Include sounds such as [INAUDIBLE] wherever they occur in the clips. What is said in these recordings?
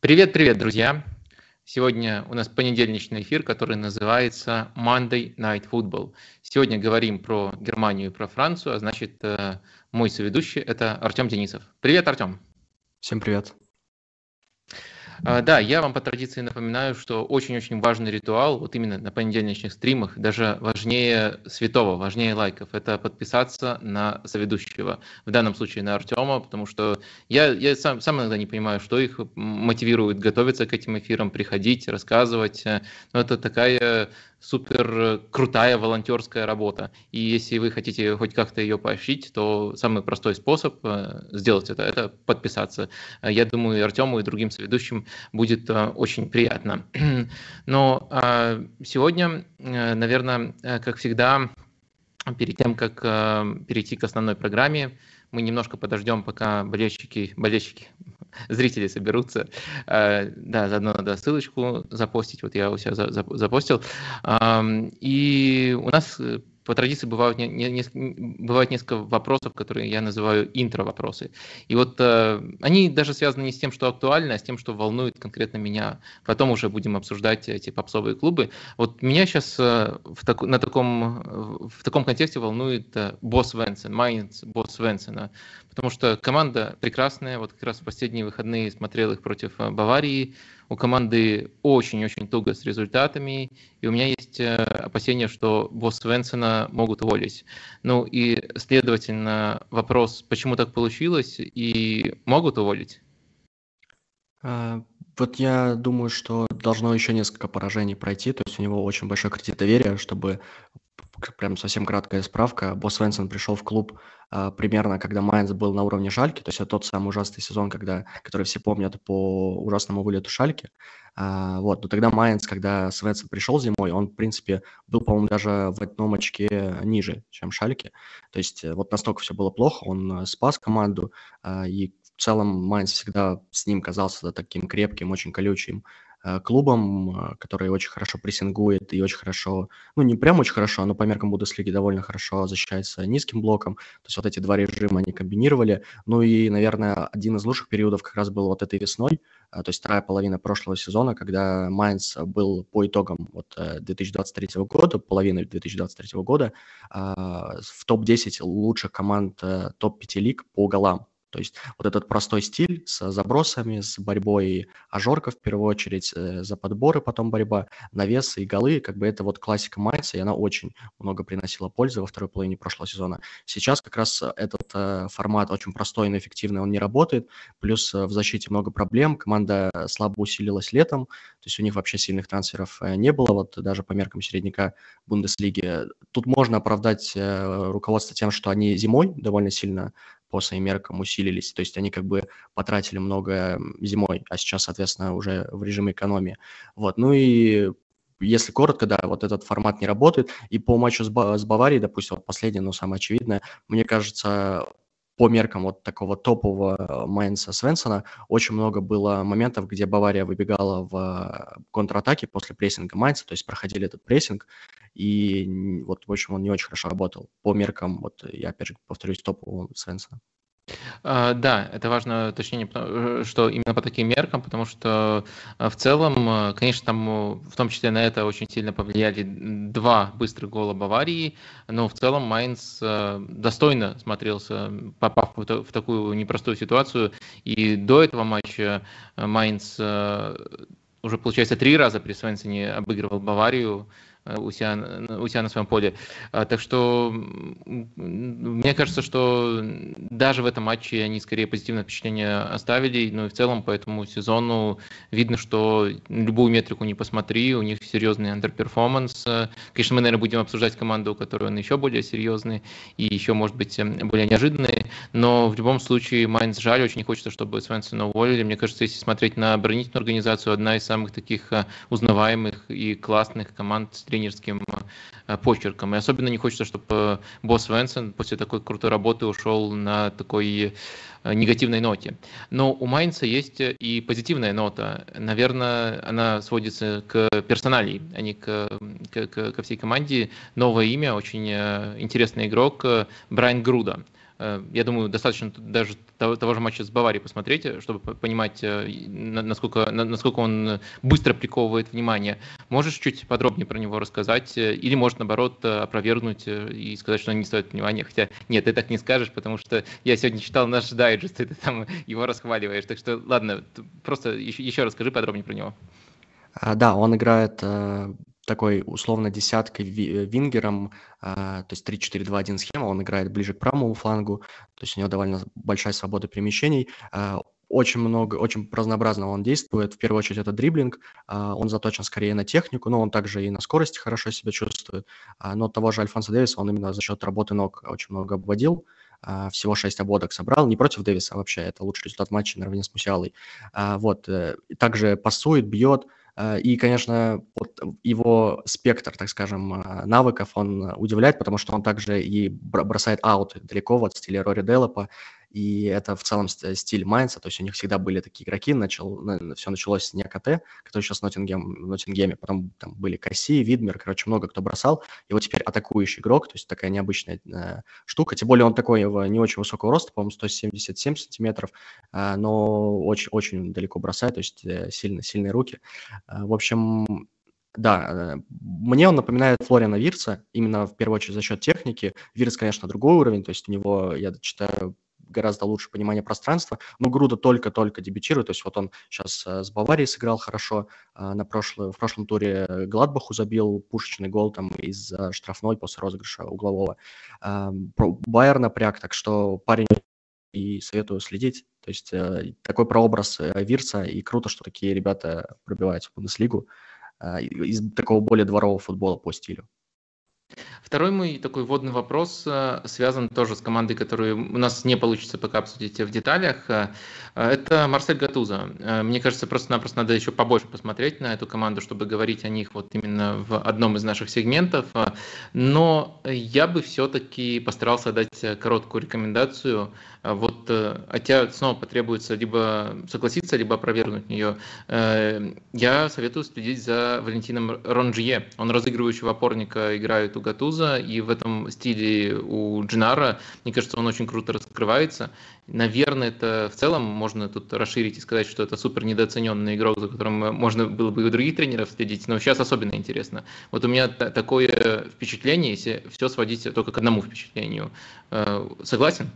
Привет-привет, друзья! Сегодня у нас понедельничный эфир, который называется Monday Night Football. Сегодня говорим про Германию и про Францию, а значит, э, мой соведущий – это Артем Денисов. Привет, Артем! Всем привет! А, да, я вам по традиции напоминаю, что очень-очень важный ритуал, вот именно на понедельничных стримах, даже важнее святого, важнее лайков, это подписаться на соведущего, в данном случае на Артема, потому что я, я сам, сам иногда не понимаю, что их мотивирует готовиться к этим эфирам, приходить, рассказывать. Но это такая супер крутая волонтерская работа. И если вы хотите хоть как-то ее поощрить, то самый простой способ э, сделать это – это подписаться. Я думаю, и Артему, и другим соведущим будет э, очень приятно. [CLEARS THROAT] Но а, сегодня, э, наверное, как всегда, перед тем, как перейти к основной программе, мы немножко подождем, пока болельщики, болельщики, [LAUGHS] зрители соберутся. Э, да, заодно надо ссылочку запостить. Вот я у себя запостил. И у нас э, по традиции бывают, не, не, бывает несколько вопросов, которые я называю интро-вопросы. И вот э, они даже связаны не с тем, что актуально, а с тем, что волнует конкретно меня. Потом уже будем обсуждать эти попсовые клубы. Вот меня сейчас э, в, так, на таком, в таком контексте волнует э, босс Венсен, Майнц босс Венсена. Потому что команда прекрасная. Вот как раз в последние выходные смотрел их против э, Баварии у команды очень-очень туго с результатами, и у меня есть э, опасения, что босс Венсона могут уволить. Ну и, следовательно, вопрос, почему так получилось, и могут уволить? А, вот я думаю, что должно еще несколько поражений пройти, то есть у него очень большой кредит доверия, чтобы прям совсем краткая справка. Босс Свенсон пришел в клуб а, примерно, когда Майнц был на уровне Шальки, то есть это тот самый ужасный сезон, когда, который все помнят по ужасному вылету Шальки. А, вот, но тогда Майнц, когда Свенсон пришел зимой, он, в принципе, был, по-моему, даже в одном очке ниже, чем Шальки. То есть э, вот настолько все было плохо, он э, спас команду, а, и в целом Майнц всегда с ним казался таким крепким, очень колючим клубом, э, который очень хорошо прессингует и очень хорошо, ну не прям очень хорошо, но по меркам Бундеслиги довольно хорошо защищается низким блоком. То есть вот эти два режима они комбинировали. Ну и, наверное, один из лучших периодов как раз был вот этой весной, э, то есть вторая половина прошлого сезона, когда Майнц был по итогам вот 2023 года, половины 2023 года, в топ-10 лучших команд топ-5 лиг по голам. То есть вот этот простой стиль с забросами, с борьбой ажорка в первую очередь, э, за подборы потом борьба, навесы и голы, как бы это вот классика Майнца, и она очень много приносила пользы во второй половине прошлого сезона. Сейчас как раз этот э, формат очень простой, но эффективный, он не работает, плюс э, в защите много проблем, команда слабо усилилась летом, то есть у них вообще сильных трансферов не было, вот даже по меркам середняка Бундеслиги. Тут можно оправдать руководство тем, что они зимой довольно сильно по своим меркам усилились. То есть они как бы потратили много зимой, а сейчас, соответственно, уже в режиме экономии. Вот. Ну и если коротко, да, вот этот формат не работает. И по матчу с, Баварией, допустим, вот последнее, но самое очевидное, мне кажется, по меркам вот такого топового Майнса Свенсона очень много было моментов, где Бавария выбегала в контратаке после прессинга Майнса, то есть проходили этот прессинг, и вот, в общем, он не очень хорошо работал по меркам, вот я опять же повторюсь, топового Свенсона. А, да, это важно уточнение, э, что именно по таким меркам, потому что э, в целом, э, конечно, там в том числе на это очень сильно повлияли два быстрых гола Баварии, но в целом Майнц достойно смотрелся, попав в такую непростую ситуацию. И до этого матча Майнц уже, получается, три раза при Свенсоне обыгрывал Баварию, Э, у себя, у себя на своем поле. А, так что мне кажется, что даже в этом матче они скорее позитивное впечатление оставили, ну и в целом по этому сезону видно, что любую метрику не посмотри, у них серьезный underperformance. Конечно, мы, наверное, будем обсуждать команду, он еще более серьезный и еще, может быть, более неожиданный, но в любом случае Майнц жаль, очень не хочется, чтобы Свенсона уволили. Мне кажется, если смотреть на оборонительную организацию, одна из самых таких э, узнаваемых и классных команд тренерским э, почерком. И особенно не хочется, чтобы э, босс Венсен после такой крутой работы ушел на такой э, негативной ноте. Но у Майнца есть и позитивная нота. Наверное, она сводится к персоналии, а не к, к, ко всей команде. Новое имя, очень интересный игрок Брайан Груда. Э, я думаю, достаточно даже того, же матча с Баварией посмотреть, чтобы понимать, насколько, насколько он быстро приковывает внимание. Можешь чуть подробнее про него рассказать? Или, может, наоборот, опровергнуть и сказать, что он не стоит внимания? Хотя, нет, ты так не скажешь, потому что я сегодня читал наш дайджест, и ты там его расхваливаешь. Так что, ладно, просто еще, еще расскажи подробнее про него. А, да, он играет э, такой условно десяткой ви- вингером, э, то есть 3-4-2-1 схема, он играет ближе к правому флангу, то есть у него довольно большая свобода перемещений. Э, очень много, очень разнообразно он действует. В первую очередь это дриблинг, он заточен скорее на технику, но он также и на скорости хорошо себя чувствует. Но того же Альфонса Дэвиса он именно за счет работы ног очень много обводил. А, всего 6 обводок собрал, не против Дэвиса вообще, это лучший результат матча наравне с Мусиалой. А, вот, э, также пасует, бьет, а, и, конечно, вот его спектр, так скажем, навыков, он удивляет, потому что он также и бросает аут далеко вот в стиле Рори Деллопа, и это в целом стиль Майнца, то есть у них всегда были такие игроки, начал, все началось с Неакате, который сейчас в, Ноттингем, Ноттингеме, потом там были Касси, Видмер, короче, много кто бросал, и вот теперь атакующий игрок, то есть такая необычная э, штука, тем более он такой не очень высокого роста, по-моему, 177 сантиметров, э, но очень, очень далеко бросает, то есть э, сильно, сильные руки. Э, в общем, да, э, мне он напоминает Флориана Вирца, именно в первую очередь за счет техники. Вирц, конечно, другой уровень, то есть у него, я читаю, гораздо лучше понимание пространства. Но Груда только-только дебютирует, то есть вот он сейчас э, с Баварией сыграл хорошо, э, на прошлый, в прошлом туре Гладбаху забил пушечный гол там из штрафной после розыгрыша углового. Эм, Байер напряг, так что парень и советую следить. То есть э, такой прообраз Вирца, и круто, что такие ребята пробиваются в Бундеслигу из такого более дворового футбола по стилю. Второй мой такой водный вопрос э, связан тоже с командой, которую у нас не получится пока обсудить в деталях. Э, это Марсель Гатуза. Э, мне кажется, просто-напросто надо еще побольше посмотреть на эту команду, чтобы говорить о них вот именно в одном из наших сегментов. Но я бы все-таки постарался дать короткую рекомендацию. Вот от тебя снова потребуется либо согласиться, либо опровергнуть ее. Я советую следить за Валентином Ронжье. Он разыгрывающего опорника играет у Гатуза, и в этом стиле у Джинара, мне кажется, он очень круто раскрывается. Наверное, это в целом можно тут расширить и сказать, что это супер недооцененный игрок, за которым можно было бы и у других тренеров следить, но сейчас особенно интересно. Вот у меня такое впечатление, если все сводить только к одному впечатлению. Э, согласен?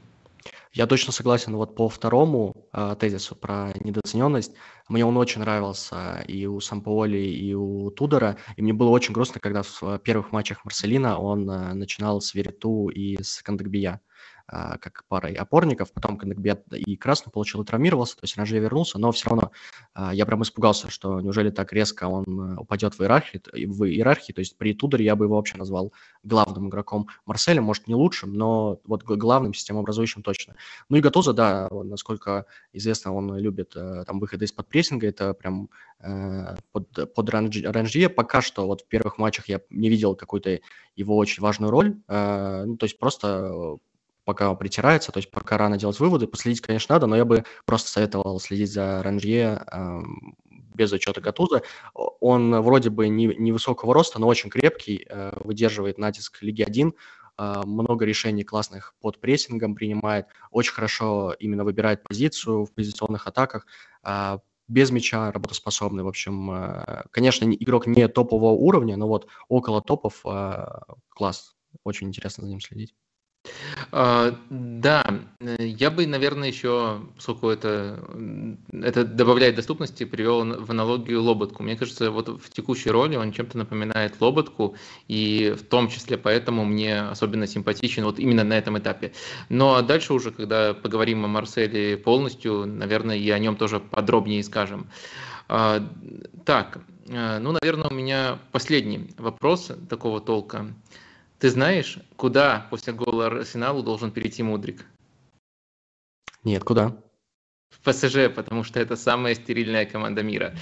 Я точно согласен вот по второму э, тезису про недооцененность. Мне он очень нравился и у Сампооли, и у Тудора. И мне было очень грустно, когда в первых матчах Марселина он э, начинал с Вериту и с Кандакбия. А, как парой опорников, потом Коннекбет и Красный получил и травмировался, то есть Ранжей вернулся, но все равно а, я прям испугался, что неужели так резко он э, упадет в иерархии, в иерархии, то есть при Тудоре я бы его вообще назвал главным игроком Марселя, может не лучшим, но вот главным системообразующим точно. Ну и Гатуза, да, насколько известно, он любит э, там выходы из-под прессинга, это прям э, под, под Ранжье. Пока что вот в первых матчах я не видел какую-то его очень важную роль, ну, то есть просто пока притирается, то есть пока рано делать выводы. Последить, конечно, надо, но я бы просто советовал следить за Ранжье э, без учета Гатуза. Он вроде бы не, невысокого роста, но очень крепкий, э, выдерживает натиск Лиги 1, э, много решений классных под прессингом принимает, очень хорошо именно выбирает позицию в позиционных атаках, э, без мяча работоспособный. В общем, э, конечно, игрок не топового уровня, но вот около топов э, класс. Очень интересно за ним следить. А, да, я бы, наверное, еще, поскольку это, это добавляет доступности, привел в аналогию Лоботку. Мне кажется, вот в текущей роли он чем-то напоминает Лоботку, и в том числе поэтому мне особенно симпатичен вот именно на этом этапе. Но дальше уже, когда поговорим о Марселе полностью, наверное, и о нем тоже подробнее скажем. А, так, э, ну, наверное, у меня последний вопрос такого толка. Ты знаешь, куда после гола Арсеналу должен перейти Мудрик? Нет, куда? В ПСЖ, потому что это самая стерильная команда мира.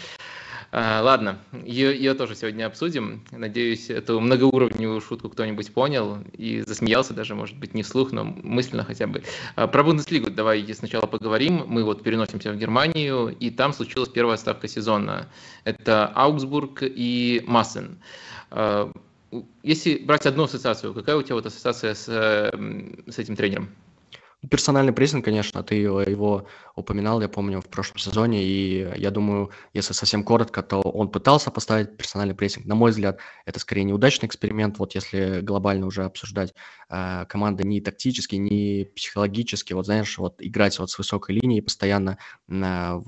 А, ладно, ее, ее тоже сегодня обсудим. Надеюсь, эту многоуровневую шутку кто-нибудь понял и засмеялся даже, может быть, не вслух, но мысленно хотя бы. А, про Бундеслигу давай сначала поговорим. Мы вот переносимся в Германию, и там случилась первая ставка сезона. Это Аугсбург и Массен. Если брать одну ассоциацию, какая у тебя вот ассоциация с, с этим тренером? Персональный прессинг, конечно, ты его, упоминал, я помню, в прошлом сезоне, и я думаю, если совсем коротко, то он пытался поставить персональный прессинг. На мой взгляд, это скорее неудачный эксперимент, вот если глобально уже обсуждать э, команды не тактически, не психологически, вот знаешь, вот играть вот с высокой линии постоянно э,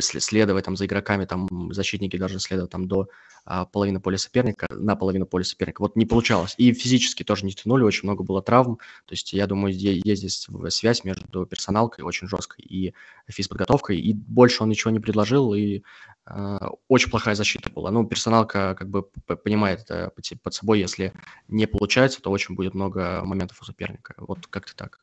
следовать там за игроками, там защитники должны следовать там до а, половины поля соперника, на половину поля соперника. Вот не получалось. И физически тоже не тянули, очень много было травм. То есть я думаю, есть здесь связь между персоналкой очень жесткой и физподготовкой. И больше он ничего не предложил, и э, очень плохая защита была. Ну, персоналка как бы понимает под собой, если не получается, то очень будет много моментов у соперника. Вот как-то так.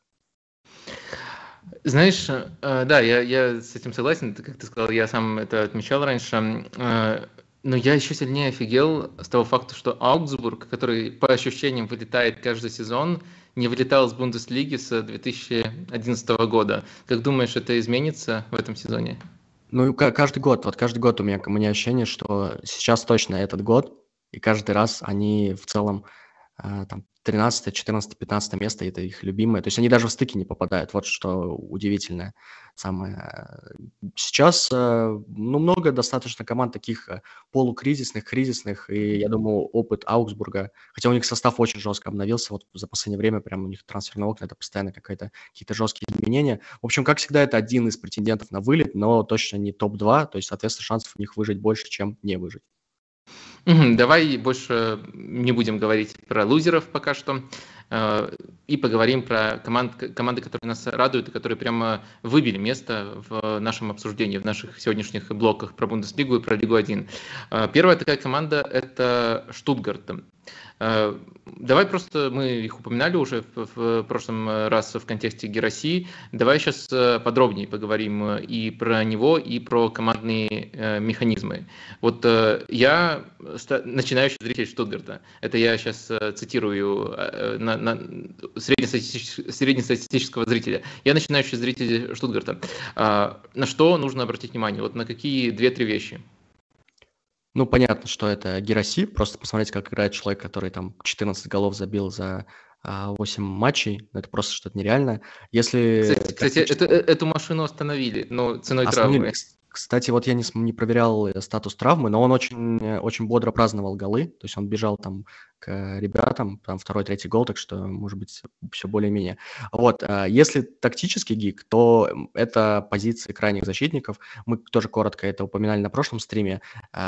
Знаешь, э, да, я, я с этим согласен, как ты сказал, я сам это отмечал раньше, э, но я еще сильнее офигел с того факта, что Аугсбург, который по ощущениям вылетает каждый сезон, не вылетал из Бундеслиги с 2011 года. Как думаешь, это изменится в этом сезоне? Ну, каждый год, вот каждый год у меня, у меня ощущение, что сейчас точно этот год, и каждый раз они в целом э, там 13, 14, 15 место, это их любимое. То есть они даже в стыки не попадают, вот что удивительное самое. Сейчас, э, ну, много достаточно команд таких э, полукризисных, кризисных, и я думаю, опыт Аугсбурга, хотя у них состав очень жестко обновился, вот за последнее время прям у них трансферные окна, это постоянно какая-то, какие-то жесткие изменения. В общем, как всегда, это один из претендентов на вылет, но точно не топ-2, то есть, соответственно, шансов у них выжить больше, чем не выжить. Давай больше не будем говорить про лузеров пока что э, и поговорим про команд, команды, которые нас радуют и которые прямо выбили место в нашем обсуждении, в наших сегодняшних блоках про Бундеслигу и про Лигу 1. Э, первая такая команда – это Штутгарт. Э, давай просто, мы их упоминали уже в, в прошлом раз в контексте Героси. Давай сейчас э, подробнее поговорим э, и про него, и про командные механизмы. Вот я начинающий зритель Штутгарта. Это я сейчас цитирую на, на среднестатистического, среднестатистического зрителя. Я начинающий зритель Штутгарта. На что нужно обратить внимание? Вот на какие две-три вещи? Ну, понятно, что это Героси. Просто посмотреть, как играет человек, который там 14 голов забил за 8 а, матчей. Ну, это просто что-то нереальное. Если... Кстати, кстати это, э, эту машину остановили, но ценой остановили. травмы. Кстати, вот я не, не проверял э, статус травмы, но он очень, э, очень бодро праздновал голы. То есть он бежал там к ребятам, там второй, третий гол, так что, может быть, все более-менее. Вот, если тактический гик, то это позиции крайних защитников. Мы тоже коротко это упоминали на прошлом стриме.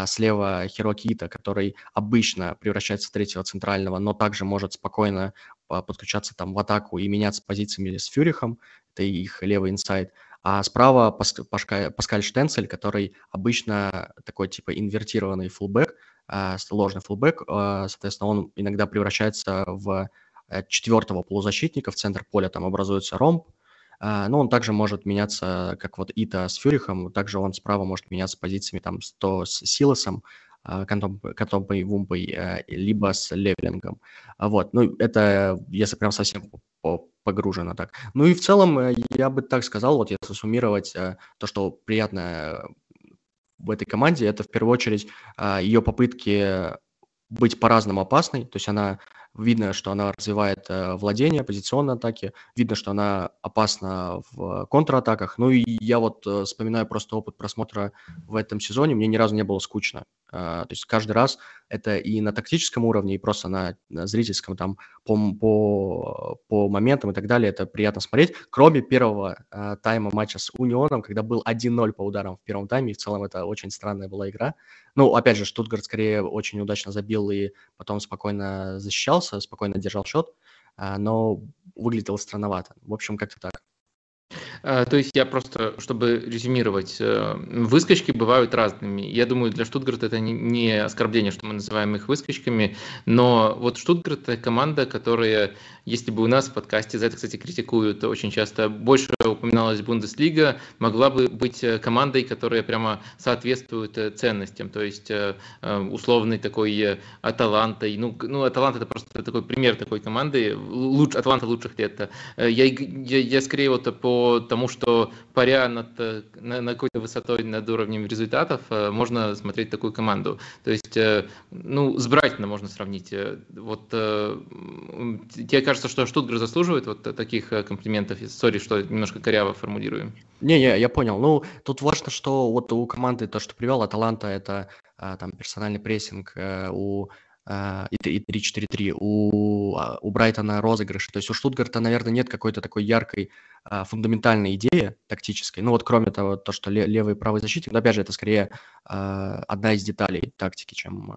Слева Хирокита, который обычно превращается в третьего центрального, но также может спокойно подключаться там в атаку и меняться позициями с Фюрихом. Это их левый инсайд. А справа Паскаль Штенцель, который обычно такой типа инвертированный фулбэк, а, ложный фулбэк, а, соответственно, он иногда превращается в э, четвертого полузащитника, в центр поля там образуется ромб, но он также может меняться, как вот Ита с Фюрихом, также он справа может меняться позициями там то с Силосом, Кантомпой, Вумпой, э, либо с Левелингом. Вот, ну это если прям совсем погружено так. Ну и в целом э, я бы так сказал, вот если суммировать э, то, что приятно в этой команде, это в первую очередь а, ее попытки быть по-разному опасной, то есть она видно, что она развивает владение, позиционные атаки, видно, что она опасна в контратаках. Ну и я вот вспоминаю просто опыт просмотра в этом сезоне, мне ни разу не было скучно. А, то есть каждый раз это и на тактическом уровне, и просто на, на зрительском, там, по, по, по моментам и так далее, это приятно смотреть. Кроме первого э, тайма матча с Унионом, когда был 1-0 по ударам в первом тайме, и в целом это очень странная была игра. Ну, опять же, Штутгарт скорее очень удачно забил и потом спокойно защищался, спокойно держал счет, э, но выглядело странновато. В общем, как-то так. Э, то есть я просто, чтобы резюмировать, э, выскочки бывают разными. Я думаю, для Штутгарта это не оскорбление, что мы называем их выскочками, но вот Штутгарт это команда, которая, если бы у нас в подкасте, за это, кстати, критикуют очень часто, больше упоминалась Бундеслига, могла бы быть э, командой, которая прямо соответствует ценностям, то есть условный такой Аталантой. Ну, ну Аталанта это просто такой пример такой команды, луч, Аталанта лучших лет. Я, я, я скорее вот по тому, тому, что паря над, на, на какой-то высотой над уровнем результатов, можно смотреть такую команду. То есть, ну, с Брайтоном можно сравнить. Вот тебе кажется, что Штутгар заслуживает вот таких комплиментов? Сори, что немножко коряво формулирую. Не, не, я понял. Ну, тут важно, что вот у команды то, что привел Аталанта, это там персональный прессинг, э, у и 3-4-3, у, у Брайтона розыгрыши. То есть у Штутгарта, наверное, нет какой-то такой яркой фундаментальной идеи тактической. Ну вот кроме того, то, что левый и правый защитник, опять же, это скорее одна из деталей тактики, чем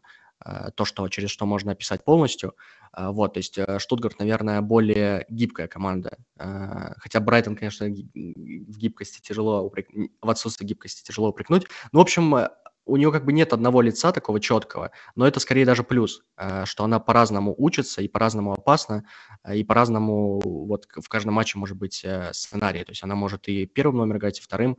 то, что, через что можно описать полностью. Вот, то есть э, Штутгарт, наверное, более гибкая команда. Хотя Брайтон, конечно, в гибкости тяжело упрек... в отсутствии гибкости тяжело упрекнуть. Ну, в общем, у нее как бы нет одного лица такого четкого, но это скорее даже плюс, э, что она по-разному учится и по-разному опасна, э, и по-разному вот в каждом матче может быть э, сценарий. То есть она может и первым номером играть, и вторым.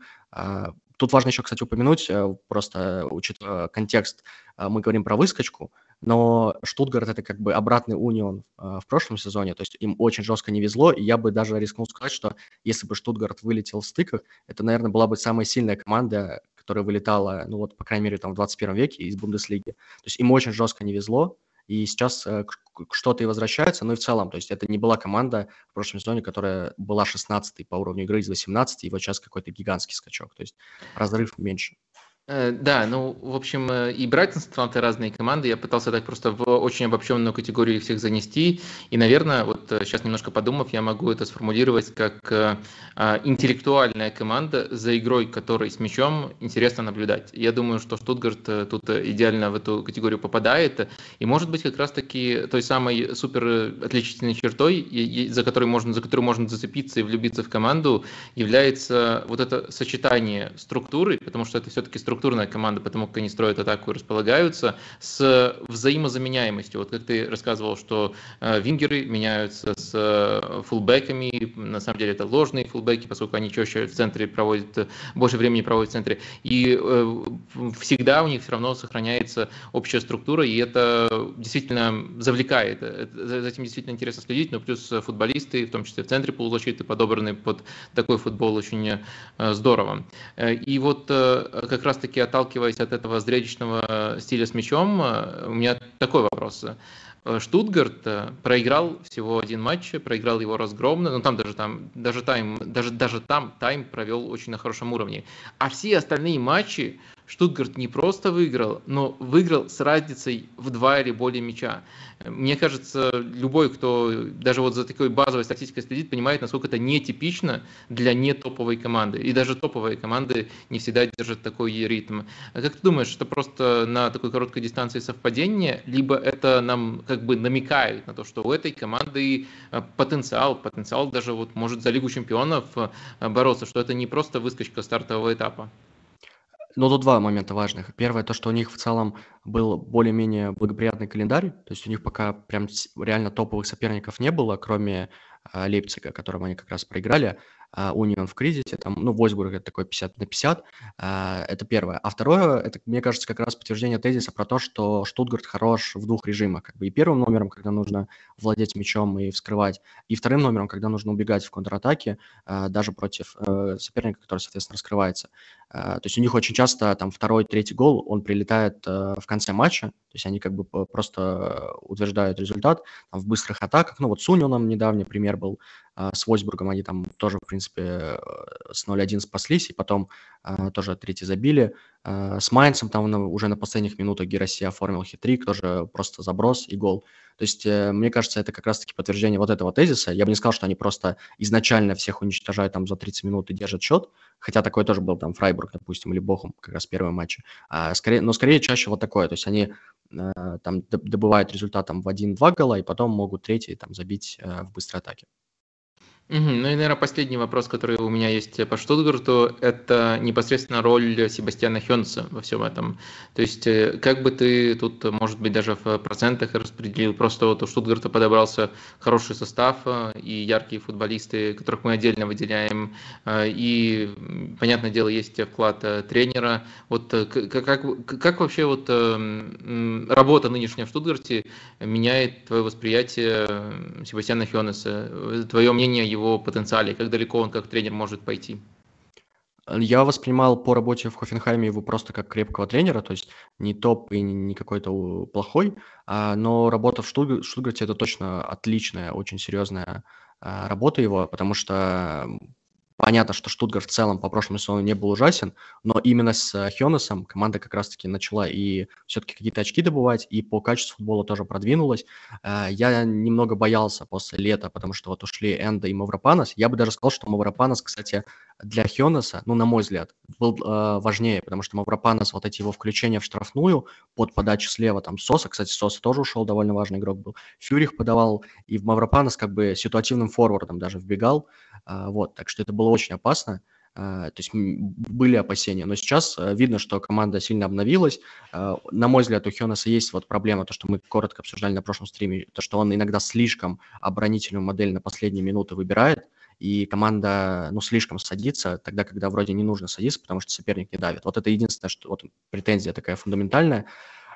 Тут важно еще, кстати, упомянуть, просто учитывая контекст, мы говорим про выскочку, но Штутгарт это как бы обратный унион в прошлом сезоне, то есть им очень жестко не везло, и я бы даже рискнул сказать, что если бы Штутгарт вылетел в стыках, это, наверное, была бы самая сильная команда, которая вылетала, ну вот, по крайней мере, там в 21 веке из Бундеслиги. То есть им очень жестко не везло, и сейчас э, что-то и возвращается, но и в целом, то есть это не была команда в прошлом сезоне, которая была 16 по уровню игры из 18, и вот сейчас какой-то гигантский скачок, то есть разрыв меньше. Э, да, ну, в общем, э, и Брайтон Атлантой разные команды. Я пытался так просто в очень обобщенную категорию их всех занести. И, наверное, вот сейчас э, немножко подумав, я могу это сформулировать как а, интеллектуальная команда, за игрой которой с мячом интересно наблюдать. Я думаю, что Штутгарт тут идеально в эту категорию попадает. И, может быть, как раз-таки той самой супер отличительной чертой, за которой можно, за которую можно зацепиться и влюбиться в команду, является вот это сочетание структуры, потому что это все-таки структура структурная команда, потому как они строят атаку и располагаются, с взаимозаменяемостью. Вот как ты рассказывал, что э, вингеры меняются с э, фулбеками, на самом деле это ложные фулбеки, поскольку они чаще в центре проводят, больше времени проводят в центре, и э, всегда у них все равно сохраняется общая структура, и это действительно завлекает, за этим действительно интересно следить, но плюс футболисты, в том числе в центре полузащиты, подобраны под такой футбол очень здорово. И вот как раз-таки все-таки отталкиваясь от этого зрелищного стиля с мячом, э, у меня такой вопрос. Э, Штутгарт э, проиграл всего один матч, проиграл его разгромно, но там даже там даже тайм даже даже там тайм провел очень на хорошем уровне. А все остальные матчи Штутгарт не просто выиграл, но выиграл с разницей в два или более мяча. Мне кажется, любой, кто даже вот за такой базовой статистикой следит, понимает, насколько это нетипично для не топовой команды. И даже топовые команды не всегда держат такой ритм. А как ты думаешь, это просто на такой короткой дистанции совпадение, либо это нам как бы намекает на то, что у этой команды э, потенциал, потенциал даже вот может за Лигу чемпионов э, бороться, что это не просто выскочка стартового этапа? Ну, тут два момента важных. Первое, то, что у них в целом был более-менее благоприятный календарь, то есть у них пока прям реально топовых соперников не было, кроме а, Лейпцига, которому они как раз проиграли. А, Унион в кризисе, там, ну, Вольсбург это такой 50 на 50, а, это первое. А второе, это, мне кажется, как раз подтверждение тезиса про то, что Штутгарт хорош в двух режимах, как бы и первым номером, когда нужно владеть мячом и вскрывать, и вторым номером, когда нужно убегать в контратаке, а, даже против э, соперника, который, соответственно, раскрывается. То есть у них очень часто там второй, третий гол, он прилетает э, в конце матча, то есть они как бы просто утверждают результат там, в быстрых атаках. Ну вот с Унионом недавний пример был, а, с Вольсбургом они там тоже, в принципе, э, с 0-1 спаслись, и потом а, тоже третий забили. А, с Майнцем там уже на последних минутах Гераси оформил хитрик, тоже просто заброс и гол. То есть, э, мне кажется, это как раз-таки подтверждение вот этого тезиса. Я бы не сказал, что они просто изначально всех уничтожают там за 30 минут и держат счет, хотя такое тоже был там Фрайбург, допустим, или Бохум, как раз первый матч. А, скорее, но скорее чаще вот такое, то есть они там добывают результат там в 1-2 гола, и потом могут третий там забить в быстрой атаке. Угу. Ну и, наверное, последний вопрос, который у меня есть по Штутгарту, это непосредственно роль Себастьяна Хёнса во всем этом. То есть, э, как бы ты тут, может быть, даже в процентах распределил, просто вот у Штутгарта подобрался хороший состав э, и яркие футболисты, которых мы отдельно выделяем, э, и, понятное дело, есть вклад тренера. Вот как, как, как вообще вот работа нынешняя в Штутгарте меняет твое восприятие Себастьяна Хёнеса? Твое мнение его его потенциале, как далеко он как тренер может пойти? Я воспринимал по работе в Хофенхайме его просто как крепкого тренера, то есть не топ и не какой-то плохой, а, но работа в Штутгарте – это точно отличная, очень серьезная а, работа его, потому что Понятно, что Штутгарт в целом по прошлому сезону не был ужасен, но именно с э, Хёнесом команда как раз-таки начала и все-таки какие-то очки добывать, и по качеству футбола тоже продвинулась. Э, я немного боялся после лета, потому что вот ушли Энда и Мавропанос. Я бы даже сказал, что Мавропанос, кстати, для Хёнеса, ну, на мой взгляд, был э, важнее, потому что Мавропанос, вот эти его включения в штрафную под подачу слева, там Соса, кстати, Соса тоже ушел, довольно важный игрок был. Фюрих подавал, и в Мавропанос как бы ситуативным форвардом даже вбегал, а, вот, так что это было очень опасно. А, то есть были опасения, но сейчас а, видно, что команда сильно обновилась. На мой взгляд, у Хионаса есть вот проблема, то, что мы коротко обсуждали на прошлом стриме, то, что он иногда слишком оборонительную модель на последние минуты выбирает, и команда, ну, слишком садится, тогда, когда вроде не нужно садиться, потому что соперник не давит. Вот это единственное, что вот претензия такая фундаментальная.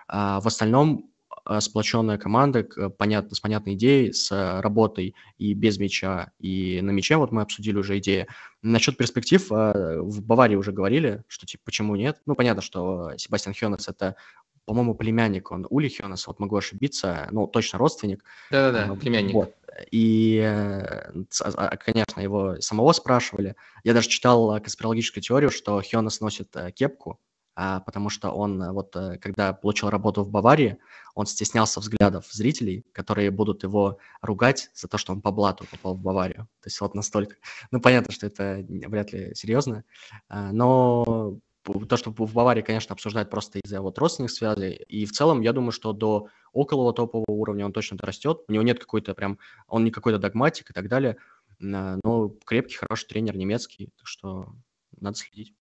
А в остальном Э, сплоченная команда, понятно, с понятной идеей, с работой и без мяча, и на мяче, вот мы обсудили уже идеи. Насчет перспектив, э, в Баварии уже говорили, что типа почему нет. Ну, понятно, что Себастьян Хёнес это по-моему, племянник он Ули Хёнес, вот могу ошибиться, ну, точно родственник. Да-да-да, э, племянник. Вот. И, а, конечно, его самого спрашивали. Я даже читал конспирологическую теорию, что Хёнес носит кепку, а, потому что он э, вот э, когда получил работу в Баварии, он стеснялся взглядов зрителей, которые будут его ругать за то, что он по блату попал в Баварию. То есть вот настолько. Ну, понятно, что это вряд ли серьезно, а, но то, что в Баварии, конечно, обсуждают просто из-за вот родственных связей. И в целом, я думаю, что до около топового уровня он точно растет. У него нет какой-то прям, он не какой-то догматик и так далее. Но крепкий, хороший тренер немецкий, так что надо следить.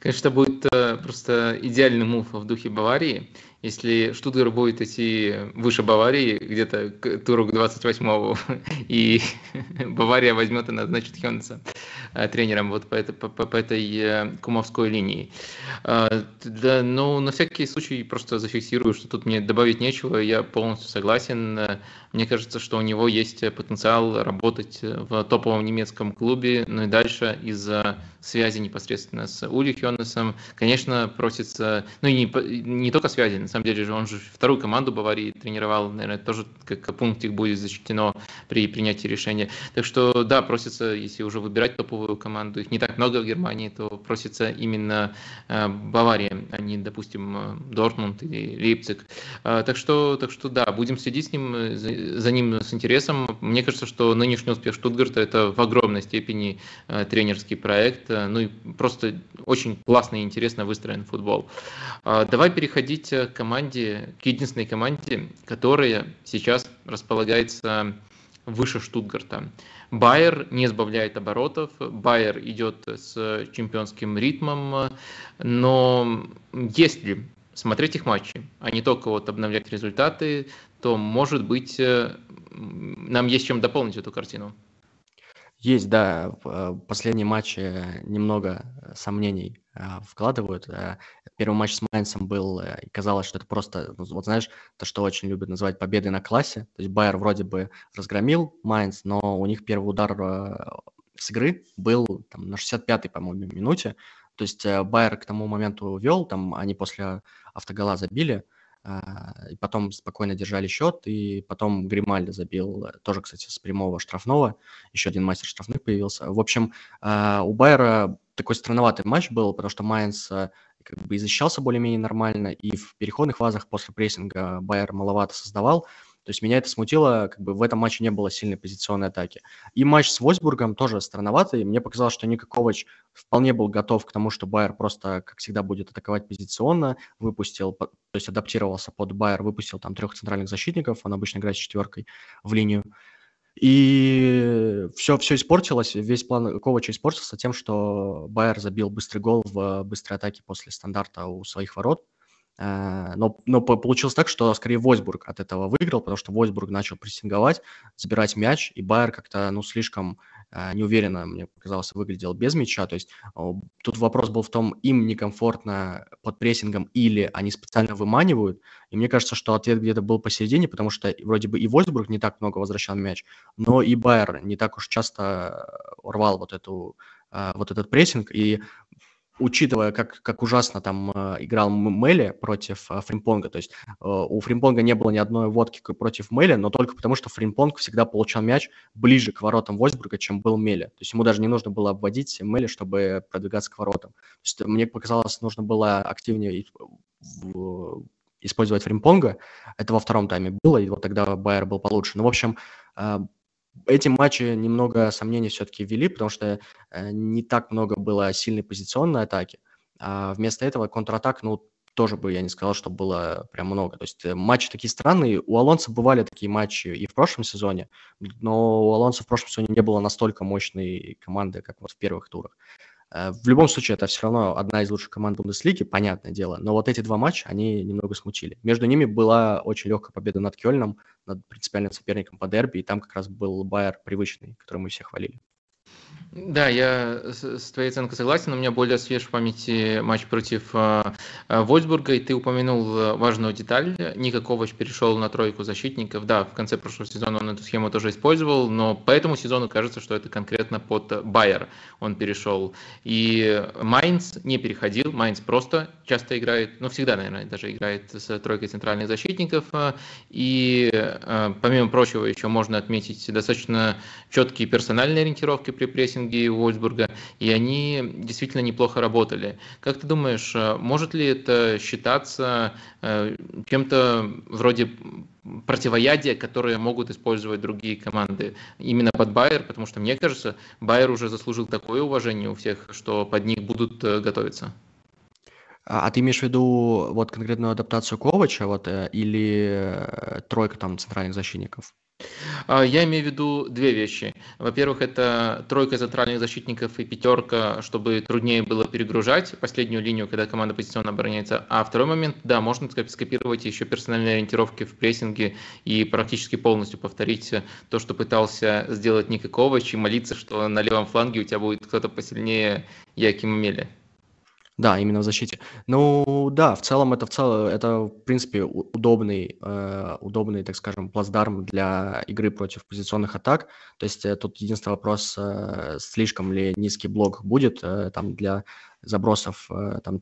Конечно, будет э, просто идеальный мув в духе Баварии. Если Штутгар будет идти выше Баварии, где-то к туру к 28-му, [LAUGHS] и [LAUGHS] Бавария возьмет и назначит Хёнса э, тренером вот по, этой, по, по этой э, кумовской линии. Да, но на всякий случай просто зафиксирую, что тут мне добавить нечего, я полностью согласен. Мне кажется, что у него есть потенциал работать в топовом немецком клубе, ну и дальше из-за связи непосредственно с Ули Хёнесом, конечно, просится, ну и не, не только связи, на самом деле же он же вторую команду Баварии тренировал, наверное, тоже как пунктик будет защищено при принятии решения. Так что, да, просится, если уже выбирать топовую команду, их не так много в Германии, то просится именно э, Бавария, а не, допустим, э, Дортмунд или Лейпциг. Э, так что, так что, да, будем следить с ним, за, ним с интересом. Мне кажется, что нынешний успех Штутгарта это в огромной степени тренерский проект, ну и просто очень классно и интересно выстроен футбол. Давай переходить к команде, к единственной команде, которая сейчас располагается выше Штутгарта. Байер не сбавляет оборотов, Байер идет с чемпионским ритмом, но если смотреть их матчи, а не только вот обновлять результаты, то, может быть, нам есть чем дополнить эту картину. Есть, да, в последние матчи немного сомнений вкладывают. Э, первый матч с Майнцем был, э, и казалось, что это просто, ну, вот знаешь, то, что очень любят называть победой на классе. То есть Байер вроде бы разгромил Майнц, но у них первый удар э, с игры был там, на 65-й, по-моему, минуте. То есть Байер к тому моменту вел, там они после автогола забили, и потом спокойно держали счет, и потом Гримальдо забил, тоже, кстати, с прямого штрафного, еще один мастер штрафных появился. В общем, у Байера такой странноватый матч был, потому что Майнс э, как бы и защищался более-менее нормально, и в переходных фазах после прессинга Байер маловато создавал. То есть меня это смутило, как бы в этом матче не было сильной позиционной атаки. И матч с Вольсбургом тоже странноватый. Мне показалось, что Никакович вполне был готов к тому, что Байер просто, как всегда, будет атаковать позиционно. Выпустил, то есть адаптировался под Байер, выпустил там трех центральных защитников. Он обычно играет с четверкой в линию. И все, все испортилось, весь план Ковача испортился тем, что Байер забил быстрый гол в быстрой атаке после стандарта у своих ворот. Э, но, но получилось так, что скорее Войсбург от этого выиграл, потому что Войсбург начал прессинговать, забирать мяч, и Байер как-то ну, слишком э, неуверенно, мне показалось, выглядел без мяча. То есть тут вопрос был в том, им некомфортно под прессингом или они специально выманивают. И мне кажется, что ответ где-то был посередине, потому что вроде бы и Вольсбург не так много возвращал мяч, но и Байер не так уж часто рвал вот, эту, вот этот прессинг. И учитывая, как, как ужасно там э, играл Мели против э, Фримпонга. То есть э, у Фримпонга не было ни одной обводки против Мели, но только потому, что Фримпонг всегда получал мяч ближе к воротам Вольсбурга, чем был Мели. То есть ему даже не нужно было обводить Мели, чтобы продвигаться к воротам. То есть мне показалось, нужно было активнее использовать Фримпонга. Это во втором тайме было, и вот тогда Байер был получше. Ну, в общем, эти матчи немного сомнений все-таки ввели, потому что э, не так много было сильной позиционной атаки. А вместо этого контратак, ну, тоже бы я не сказал, что было прям много. То есть э, матчи такие странные. У Алонса бывали такие матчи и в прошлом сезоне, но у Алонса в прошлом сезоне не было настолько мощной команды, как вот в первых турах. Э, в любом случае, это все равно одна из лучших команд Бундеслиги, понятное дело. Но вот эти два матча, они немного смутили. Между ними была очень легкая победа над Кёльном, над принципиальным соперником по дерби, и там как раз был Байер привычный, который мы все хвалили. Да, я с твоей оценкой согласен. У меня более свеж в памяти матч против э, Вольсбурга, и ты упомянул э, важную деталь. Ника Ковач перешел на тройку защитников. Да, в конце прошлого сезона он эту схему тоже использовал, но по этому сезону кажется, что это конкретно под Байер он перешел. И Майнц не переходил, Майнц просто часто играет, ну всегда, наверное, даже играет с тройкой центральных защитников. И помимо прочего еще можно отметить достаточно четкие персональные ориентировки при прессинге Вольсбурга, и они действительно неплохо работали. Как ты думаешь, э, может ли это считаться э, чем-то вроде противоядия, которые могут использовать другие команды именно под Байер, потому что, мне кажется, Байер уже заслужил такое уважение у всех, что под них будут э, готовиться. А, а ты имеешь в виду вот конкретную адаптацию Ковача вот, или тройка там центральных защитников? А, я имею в виду две вещи. Во-первых, это тройка центральных защитников и пятерка, чтобы труднее было перегружать последнюю линию, когда команда позиционно обороняется. А второй момент, да, можно скопировать еще персональные ориентировки в прессинге и практически полностью повторить то, что пытался сделать Ника Ковач, и молиться, что на левом фланге у тебя будет кто-то посильнее Якима Мели. Да, именно в защите. Ну да, в целом это в целом это в принципе удобный, э, удобный, так скажем, плацдарм для игры против позиционных атак. То есть э, тут единственный вопрос, э, слишком ли низкий блок будет э, там для забросов э, там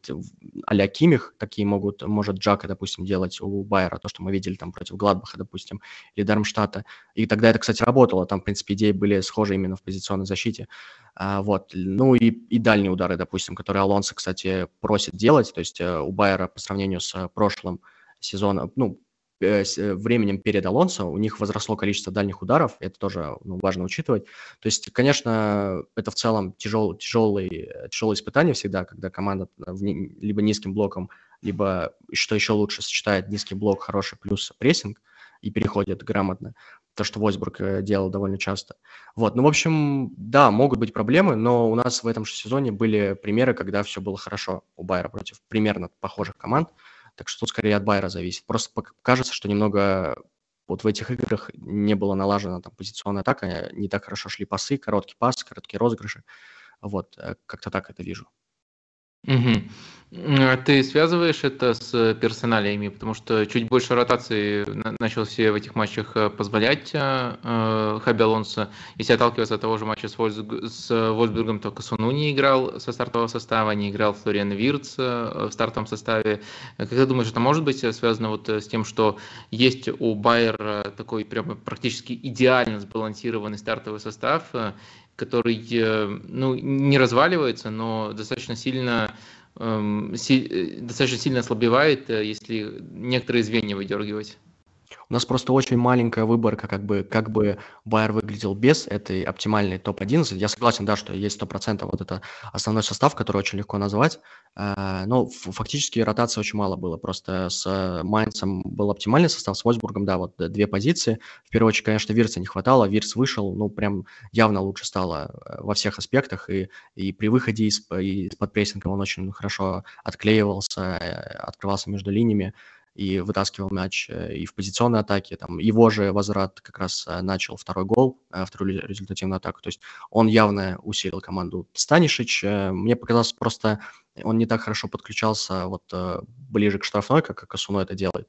а-ля Кимих, такие могут, может Джака, допустим, делать у Байера, то, что мы видели там против Гладбаха, допустим, или Дармштадта. И тогда это, кстати, работало, там, в принципе, идеи были схожи именно в позиционной защите. А, вот, ну и, и дальние удары, допустим, которые Алонсо, кстати, просит делать, то есть э, у Байера по сравнению с прошлым сезоном, ну, Э, э, временем перед Алонсо у них возросло количество дальних ударов, это тоже ну, важно учитывать. То есть, конечно, это в целом тяжел, тяжелый, тяжелое испытание всегда, когда команда либо низким блоком, либо, что еще лучше, сочетает низкий блок, хороший плюс прессинг и переходит грамотно. То, что Войсбург э, делал довольно часто. Вот, ну, в общем, да, могут быть проблемы, но у нас в этом же сезоне были примеры, когда все было хорошо у Байера против примерно похожих команд. Так что тут скорее от Байера зависит. Просто кажется, что немного вот в этих играх не было налажена там позиционная атака, не так хорошо шли пасы, короткий пас, короткие розыгрыши. Вот, э, как-то так это вижу. Угу. Ты связываешь это с персоналиями, потому что чуть больше ротации начал себе в этих матчах э, позволять э, э, Хаби Алонсо. Если отталкиваться от того же матча с, Вольс, с Вольсбургом, то Касуну не играл со стартового состава, не играл Флориан Вирц в стартовом составе. Как ты думаешь, это может быть связано вот с тем, что есть у Байера такой прямо практически идеально сбалансированный стартовый состав, который ну, не разваливается, но достаточно сильно эм, си, достаточно сильно ослабевает, э, если некоторые звенья выдергивать. У нас просто очень маленькая выборка, как бы, как бы Байер выглядел без этой оптимальной топ-11. Я согласен, да, что есть 100% вот это основной состав, который очень легко назвать, э, но фактически ротации очень мало было. Просто с Майнцем был оптимальный состав, с Вольсбургом, да, вот две позиции. В первую очередь, конечно, Вирца не хватало, Вирц вышел, ну, прям явно лучше стало э, во всех аспектах, и, и при выходе из, из-под прессинга он очень хорошо отклеивался, э, открывался между линиями. И вытаскивал мяч э, и в позиционной атаке. Там его же возврат как раз э, начал второй гол, э, вторую результативную атаку. То есть он явно усилил команду. Станишич, мне показалось просто, он не так хорошо подключался вот ближе к штрафной, как Касуно это делает,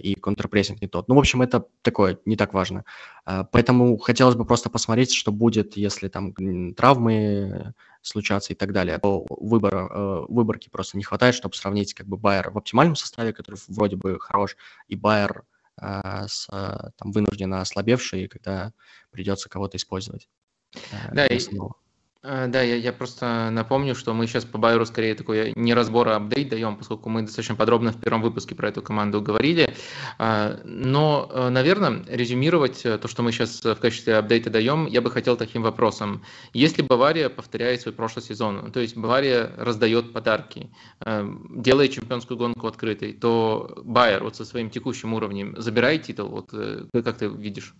и контрпрессинг не тот. Ну, в общем, это такое, не так важно. Поэтому хотелось бы просто посмотреть, что будет, если там травмы случаться и так далее. Выбора, э, выборки просто не хватает, чтобы сравнить как бы Байер в оптимальном составе, который вроде бы хорош, и Байер э, с там, вынужденно ослабевший, когда придется кого-то использовать. Э, да, и, Э, да, я, я просто напомню, что мы сейчас по Байеру скорее такой не разбор, а апдейт даем, поскольку мы достаточно подробно в первом выпуске про эту команду говорили. А, но, э, наверное, резюмировать то, что мы сейчас в качестве апдейта даем, я бы хотел таким вопросом. Если Бавария повторяет свой прошлый сезон, то есть Бавария раздает подарки, э, делает чемпионскую гонку открытой, то Байер вот со своим текущим уровнем забирает титул, вот как ты видишь?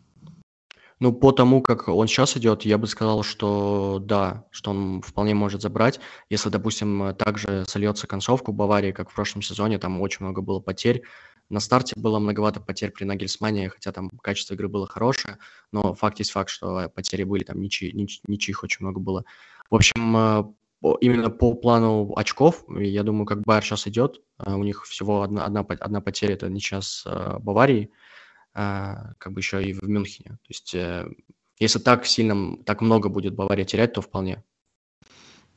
Ну, по тому, как он сейчас идет, я бы сказал, что да, что он вполне может забрать. Если, допустим, также сольется концовку Баварии, как в прошлом сезоне, там очень много было потерь. На старте было многовато потерь при Нагельсмане, хотя там качество игры было хорошее, но факт есть факт, что потери были, там ничьи, нич, ничьих очень много было. В общем, э, именно по плану очков, я думаю, как Байер сейчас идет, э, у них всего одна, одна, одна потеря, это ничья с э, Баварией, как бы еще и в Мюнхене. То есть э, если так сильно, так много будет Бавария терять, то вполне.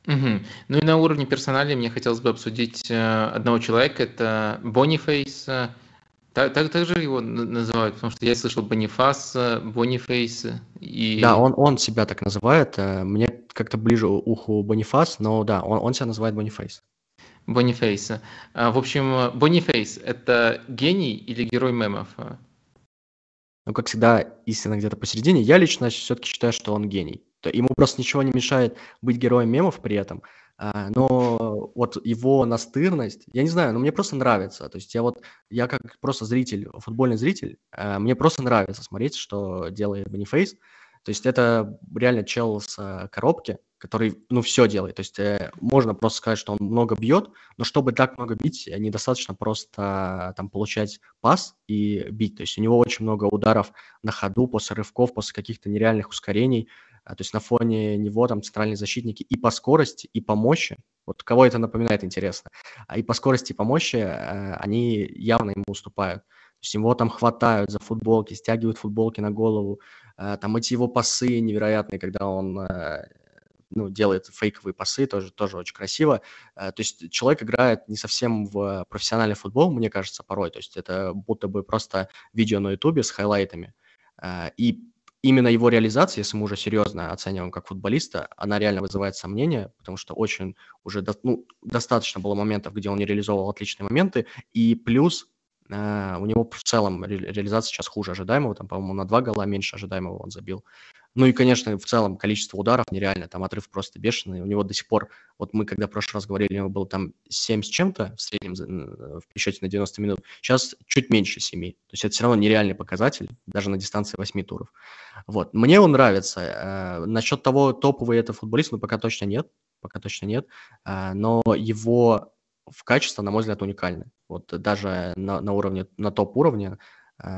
Угу. Ну и на уровне персонали мне хотелось бы обсудить э, одного человека, это Бонифейс. Так, так, так же его называют, потому что я слышал Бонифас, Бонифейс. И... Да, он, он себя так называет. Э, мне как-то ближе уху Бонифас, но да, он, он себя называет Бонифейс. Бонифейс. В общем, Бонифейс – это гений или герой мемов? Но, как всегда, истина где-то посередине. Я лично все-таки считаю, что он гений. Ему просто ничего не мешает быть героем мемов при этом. А, но вот его настырность, я не знаю, но мне просто нравится. То есть я вот, я как просто зритель, футбольный зритель, а, мне просто нравится смотреть, что делает Бонифейс. То есть это реально чел с э, коробки, который, ну, все делает. То есть э, можно просто сказать, что он много бьет, но чтобы так много бить, э, недостаточно просто там получать пас и бить. То есть у него очень много ударов на ходу, после рывков, после каких-то нереальных ускорений. А, то есть на фоне него там центральные защитники и по скорости, и по мощи. Вот кого это напоминает, интересно. А и по скорости, и по мощи э, они явно ему уступают. То есть его там хватают за футболки, стягивают футболки на голову. Э, там эти его пасы невероятные, когда он э, ну, делает фейковые пасы, тоже, тоже очень красиво. Э, то есть человек играет не совсем в профессиональный футбол, мне кажется, порой. То есть это будто бы просто видео на ютубе с хайлайтами. И именно его реализация, если мы уже серьезно оцениваем как футболиста, она реально вызывает сомнения, потому что очень уже до, ну, достаточно было моментов, где он не реализовывал отличные моменты, и плюс Uh, у него в целом ре- реализация сейчас хуже ожидаемого, там, по-моему, на два гола меньше ожидаемого он забил. Ну и, конечно, в целом количество ударов нереально, там отрыв просто бешеный. У него до сих пор, вот мы когда в прошлый раз говорили, у него было там 7 с чем-то в среднем в пересчете на 90 минут, сейчас чуть меньше 7. То есть это все равно нереальный показатель, даже на дистанции 8 туров. Вот. Мне он нравится. Uh, насчет того, топовый это футболист, ну пока точно нет, пока точно нет. Uh, но его в качестве, на мой взгляд, уникальны. Вот даже на, на уровне, на топ-уровне э,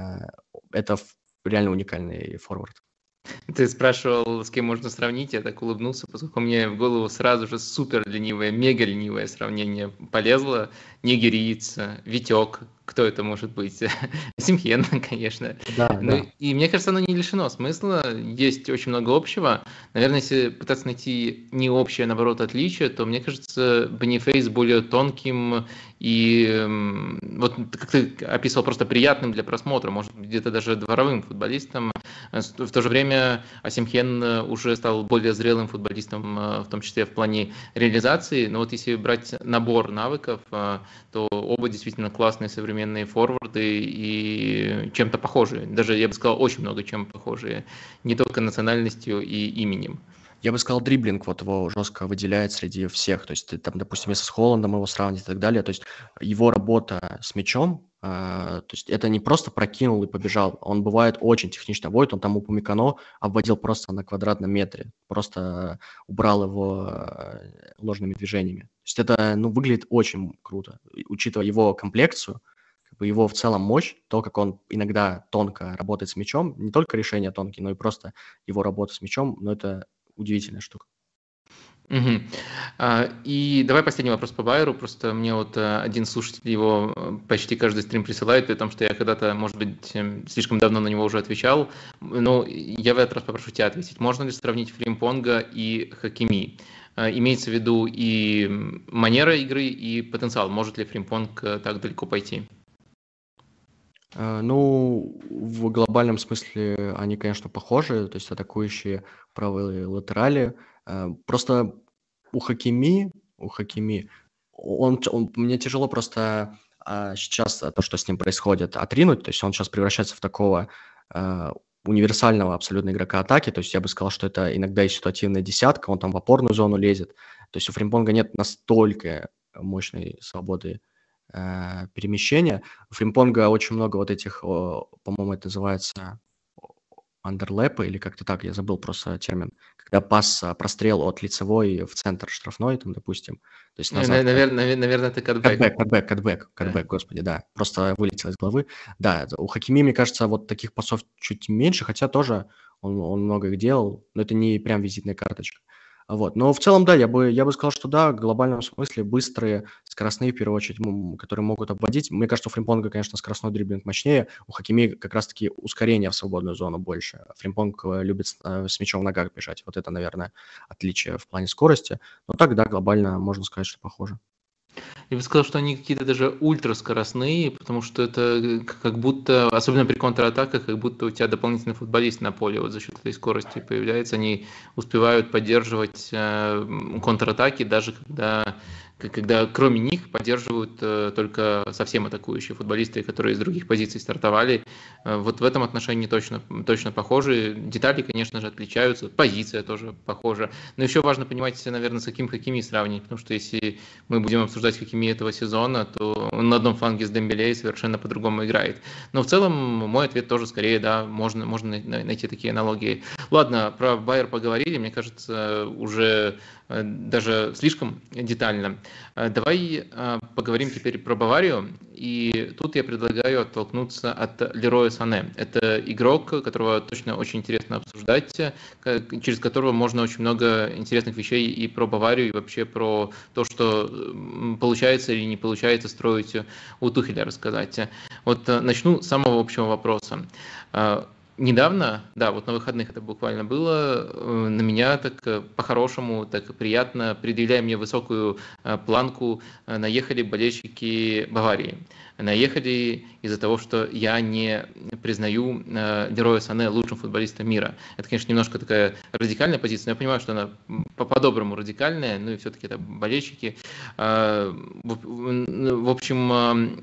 это реально уникальный форвард. [LAUGHS] Ты спрашивал, с кем можно сравнить, я так улыбнулся, поскольку мне в голову сразу же супер ленивое, мега ленивое сравнение полезло. Нигериец, Витек, кто это может быть? [LAUGHS] Симхен, [LAUGHS] конечно. Да, ну, да. И мне кажется, оно не лишено смысла. Есть очень много общего. Наверное, если пытаться найти не общее, а наоборот, отличие, то мне кажется, Бонифейс более тонким и вот как ты описывал, просто приятным для просмотра, может быть, где-то даже дворовым футболистом. В то же время Асимхен уже стал более зрелым футболистом, э, в том числе в плане реализации. Но вот если брать набор навыков, э, то оба действительно классные современные форварды и чем-то похожие. Даже, я бы сказал, очень много чем похожие. Не только национальностью и именем. Я бы сказал, дриблинг вот его жестко выделяет среди всех. То есть, там, допустим, если с Холландом его сравнить и так далее, то есть его работа с мячом, э, то есть это не просто прокинул и побежал, он бывает очень технично вводит, он там у Пумикано обводил просто на квадратном метре, просто убрал его э, ложными движениями. То есть это, ну, выглядит очень круто, учитывая его комплекцию, его в целом мощь, то, как он иногда тонко работает с мячом, не только решение тонкие, но и просто его работа с мячом, но это удивительная штука. Угу. И давай последний вопрос по Байеру. Просто мне вот э, один слушатель его э, почти каждый стрим присылает, при том, что я когда-то, может быть, эм, слишком давно на него уже отвечал. Но я в этот раз попрошу тебя ответить. Можно ли сравнить Фримпонга и Хакими? Имеется в виду и манера игры, и потенциал. Может ли Фримпонг так далеко пойти? Ну, в глобальном смысле они, конечно, похожи, то есть атакующие правые латерали – Э, просто у Хакими, у Хакими, он, он, мне тяжело просто а, сейчас то, что с ним происходит, отринуть. То есть он сейчас превращается в такого а, универсального абсолютно игрока атаки. То есть я бы сказал, что это иногда и ситуативная десятка, он там в опорную зону лезет. То есть у Фримпонга нет настолько мощной свободы э, перемещения. У Фримпонга очень много вот этих, по-моему, это называется underlap а или как-то так, я забыл просто термин, когда пас, а, прострел от лицевой в центр штрафной, там, допустим. То есть назад, наверное, наверное, это катбэк. Катбэк, катбэк, катбэк, катбэк, да. господи, да. Просто вылетел из головы. Да, у Хакими, мне кажется, вот таких пасов чуть меньше, хотя тоже он, он много их делал, но это не прям визитная карточка. Вот. Но в целом, да, я бы, я бы сказал, что да, в глобальном смысле быстрые, скоростные, в первую очередь, которые могут обводить. Мне кажется, у Фримпонга, конечно, скоростной дриблинг мощнее, у Хакими как раз-таки ускорение в свободную зону больше. Фримпонг э, любит э, с мячом в ногах бежать. Вот это, наверное, отличие в плане скорости. Но так, да, глобально можно сказать, что похоже. Я бы сказал, что они какие-то даже ультраскоростные, потому что это э, как будто, особенно при контратаках, как будто у тебя дополнительный футболист на поле вот за счет этой скорости появляется. Они успевают поддерживать э, контратаки, даже когда когда кроме них поддерживают э, только совсем атакующие футболисты, которые из других позиций стартовали. Э, вот в этом отношении точно, точно похожи. Детали, конечно же, отличаются, позиция тоже похожа. Но еще важно понимать, наверное, с каким какими сравнить, потому что если мы будем обсуждать какими этого сезона, то он на одном фланге с Дембелей совершенно по-другому играет. Но в целом мой ответ тоже скорее, да, можно, можно найти такие аналогии. Ладно, про Байер поговорили, мне кажется, уже даже слишком детально. Э, давай э, поговорим теперь про Баварию. И тут я предлагаю оттолкнуться от Лероя Сане. Это игрок, которого точно очень интересно обсуждать, через которого можно очень много интересных вещей и про Баварию, и вообще про то, что получается или не получается строить у Тухеля рассказать. Вот начну с самого общего вопроса. Недавно, да, вот на выходных это буквально было, э, на меня так э, по-хорошему, так приятно, предъявляя мне высокую э, планку, наехали болельщики Баварии наехали из-за того, что я не признаю э, Лероя Сане лучшим футболистом мира. Это, конечно, немножко такая радикальная позиция, но я понимаю, что она по-доброму радикальная, ну и все-таки это болельщики. Э, в, общем,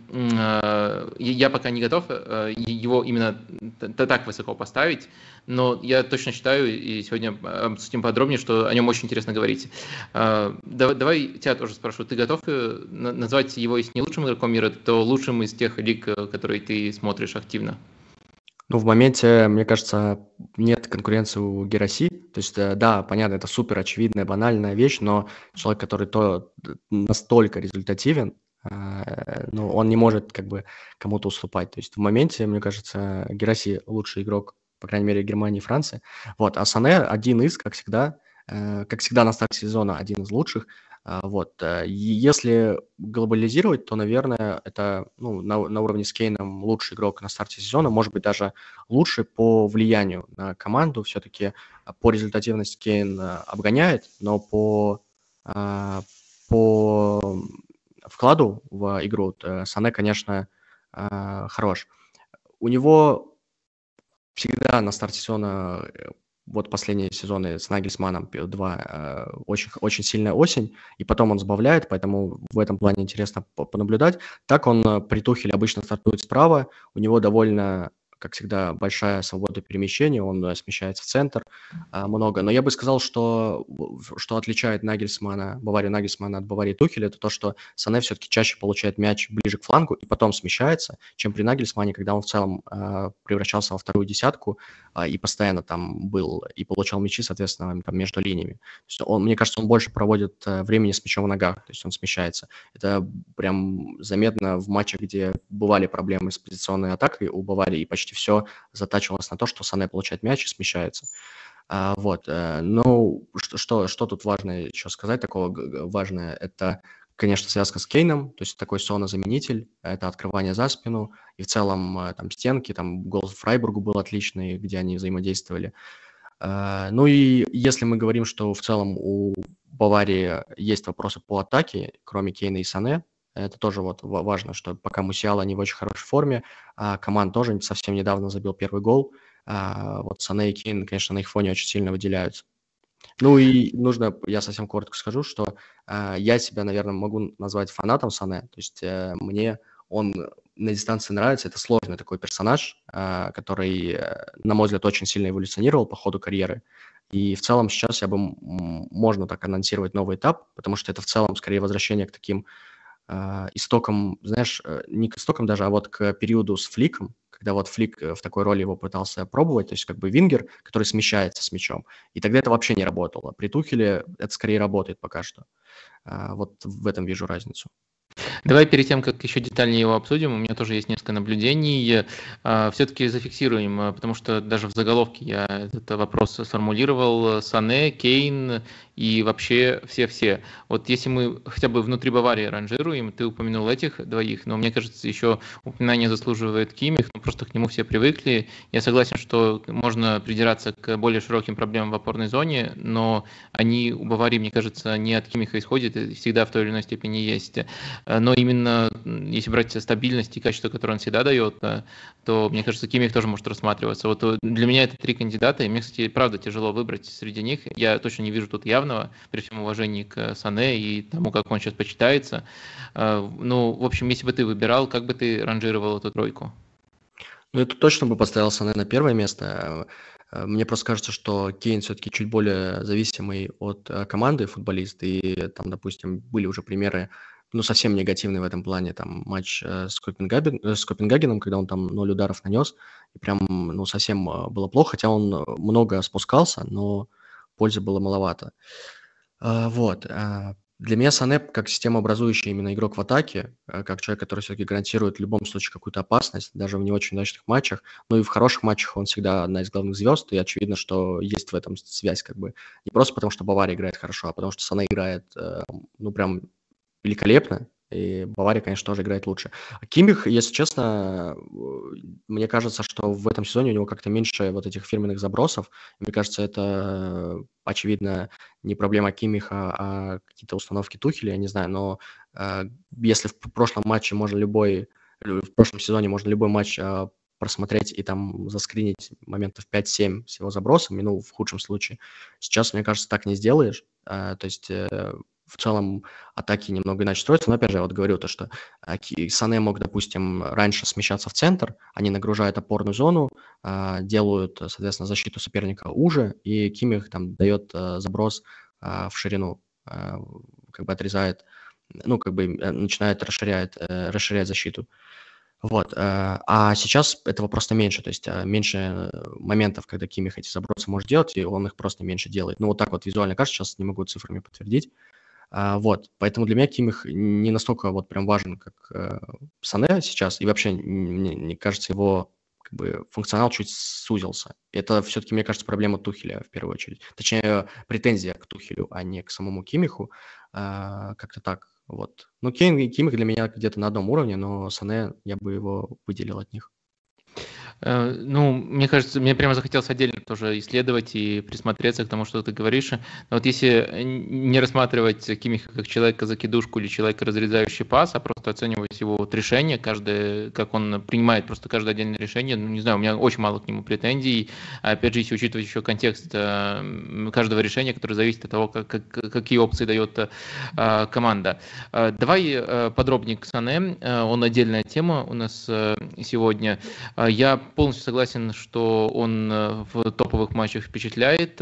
э, я пока не готов э, его именно так высоко поставить, но я точно считаю, и сегодня обсудим подробнее, что о нем очень интересно говорить. Давай, тебя тоже спрошу, ты готов э, назвать его, если не лучшим игроком мира, то лучшим из тех лиг, э, которые ты смотришь активно? Ну, в моменте, мне кажется, нет конкуренции у Гераси. То есть, э, да, понятно, это супер очевидная, банальная вещь, но человек, который то настолько результативен, ну, он не может как бы кому-то уступать. То есть в моменте, мне кажется, Гераси лучший игрок по крайней мере, Германии и Франции. Вот, а Сане один из, как всегда, э, как всегда на старте сезона, один из лучших. Э, вот, э, если глобализировать, то, наверное, это ну, на, на уровне с Кейном лучший игрок на старте сезона, может быть, даже лучший по влиянию на команду. Все-таки по результативности Кейн обгоняет, но по, по вкладу в игру Сане, конечно, хорош. У него всегда на старте сезона, э, вот последние сезоны с Нагельсманом, два, э, очень, очень сильная осень, и потом он сбавляет, поэтому в этом плане интересно понаблюдать. Так он э, при Тухеле обычно стартует справа, у него довольно как всегда, большая свобода перемещения, он э, смещается в центр а, много. Но я бы сказал, что, что отличает Нагельсмана, Баварию Нагельсмана от Баварии Тухеля, это то, что Сане все-таки чаще получает мяч ближе к флангу и потом смещается, чем при Нагельсмане, когда он в целом а, превращался во вторую десятку а, и постоянно там был и получал мячи, соответственно, там, между линиями. То есть он, мне кажется, он больше проводит а, времени с мячом в ногах, то есть он смещается. Это прям заметно в матчах, где бывали проблемы с позиционной атакой у Баварии, и почти все затачивалось на то, что Сане получает мяч и смещается. А, вот, э, ну, что, что, что тут важно еще сказать такого важное, это, конечно, связка с Кейном, то есть такой Сона-заменитель, это открывание за спину, и в целом э, там стенки, там гол Фрайбургу был отличный, где они взаимодействовали. А, ну и если мы говорим, что в целом у Баварии есть вопросы по атаке, кроме Кейна и Сане, это тоже вот важно, что пока Мусиала не в очень хорошей форме, а Команд тоже совсем недавно забил первый гол. А вот Сане и Кейн, конечно, на их фоне очень сильно выделяются. Ну и нужно, я совсем коротко скажу, что э, я себя, наверное, могу назвать фанатом Сане. То есть э, мне он на дистанции нравится. Это сложный такой персонаж, э, который, на мой взгляд, очень сильно эволюционировал по ходу карьеры. И в целом сейчас я бы, можно так анонсировать новый этап, потому что это в целом скорее возвращение к таким истокам, знаешь, э, не к истокам даже, а вот к периоду с Фликом, когда вот Флик э, в такой роли его пытался пробовать, то есть как бы вингер, который смещается с мячом. И тогда это вообще не работало. При Тухеле это скорее работает пока что. Э, вот в этом вижу разницу. Давай перед тем, как еще детальнее его обсудим, у меня тоже есть несколько наблюдений. А, Все-таки зафиксируем, а, потому что даже в заголовке я этот вопрос сформулировал. Сане, Кейн и вообще все-все. Вот если мы хотя бы внутри Баварии ранжируем, ты упомянул этих двоих, но мне кажется, еще упоминание заслуживает Кимих, ну просто к нему все привыкли. Я согласен, что можно придираться к более широким проблемам в опорной зоне, но они у Баварии, мне кажется, не от Кимиха исходят, всегда в той или иной степени есть. Но именно если брать стабильность и качество, которое он всегда дает, то, мне кажется, Кимих тоже может рассматриваться. Вот для меня это три кандидата, и мне, кстати, правда тяжело выбрать среди них. Я точно не вижу тут явного, при всем уважении к Сане и тому, как он сейчас почитается. А, ну, в общем, если бы ты выбирал, как бы ты ранжировал эту тройку? Ну, это точно бы поставил Сане на первое место. Мне просто кажется, что Кейн все-таки чуть более зависимый от э, команды футболист, и там, допустим, были уже примеры ну, совсем негативный в этом плане, там, матч э, с, Копенгаген, э, с Копенгагеном, когда он там ноль ударов нанес, и прям, ну, совсем э, было плохо, хотя он много спускался, но пользы было маловато. Э, вот. Э, для меня Санеп как системообразующий именно игрок в атаке, э, как человек, который все-таки гарантирует в любом случае какую-то опасность, даже в не очень удачных матчах, ну и в хороших матчах он всегда одна из главных звезд, и очевидно, что есть в этом связь как бы. Не просто потому, что Бавария играет хорошо, а потому что Сане играет, ну, прям великолепно, и Бавария, конечно, тоже играет лучше. А Кимих, если честно, мне кажется, что в этом сезоне у него как-то меньше вот этих фирменных забросов. Мне кажется, это, очевидно, не проблема Кимиха, а какие-то установки Тухеля, я не знаю. Но э, если в прошлом матче можно любой, в прошлом сезоне можно любой матч э, просмотреть и там заскринить моментов 5-7 с его забросами, ну, в худшем случае. Сейчас, мне кажется, так не сделаешь. Э, то есть э, в целом атаки немного иначе строятся. Но опять же, я вот говорю то, что а, Сане мог, допустим, раньше смещаться в центр, они нагружают опорную зону, а, делают, соответственно, защиту соперника уже, и Кимих там дает а, заброс в ширину, как бы отрезает, ну, как бы э, начинает расширять, э, расширять защиту. Вот. Э, а сейчас этого просто меньше, то есть меньше моментов, когда Кимих эти забросы может делать, и он их просто меньше делает. Ну, вот так вот визуально кажется, сейчас не могу цифрами подтвердить. А, вот, поэтому для меня Кимих не настолько вот прям важен, как э, Сане сейчас, и вообще, мне, мне кажется, его как бы функционал чуть сузился. Это все-таки, мне кажется, проблема Тухеля в первую очередь. Точнее, претензия к Тухелю, а не к самому Кимиху. А, как-то так, вот. Ну, Кейн Кимих для меня где-то на одном уровне, но Сане я бы его выделил от них. Э, ну, мне кажется, мне прямо захотелось отдельно тоже исследовать и присмотреться к тому, что ты говоришь. Но вот если не рассматривать Кимиха как человека за кидушку или человека, разрезающий пас, а просто оценивать его вот решение, каждое, как он принимает просто каждое отдельное решение, ну, не знаю, у меня очень мало к нему претензий. Опять же, если учитывать еще контекст э, каждого решения, который зависит от того, как, как, какие опции дает э, команда. Давай подробнее к Сане, он отдельная тема у нас сегодня. Я полностью согласен, что он э, в топовых матчах впечатляет.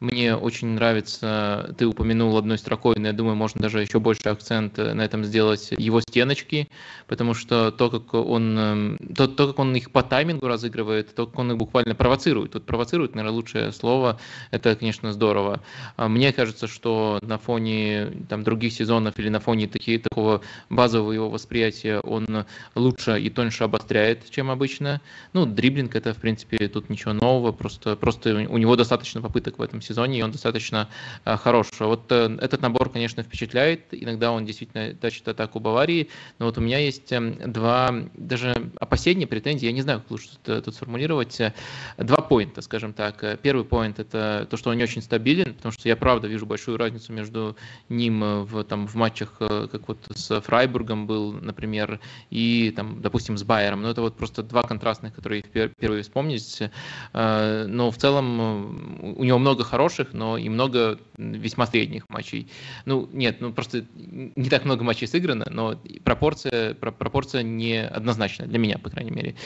Мне очень нравится, ты упомянул одной строкой, но я думаю, можно даже еще больше акцент на этом сделать, его стеночки, потому что то, как он, то, то как он их по таймингу разыгрывает, то, как он их буквально провоцирует. Тут провоцирует, наверное, лучшее слово, это, конечно, здорово. А мне кажется, что на фоне там, других сезонов или на фоне такие, такого базового его восприятия он лучше и тоньше обостряет, чем обычно. Ну, дриблинг это, в принципе, тут ничего нового, просто, просто у него достаточно попыток в этом сезоне, и он достаточно а, хорош. Вот э, этот набор, конечно, впечатляет. Иногда он действительно тащит атаку Баварии, но вот у меня есть эм, два, даже опасения, претензии, я не знаю, как лучше тут, тут сформулировать, два поинта, скажем так. Первый поинт это то, что он не очень стабилен, потому что я правда вижу большую разницу между ним в, там, в матчах, э, как вот с Фрайбургом был, например, и там, допустим, с Байером. Но это вот просто два контрастных, которые первые вспомнить. Э, но в целом э, у него много хороших, но и много весьма средних матчей. Ну, нет, ну просто не так много матчей сыграно, но пропорция, пропорция не однозначная для меня, по крайней мере.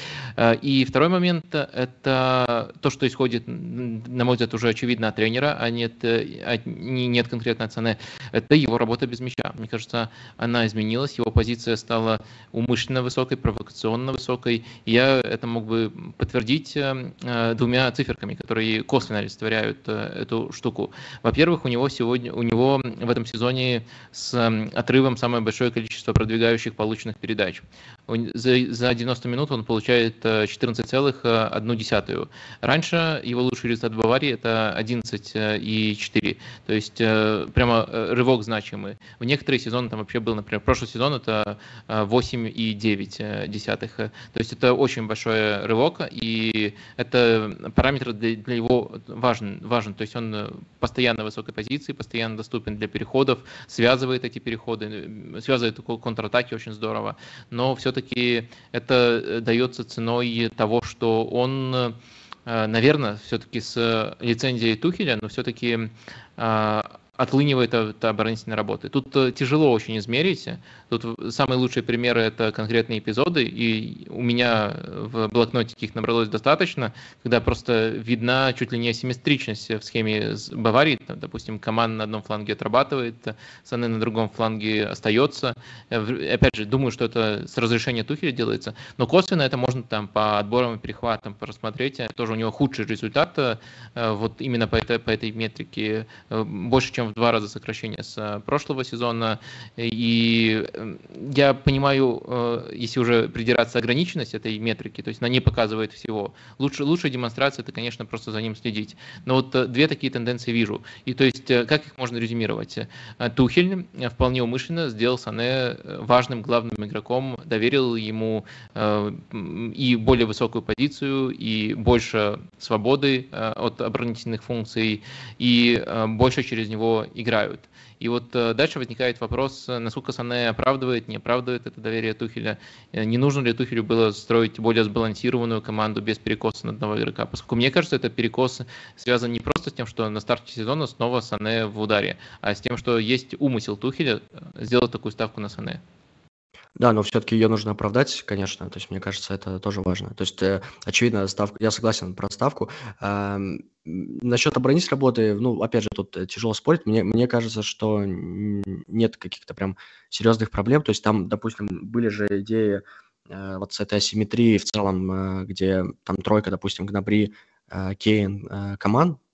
И второй момент – это то, что исходит, на мой взгляд, уже очевидно от тренера, а нет, а нет конкретно от Сане. Это его работа без мяча. Мне кажется, она изменилась, его позиция стала умышленно высокой, провокационно высокой. Я это мог бы подтвердить э, э, двумя циферками, которые косвенно олицетворяют э, эту штуку. Во-первых, у него сегодня, у него в этом сезоне с отрывом самое большое количество продвигающих полученных передач. За, за 90 минут он получает 14,1. Раньше его лучший результат в Баварии это 11,4. То есть прямо рывок значимый. В некоторые сезоны там вообще был, например, прошлый сезон это 8,9. То есть это очень большой рывок, и это параметр для, для его важен, важен. То есть он постоянно в высокой позиции, постоянно доступен для переходов, связывает эти переходы, связывает контратаки очень здорово. Но все-таки это дается ценой того, что он наверное, все-таки с лицензией Тухеля, но все-таки отлынивает от оборонительной работы. Тут э, тяжело очень измерить. Тут самые лучшие примеры это конкретные эпизоды, и у меня в блокноте их набралось достаточно, когда просто видна чуть ли не асимметричность в схеме Баварии. Там, допустим, команда на одном фланге отрабатывает, Саны на другом фланге остается. Э, опять же, думаю, что это с разрешения Тухеля делается, но косвенно это можно там по отборам и перехватам просмотреть. Тоже у него худший результат э, вот именно по этой, по этой метрике, больше, чем в два раза сокращение с э, прошлого сезона. И я понимаю, э, если уже придираться ограниченность этой метрики, то есть она не показывает всего. Лучше, лучшая демонстрация это, конечно, просто за ним следить. Но вот э, две такие тенденции вижу. И то есть, как их можно резюмировать? Тухель вполне умышленно сделал Сане важным главным игроком, доверил ему и более высокую позицию, и больше свободы от оборонительных функций, и больше через него играют. И вот э, дальше возникает вопрос, э, насколько Сане оправдывает, не оправдывает это доверие Тухеля. Э, не нужно ли Тухелю было строить более сбалансированную команду без перекоса на одного игрока? Поскольку мне кажется, это перекос связан не просто с тем, что на старте сезона снова Сане в ударе, а с тем, что есть умысел Тухеля сделать такую ставку на Сане. Да, но все-таки ее нужно оправдать, конечно. То есть, мне кажется, это тоже важно. То есть, э, очевидно, ставка, я согласен про ставку. Эм, насчет оборонительной работы, ну, опять же, тут э, тяжело спорить. Мне, мне кажется, что нет каких-то прям серьезных проблем. То есть, там, допустим, были же идеи э, вот с этой асимметрией в целом, э, где там тройка, допустим, Гнабри, э, Кейн, э,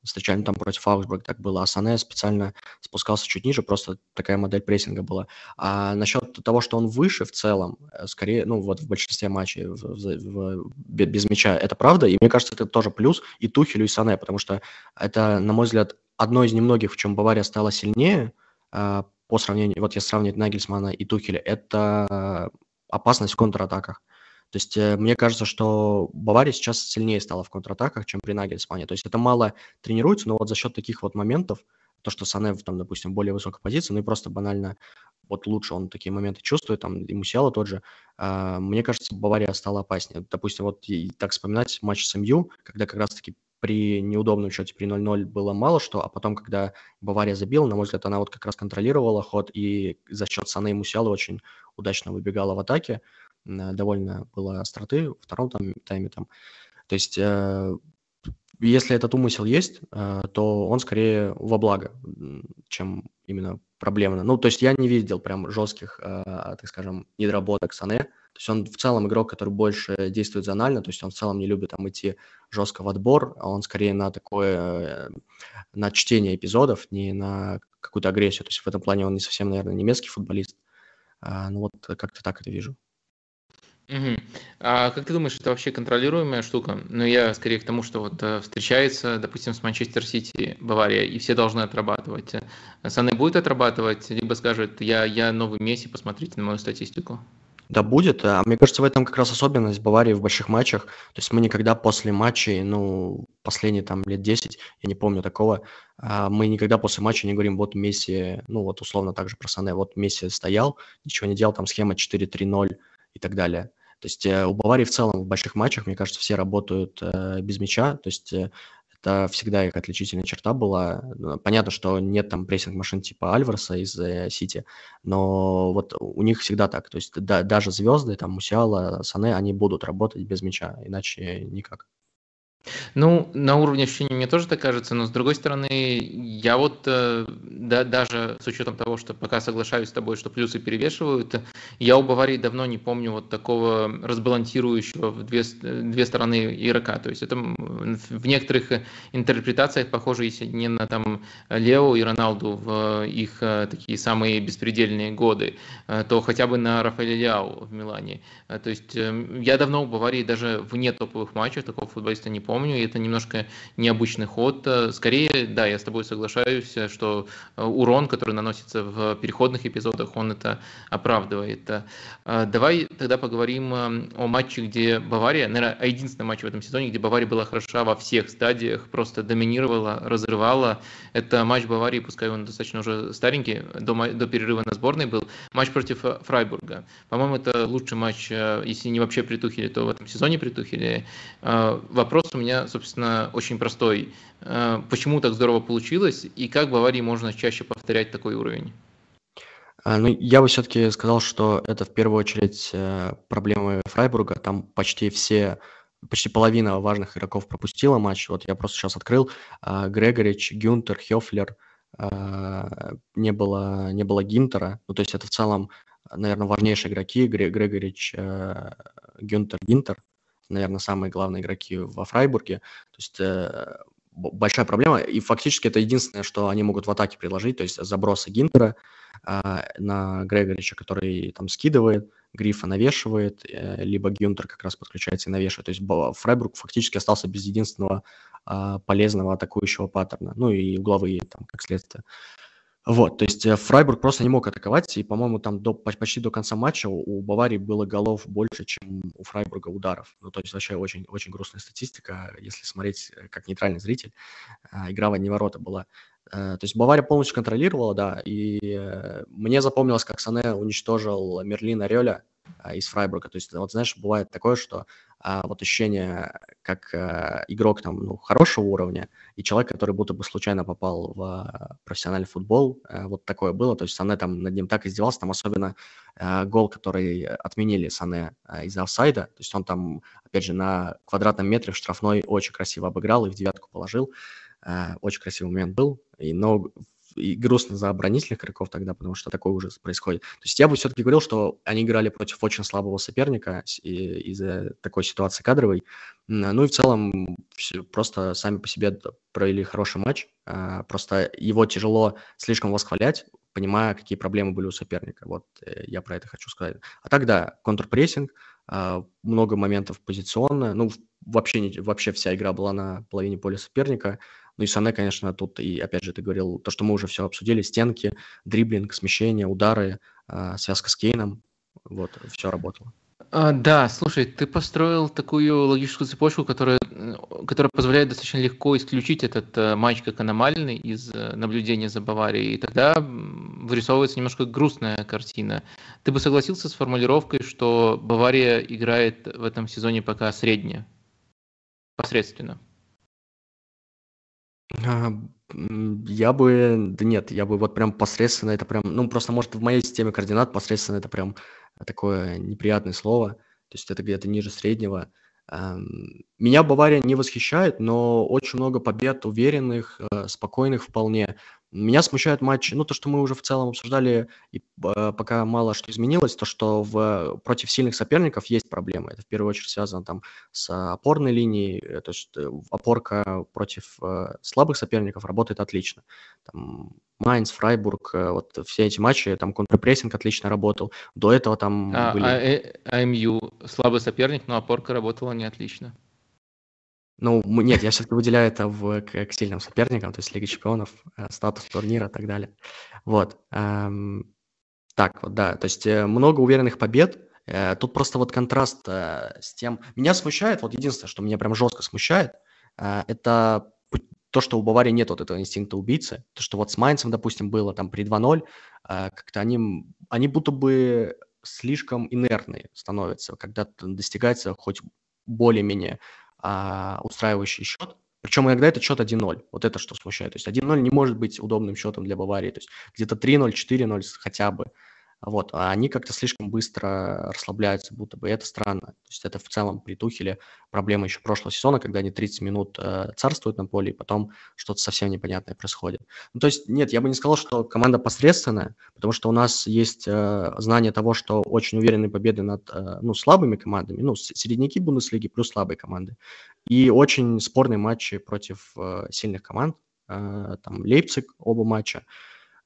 встречали там против Аугсбург, так было, а Сане специально спускался чуть ниже, просто такая модель прессинга была. А насчет того, что он выше в целом, э, скорее, ну вот в большинстве матчей в, в, в, без мяча, это правда, и мне кажется, это тоже плюс и Тухелю, и Сане, потому что это, на мой взгляд, одно из немногих, в чем Бавария стала сильнее, а, по сравнению, вот если сравнивать Нагельсмана и Тухеля, это опасность в контратаках. То есть э, мне кажется, что Бавария сейчас сильнее стала в контратаках, чем при Нагельсмане. То есть это мало тренируется, но вот за счет таких вот моментов, то, что Санев там, допустим, более высокой позиции, ну и просто банально вот лучше он такие моменты чувствует, там и Мусиала тот же, э, мне кажется, Бавария стала опаснее. Допустим, вот и так вспоминать матч с МЮ, когда как раз-таки при неудобном счете при 0-0 было мало что, а потом, когда Бавария забила, на мой взгляд, она вот как раз контролировала ход и за счет Саны и Мусиала очень удачно выбегала в атаке. Довольно было остроты во втором там, тайме. Там. То есть э, если этот умысел есть, э, то он скорее во благо, чем именно проблемно. Ну, то есть я не видел прям жестких, э, так скажем, недоработок Сане. То есть он в целом игрок, который больше действует зонально, то есть он в целом не любит там идти жестко в отбор, а он скорее на такое, на чтение эпизодов, не на какую-то агрессию. То есть в этом плане он не совсем, наверное, немецкий футболист. А, ну вот как-то так это вижу. Мгм. А как ты думаешь, это вообще контролируемая штука? Ну, я скорее к тому, что вот э, встречается, допустим, с Манчестер Сити Бавария, и все должны отрабатывать. Э, Сане будет отрабатывать, либо скажет, я, я новый Месси, посмотрите на мою статистику. Да, будет. А мне кажется, в этом как раз особенность Баварии в больших матчах. То есть мы никогда после матчей, ну, последние там лет 10, я не помню такого, а, мы никогда после матча не говорим, вот Месси, ну, вот условно так же про Сане, вот Месси стоял, ничего не делал, там схема 4-3-0 и так далее. То есть э, у Баварии в целом в больших матчах, мне кажется, все работают э, без мяча. То есть э, это всегда их отличительная черта была. Ну, понятно, что нет там прессинг-машин типа Альварса из Сити, но вот у них всегда так. То есть да, даже звезды, там Мусиала, Сане, они будут работать без мяча, иначе никак. Ну, на уровне ощущений мне тоже так кажется, но с другой стороны, я вот э, да, даже с учетом того, что пока соглашаюсь с тобой, что плюсы перевешивают, я у Баварии давно не помню вот такого разбалансирующего в две, две стороны игрока. То есть это в некоторых интерпретациях похоже, если не на там Лео и Роналду в их э, такие самые беспредельные годы, э, то хотя бы на Рафаэля Ляо в Милане. То есть я давно у Баварии даже вне топовых матчей такого футболиста не помню помню, и это немножко необычный ход. Скорее, да, я с тобой соглашаюсь, что э, урон, который наносится в переходных эпизодах, он это оправдывает. Э, давай тогда поговорим э, о матче, где Бавария, наверное, единственный матч в этом сезоне, где Бавария была хороша во всех стадиях, просто доминировала, разрывала. Это матч Баварии, пускай он достаточно уже старенький, до, до перерыва на сборной был, матч против Фрайбурга. По-моему, это лучший матч, если не вообще притухили, то в этом сезоне притухили. Вопрос у меня, собственно, очень простой. Э, почему так здорово получилось и как в Баварии можно чаще повторять такой уровень? А, ну, я бы все-таки сказал, что это в первую очередь э, проблемы Фрайбурга. Там почти все, почти половина важных игроков пропустила матч. Вот я просто сейчас открыл. А, Грегорич, Гюнтер, Хёфлер, не было, не было Гинтера. Ну, то есть это в целом, наверное, важнейшие игроки. Грегорич, э, Гюнтер, Гинтер наверное, самые главные игроки во Фрайбурге. То есть э, большая проблема, и фактически это единственное, что они могут в атаке предложить, то есть забросы Гинтера э, на Грегорича, который там скидывает, Грифа навешивает, э, либо Гюнтер как раз подключается и навешивает. То есть Фрайбург фактически остался без единственного э, полезного атакующего паттерна, ну и угловые там как следствие. Вот, то есть э, Фрайбург просто не мог атаковать, и, по-моему, там до, почти до конца матча у Баварии было голов больше, чем у Фрайбурга ударов. Ну, то есть вообще очень, очень грустная статистика, если смотреть э, как нейтральный зритель. А, игра в одни ворота была. Э, то есть Бавария полностью контролировала, да, и мне запомнилось, как Сане уничтожил Мерлина Рёля из Фрайбурга. То есть, вот знаешь, бывает такое, что а, вот ощущение, как а, игрок там, ну, хорошего уровня, и человек, который будто бы случайно попал в профессиональный футбол, а, вот такое было. То есть Сане там над ним так издевался, там особенно а, гол, который отменили Сане а, из офсайда. То есть он там, опять же, на квадратном метре в штрафной очень красиво обыграл и в девятку положил. Uh, очень красивый момент был, и, но и грустно за оборонительных игроков тогда, потому что такой ужас происходит. То есть я бы все-таки говорил, что они играли против очень слабого соперника из-за такой ситуации кадровой. Ну и в целом просто сами по себе провели хороший матч. А, просто его тяжело слишком восхвалять, понимая, какие проблемы были у соперника. Вот э, я про это хочу сказать. А тогда контрпрессинг, а, много моментов позиционно. Ну, вообще, вообще вся игра была на половине поля соперника. Ну и Сане, конечно, тут, и опять же, ты говорил, то, что мы уже все обсудили, стенки, дриблинг, смещение, удары, э, связка с Кейном, вот, все работало. А, да, слушай, ты построил такую логическую цепочку, которая, которая позволяет достаточно легко исключить этот э, матч как аномальный из э, наблюдения за Баварией, и тогда вырисовывается немножко грустная картина. Ты бы согласился с формулировкой, что Бавария играет в этом сезоне пока средне, посредственно? А, я бы, да нет, я бы вот прям посредственно это прям, ну просто может в моей системе координат посредственно это прям такое неприятное слово, то есть это где-то ниже среднего. Эм, меня Бавария не восхищает, но очень много побед уверенных, э, спокойных вполне. Меня смущает матч, ну, то, что мы уже в целом обсуждали, и э, пока мало что изменилось, то, что в, против сильных соперников есть проблемы. Это в первую очередь связано там с опорной линией, э, то есть э, опорка против э, слабых соперников работает отлично. Там Майнц, Фрайбург, э, вот все эти матчи, там контрпрессинг отлично работал. До этого там А, были... а, э, АМЮ слабый соперник, но опорка работала не отлично. Ну, нет, я все-таки выделяю это в, к, к сильным соперникам, то есть Лига Чемпионов, э, статус турнира и так далее. Вот. Эм, так, вот, да, то есть э, много уверенных побед. Э, тут просто вот контраст с тем... Меня смущает, вот единственное, что меня прям жестко смущает, это то, что у Баварии нет вот этого инстинкта убийцы, то, что вот с Майнцем, допустим, было там при 2-0, как-то они, они будто бы слишком инертные становятся, когда достигается хоть более-менее а, устраивающий счет. Причем иногда это счет 1-0. Вот это что смущает. То есть 1-0 не может быть удобным счетом для Баварии. То есть где-то 3-0, 4-0 хотя бы. Вот, а они как-то слишком быстро расслабляются, будто бы, это странно. То есть это в целом при Тухеле проблема еще прошлого сезона, когда они 30 минут э, царствуют на поле, и потом что-то совсем непонятное происходит. Ну, то есть, нет, я бы не сказал, что команда посредственная, потому что у нас есть э, знание того, что очень уверенные победы над, э, ну, слабыми командами, ну, середняки Бундеслиги плюс слабые команды, и очень спорные матчи против э, сильных команд, э, там, Лейпциг, оба матча,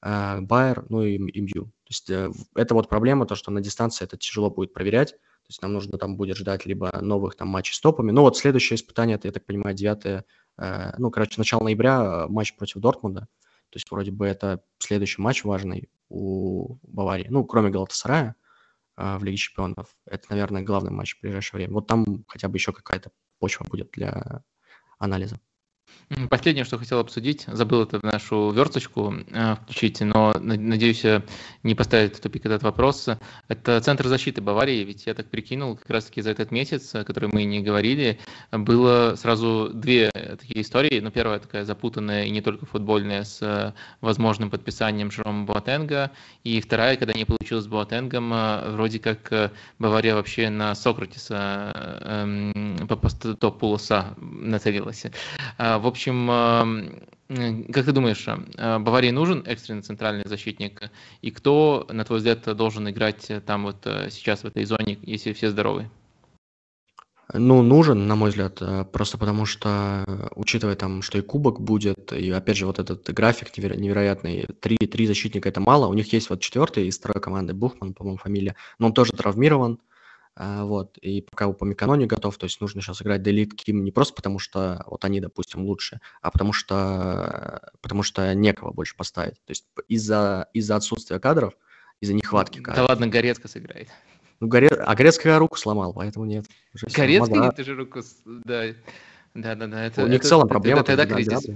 э, Байер, ну и МЮ. То есть э, это вот проблема, то, что на дистанции это тяжело будет проверять. То есть нам нужно там будет ждать либо новых там матчей с топами. Ну вот следующее испытание, это, я так понимаю, 9, э, ну, короче, начало ноября э, матч против Дортмунда. То есть вроде бы это следующий матч важный у Баварии. Ну, кроме Галатасарая э, в Лиге Чемпионов. Это, наверное, главный матч в ближайшее время. Вот там хотя бы еще какая-то почва будет для анализа. Последнее, что хотел обсудить, забыл это в нашу верточку э, включить, но надеюсь э, не поставить в тупик этот вопрос. Это Центр защиты Баварии, ведь я так прикинул, как раз-таки за этот месяц, о котором мы не говорили, было сразу две такие истории. Ну, первая такая запутанная и не только футбольная с э, возможным подписанием Жерома Буатенга, и вторая, когда не получилось с Буатенгом, вроде как Бавария вообще на Сократиса эм, по посту Пулоса нацелилась. В общем, как ты думаешь, а, Баварии нужен экстренный центральный защитник? И кто, на твой взгляд, должен играть там вот э, сейчас в этой зоне, если все здоровы? Ну, нужен, на мой взгляд, э, просто потому что, э, учитывая там, что и кубок будет, и опять же вот этот график невероятный, три, три защитника это мало, у них есть вот четвертый из второй команды, Бухман, по-моему, фамилия, но он тоже травмирован, а, вот, и пока Упамекано не готов, то есть нужно сейчас играть Делит Ким не просто потому, что вот они, допустим, лучше, а потому что, потому что некого больше поставить. То есть из-за из отсутствия кадров, из-за нехватки кадров. Да ладно, Горецко сыграет. Ну, Горе... А Горецкая руку сломал, поэтому нет. Горецкий нет, ты же руку... Да, да, да. да. Это, У них в целом проблема. Это, тогда кризис.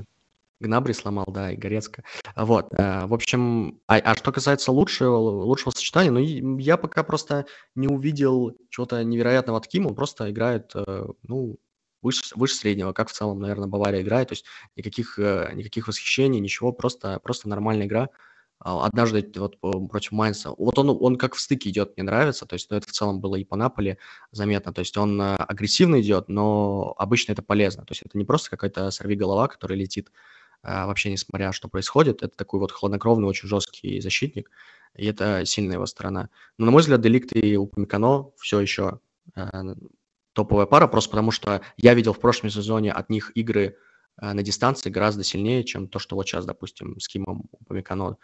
Гнабри сломал, да, и Горецко. Вот, э, в общем, а, а что касается лучшего, лучшего сочетания, ну, я пока просто не увидел чего-то невероятного от Кима, он просто играет, э, ну, выше, выше среднего, как в целом, наверное, Бавария играет, то есть никаких, э, никаких восхищений, ничего, просто, просто нормальная игра. А, однажды вот против Майнса, вот он, он как в стыке идет, мне нравится, то есть ну, это в целом было и по Наполе заметно, то есть он агрессивно идет, но обычно это полезно, то есть это не просто какая-то сорви-голова, которая летит, вообще несмотря что происходит. Это такой вот хладнокровный, очень жесткий защитник, и это сильная его сторона. Но, на мой взгляд, Деликт и Упамекано все еще э, топовая пара, просто потому что я видел в прошлом сезоне от них игры э, на дистанции гораздо сильнее, чем то, что вот сейчас, допустим, с Кимом Упамекано, э,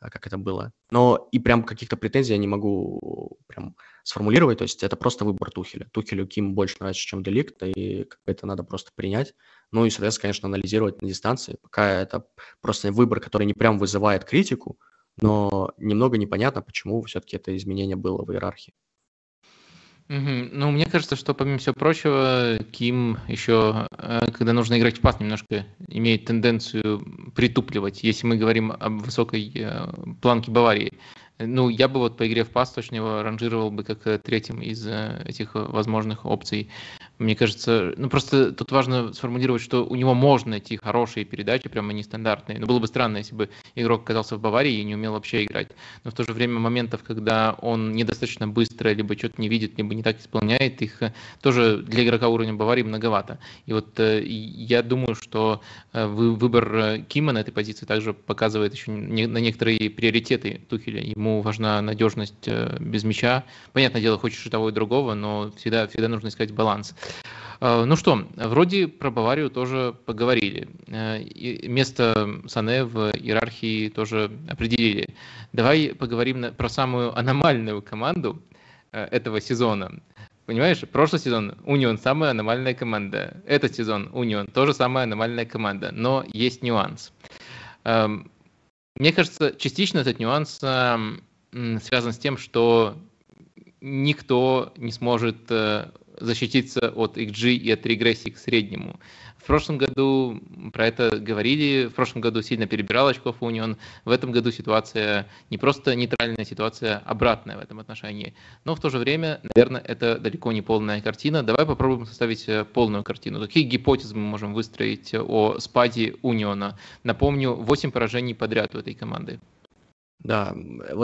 как это было. Но и прям каких-то претензий я не могу прям сформулировать, то есть это просто выбор Тухеля. Тухелю Ким больше нравится, чем Деликт, и это надо просто принять. Ну и, соответственно, конечно, анализировать на дистанции. Пока это просто выбор, который не прям вызывает критику, но немного непонятно, почему все-таки это изменение было в иерархии. Угу. Ну, мне кажется, что помимо всего прочего, Ким еще, э, когда нужно играть в пас, немножко имеет тенденцию притупливать, если мы говорим об высокой э, планке Баварии. Ну, я бы вот по игре в пас точно его ранжировал бы как э, третьим из этих возможных опций. Мне кажется, ну просто тут важно сформулировать, что у него можно найти хорошие передачи, прямо нестандартные. Но было бы странно, если бы игрок оказался в Баварии и не умел вообще играть. Но в то же время моментов, когда он недостаточно быстро, либо что-то не видит, либо не так исполняет, их э, тоже для игрока уровня Баварии многовато. И вот э, я думаю, что э, выбор Кима на этой позиции также показывает еще на некоторые приоритеты Тухеля. Ему важна надежность без мяча. Понятное дело, хочешь и того, и другого, но всегда, всегда нужно искать баланс. Э, ну что, вроде про Баварию тоже поговорили. Э, место Сане в иерархии тоже определили. Давай поговорим про самую аномальную команду э, этого сезона. Понимаешь, прошлый сезон Унион самая аномальная команда. Этот сезон Унион тоже самая аномальная команда. Но есть нюанс. Эм, мне кажется, частично этот нюанс эм, связан с тем, что никто не сможет защититься от XG и от регрессии к среднему. В прошлом году про это говорили, в прошлом году сильно перебирал очков Унион, в этом году ситуация не просто нейтральная, ситуация обратная в этом отношении. Но в то же время, наверное, это далеко не полная картина. Давай попробуем составить э, полную картину. Какие гипотезы мы можем выстроить о спаде Униона? Напомню, 8 поражений подряд у этой команды. Да,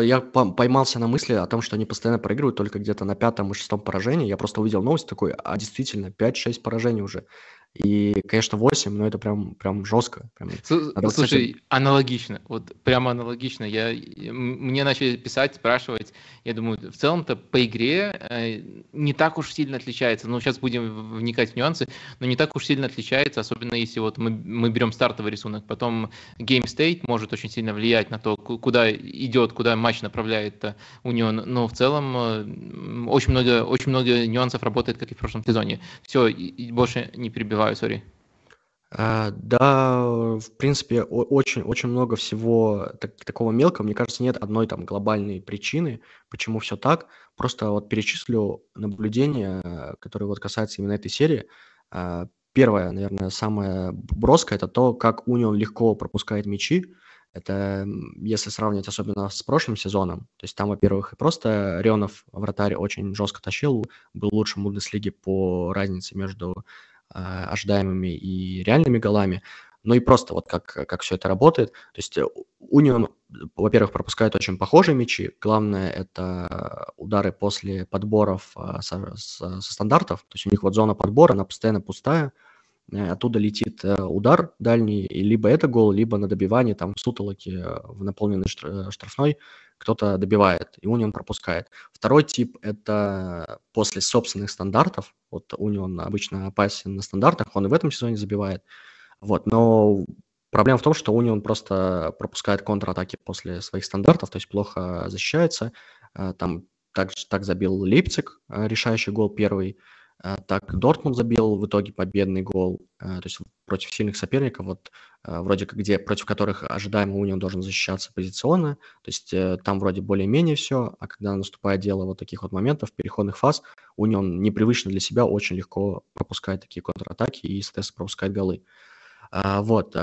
я поймался на мысли о том, что они постоянно проигрывают только где-то на пятом и шестом поражении. Я просто увидел новость такой, а действительно, 5-6 поражений уже. И, конечно, 8, но это прям, прям жестко. Прям, надо, Слушай, аналогично, вот прямо аналогично. Я, мне начали писать, спрашивать. Я думаю, в целом-то по игре э, не так уж сильно отличается. Ну, сейчас будем вникать в нюансы, но не так уж сильно отличается, особенно если вот мы, мы берем стартовый рисунок. Потом Game State может очень сильно влиять на то, куда идет, куда матч направляет э, Унион. Но в целом э, очень много, очень много нюансов работает, как и в прошлом сезоне. Все, и больше не перебиваю сори. А, да, в принципе, очень, очень много всего так- такого мелкого. Мне кажется, нет одной там глобальной причины, почему все так. Просто вот перечислю наблюдения, которые вот касаются именно этой серии. А, первое, наверное, самое броское, это то, как Унион легко пропускает мячи. Это если сравнивать особенно с прошлым сезоном. То есть там, во-первых, и просто Рионов, вратарь, очень жестко тащил, был лучшим Бундеслиги по разнице между ожидаемыми и реальными голами, но и просто вот как, как все это работает. То есть Унион, во-первых, пропускает очень похожие мячи. Главное – это удары после подборов а, со, со, со стандартов. То есть у них вот зона подбора, она постоянно пустая. Э, оттуда летит э, удар дальний, и либо это гол, либо на добивании, там, в сутолоке, э, в наполненной штрафной кто-то добивает, и Унион пропускает. Второй тип – это после собственных стандартов. Вот Унион обычно опасен на стандартах, он и в этом сезоне забивает. Вот, но проблема в том, что Унион просто пропускает контратаки после своих стандартов, то есть плохо защищается. Там так, так забил Лейпциг, решающий гол первый – так Дортмунд забил в итоге победный гол, а, то есть против сильных соперников, вот а, вроде как где, против которых ожидаемо Унион должен защищаться позиционно, то есть э, там вроде более-менее все, а когда наступает дело вот таких вот моментов, переходных фаз, Унион непривычно для себя очень легко пропускает такие контратаки и, соответственно, пропускает голы. Вот,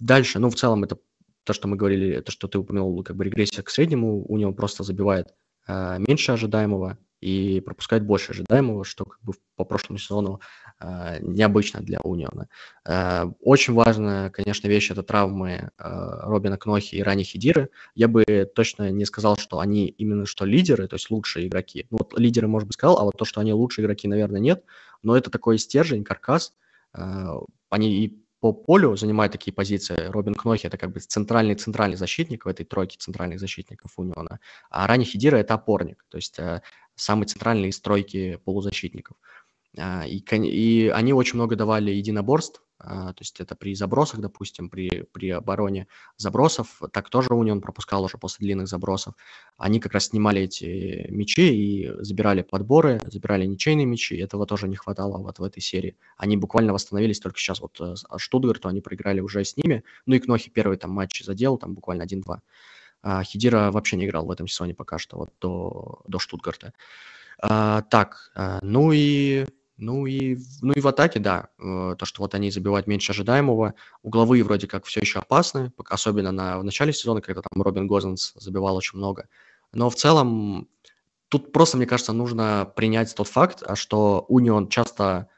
дальше, ну, в целом это то, что мы говорили, то, что ты упомянул, как бы регрессия к среднему, Унион просто забивает меньше ожидаемого, и пропускать больше ожидаемого, что как бы по прошлому сезону э, необычно для Униона. Э, очень важная, конечно, вещь – это травмы э, Робина Кнохи и Рани Хидиры. Я бы точно не сказал, что они именно что лидеры, то есть лучшие игроки. Ну, вот лидеры, может быть, сказал, а вот то, что они лучшие игроки, наверное, нет. Но это такой стержень, каркас. Э, они и по полю занимают такие позиции. Робин Кнохи – это как бы центральный-центральный защитник в этой тройке центральных защитников Униона. А Рани Хидира – это опорник. То есть э, самые центральные из стройки полузащитников. А, и, и они очень много давали единоборств, то есть это при забросах, допустим, при, при обороне забросов, так тоже Унион пропускал уже после длинных забросов. Они как раз снимали эти мячи и забирали подборы, забирали ничейные мячи, этого тоже не хватало вот в этой серии. Они буквально восстановились только сейчас, вот э, Штутгарту они проиграли уже с ними, ну и Кнохи первый там матч задел, там буквально 1-2. А, Хидира вообще не играл в этом сезоне пока что, вот до, до Штутгарта. А, так, а, ну и ну и, ну и в атаке, да, э, то, что вот они забивают меньше ожидаемого. Угловые вроде как все еще опасны, особенно на, в начале сезона, когда там Робин Гозенс забивал очень много. Но в целом тут просто, мне кажется, нужно принять тот факт, что Унион часто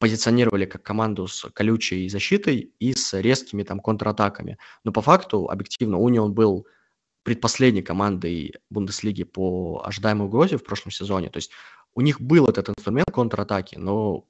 позиционировали как команду с колючей защитой и с резкими там контратаками. Но по факту, объективно, Унион был предпоследней командой Бундеслиги по ожидаемой угрозе в прошлом сезоне. То есть у них был этот инструмент контратаки, но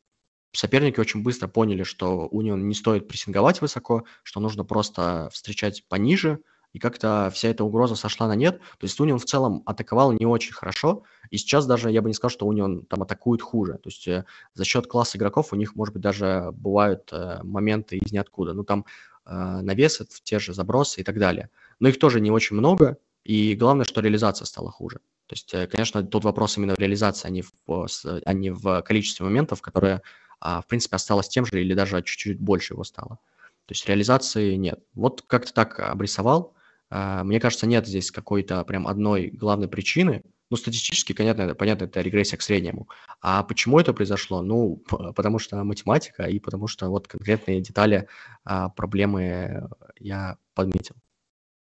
соперники очень быстро поняли, что Унион не стоит прессинговать высоко, что нужно просто встречать пониже, и как-то вся эта угроза сошла на нет. То есть Унион в целом атаковал не очень хорошо, и сейчас даже я бы не сказал, что Унион там атакует хуже. То есть э, за счет класса игроков у них, может быть, даже бывают э, моменты из ниоткуда. Ну там э, навесы, те же забросы и так далее. Но их тоже не очень много, и главное, что реализация стала хуже. То есть, э, конечно, тут вопрос именно в реализации, а не в, а не в количестве моментов, которые а, в принципе, осталось тем же или даже чуть-чуть больше его стало. То есть реализации нет. Вот как-то так обрисовал. А, мне кажется, нет здесь какой-то прям одной главной причины. Ну, статистически, понятно, понятно, это регрессия к среднему. А почему это произошло? Ну, потому что математика и потому что вот конкретные детали а, проблемы я подметил.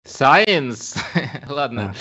Science. [LAUGHS] Ладно.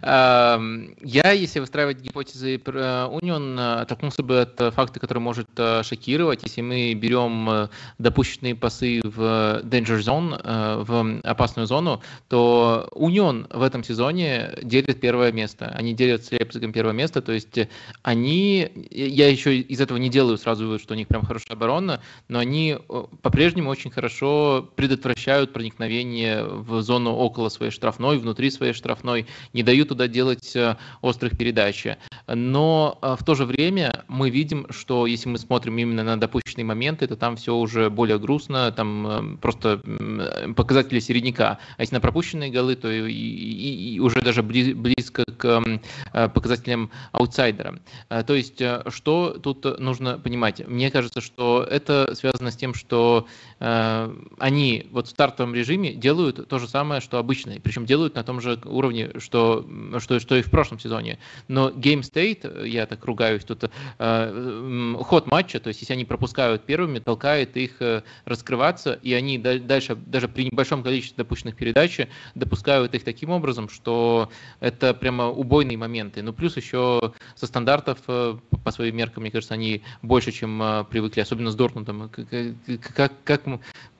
Да. Я, если выстраивать гипотезы про Union, оттолкнулся бы от факта, который может э, шокировать. Если мы берем э, допущенные пасы в danger zone, э, в опасную зону, то Union в этом сезоне делит первое место. Они делят с Лейпцигом первое место, то есть они, я еще из этого не делаю сразу вывод, что у них прям хорошая оборона, но они по-прежнему очень хорошо предотвращают проникновение в зону около около своей штрафной, внутри своей штрафной, не дают туда делать э, острых передач. Но э, в то же время мы видим, что если мы смотрим именно на допущенные моменты, то там все уже более грустно, там э, просто показатели середняка. А если на пропущенные голы, то и, и, и уже даже близко к показателям аутсайдера. То есть, что тут нужно понимать? Мне кажется, что это связано с тем, что они вот в стартовом режиме делают то же самое, что обычно причем делают на том же уровне, что, что, что и в прошлом сезоне. Но Game State, я так ругаюсь тут, э, ход матча, то есть если они пропускают первыми, толкает их э, раскрываться, и они дальше, даже при небольшом количестве допущенных передач, допускают их таким образом, что это прямо убойные моменты. Ну, плюс еще со стандартов, э, по своим меркам, мне кажется, они больше, чем привыкли, особенно с Дортмундом. Как, как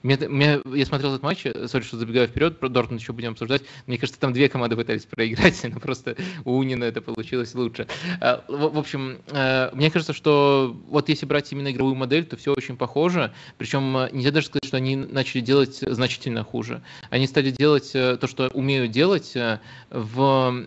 мне, мне, я смотрел этот матч, сори, что забегаю вперед, про Дортмунд еще будем обсуждать. Мне кажется, там две команды пытались проиграть, [LAUGHS] но просто у Унина это получилось лучше. А, в, в общем, э, мне кажется, что вот если брать именно игровую модель, то все очень похоже. Причем э, нельзя даже сказать, что они начали делать значительно хуже. Они стали делать э, то, что умеют делать, в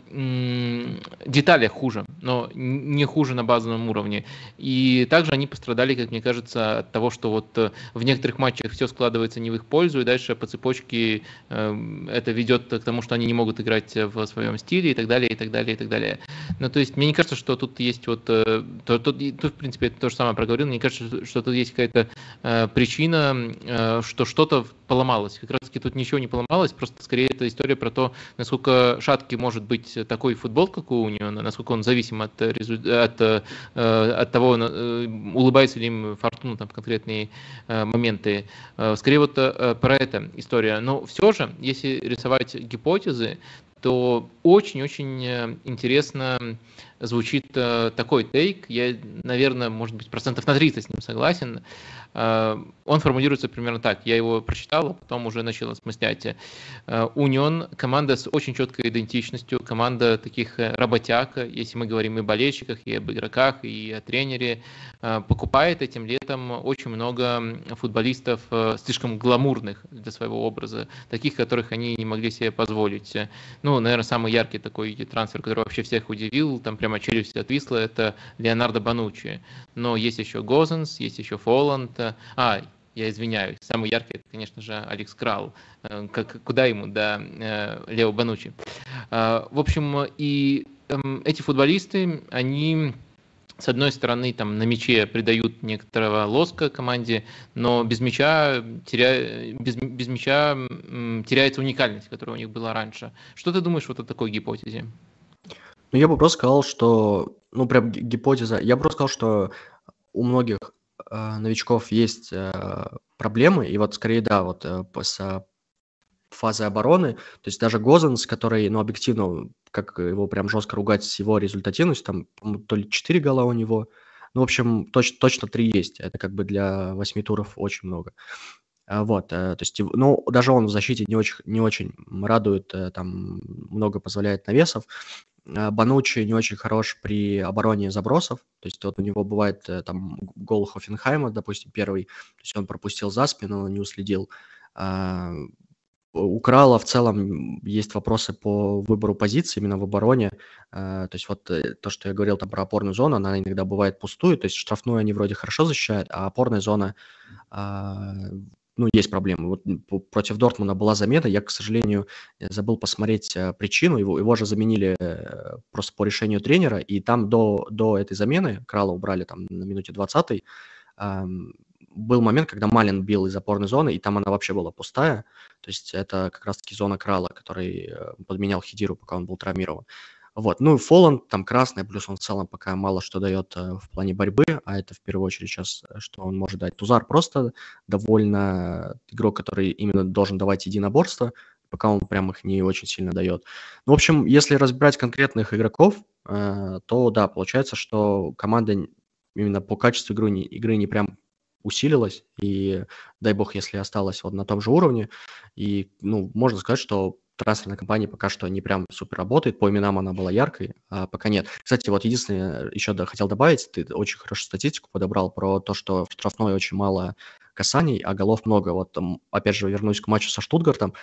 деталях хуже, но не хуже на базовом уровне. И также они пострадали, как мне кажется, от того, что вот в некоторых матчах все складывается не в их пользу, и дальше по цепочке это ведет к тому, что они не могут играть в своем стиле и так далее, и так далее, и так далее. Ну, то есть, мне не кажется, что тут есть вот, э, то, то, то в принципе, это то же самое проговорил, мне кажется, что тут есть какая-то э, причина, э, что что-то поломалось. Как раз таки тут ничего не поломалось, просто скорее это история про то, насколько шаткий может быть такой футбол, как у него, насколько он зависим от, от, э, от того, э, улыбается ли им фортуна там, в конкретные э, моменты. Скорее вот про это история. Но все же, если рисовать гипотезы, то очень-очень э, интересно звучит э, такой тейк. Я, наверное, может быть, процентов на 30 с ним согласен. Э, он формулируется примерно так. Я его прочитал, а потом уже начал осмыслять. Унион – команда с очень четкой идентичностью, команда таких работяг, если мы говорим и о болельщиках, и об игроках, и о тренере, покупает этим летом очень много футболистов слишком гламурных для своего образа, таких, которых они не могли себе позволить. Ну, наверное, самый яркий такой трансфер, который вообще всех удивил, там прямо челюсть отвисла, это Леонардо Банучи. Но есть еще Гозенс, есть еще Фоланд. А, я извиняюсь, самый яркий, это, конечно же, Алекс Крал. Э, как, куда ему, да, э, Лео Банучи. Э, в общем, и эм, эти футболисты, они с одной стороны, там на мяче придают некоторого лоска команде, но без мяча, теря... без, без мяча теряется уникальность, которая у них была раньше. Что ты думаешь вот о такой гипотезе? Ну, я бы просто сказал, что, ну, прям гипотеза, я бы просто сказал, что у многих э, новичков есть э, проблемы, и вот скорее, да, вот э, с фазы обороны, то есть даже Гозенс, который, ну, объективно, как его прям жестко ругать с его результативностью, там, то ли 4 гола у него, Ну, в общем, точ, точно три есть. Это как бы для восьми туров очень много. А, вот, э, то есть, ну, даже он в защите не очень, не очень радует, э, там много позволяет навесов. А, Банучи не очень хорош при обороне забросов, то есть вот у него бывает э, там гол Хофенхайма, допустим, первый, то есть он пропустил за спину, не уследил. А, у Крала в целом есть вопросы по выбору позиции именно в обороне. То есть вот то, что я говорил там про опорную зону, она иногда бывает пустую, то есть штрафную они вроде хорошо защищают, а опорная зона ну, есть проблемы. Вот против Дортмуна была замена, я, к сожалению, э, забыл посмотреть э, причину, его, его же заменили э, просто по решению тренера, и там до, до этой замены, Крала убрали там на минуте 20 эм, был момент, когда Малин бил из опорной зоны, и там она вообще была пустая, то есть это как раз-таки зона Крала, который подменял Хидиру, пока он был травмирован. Вот. Ну и Фоланд там красный, плюс он в целом пока мало что дает э, в плане борьбы, а это в первую очередь сейчас, э, что он может дать. Тузар просто довольно игрок, который именно должен давать единоборство, пока он прям их не очень сильно дает. Ну, в общем, если разбирать конкретных игроков, э, то да, получается, что команда именно по качеству игры не, игры не прям усилилась, и дай бог, если осталась вот на том же уровне, и, ну, можно сказать, что трансферная компания пока что не прям супер работает, по именам она была яркой, а пока нет. Кстати, вот единственное, еще хотел добавить, ты очень хорошую статистику подобрал про то, что в штрафной очень мало касаний, а голов много. Вот, опять же, вернусь к матчу со Штутгартом,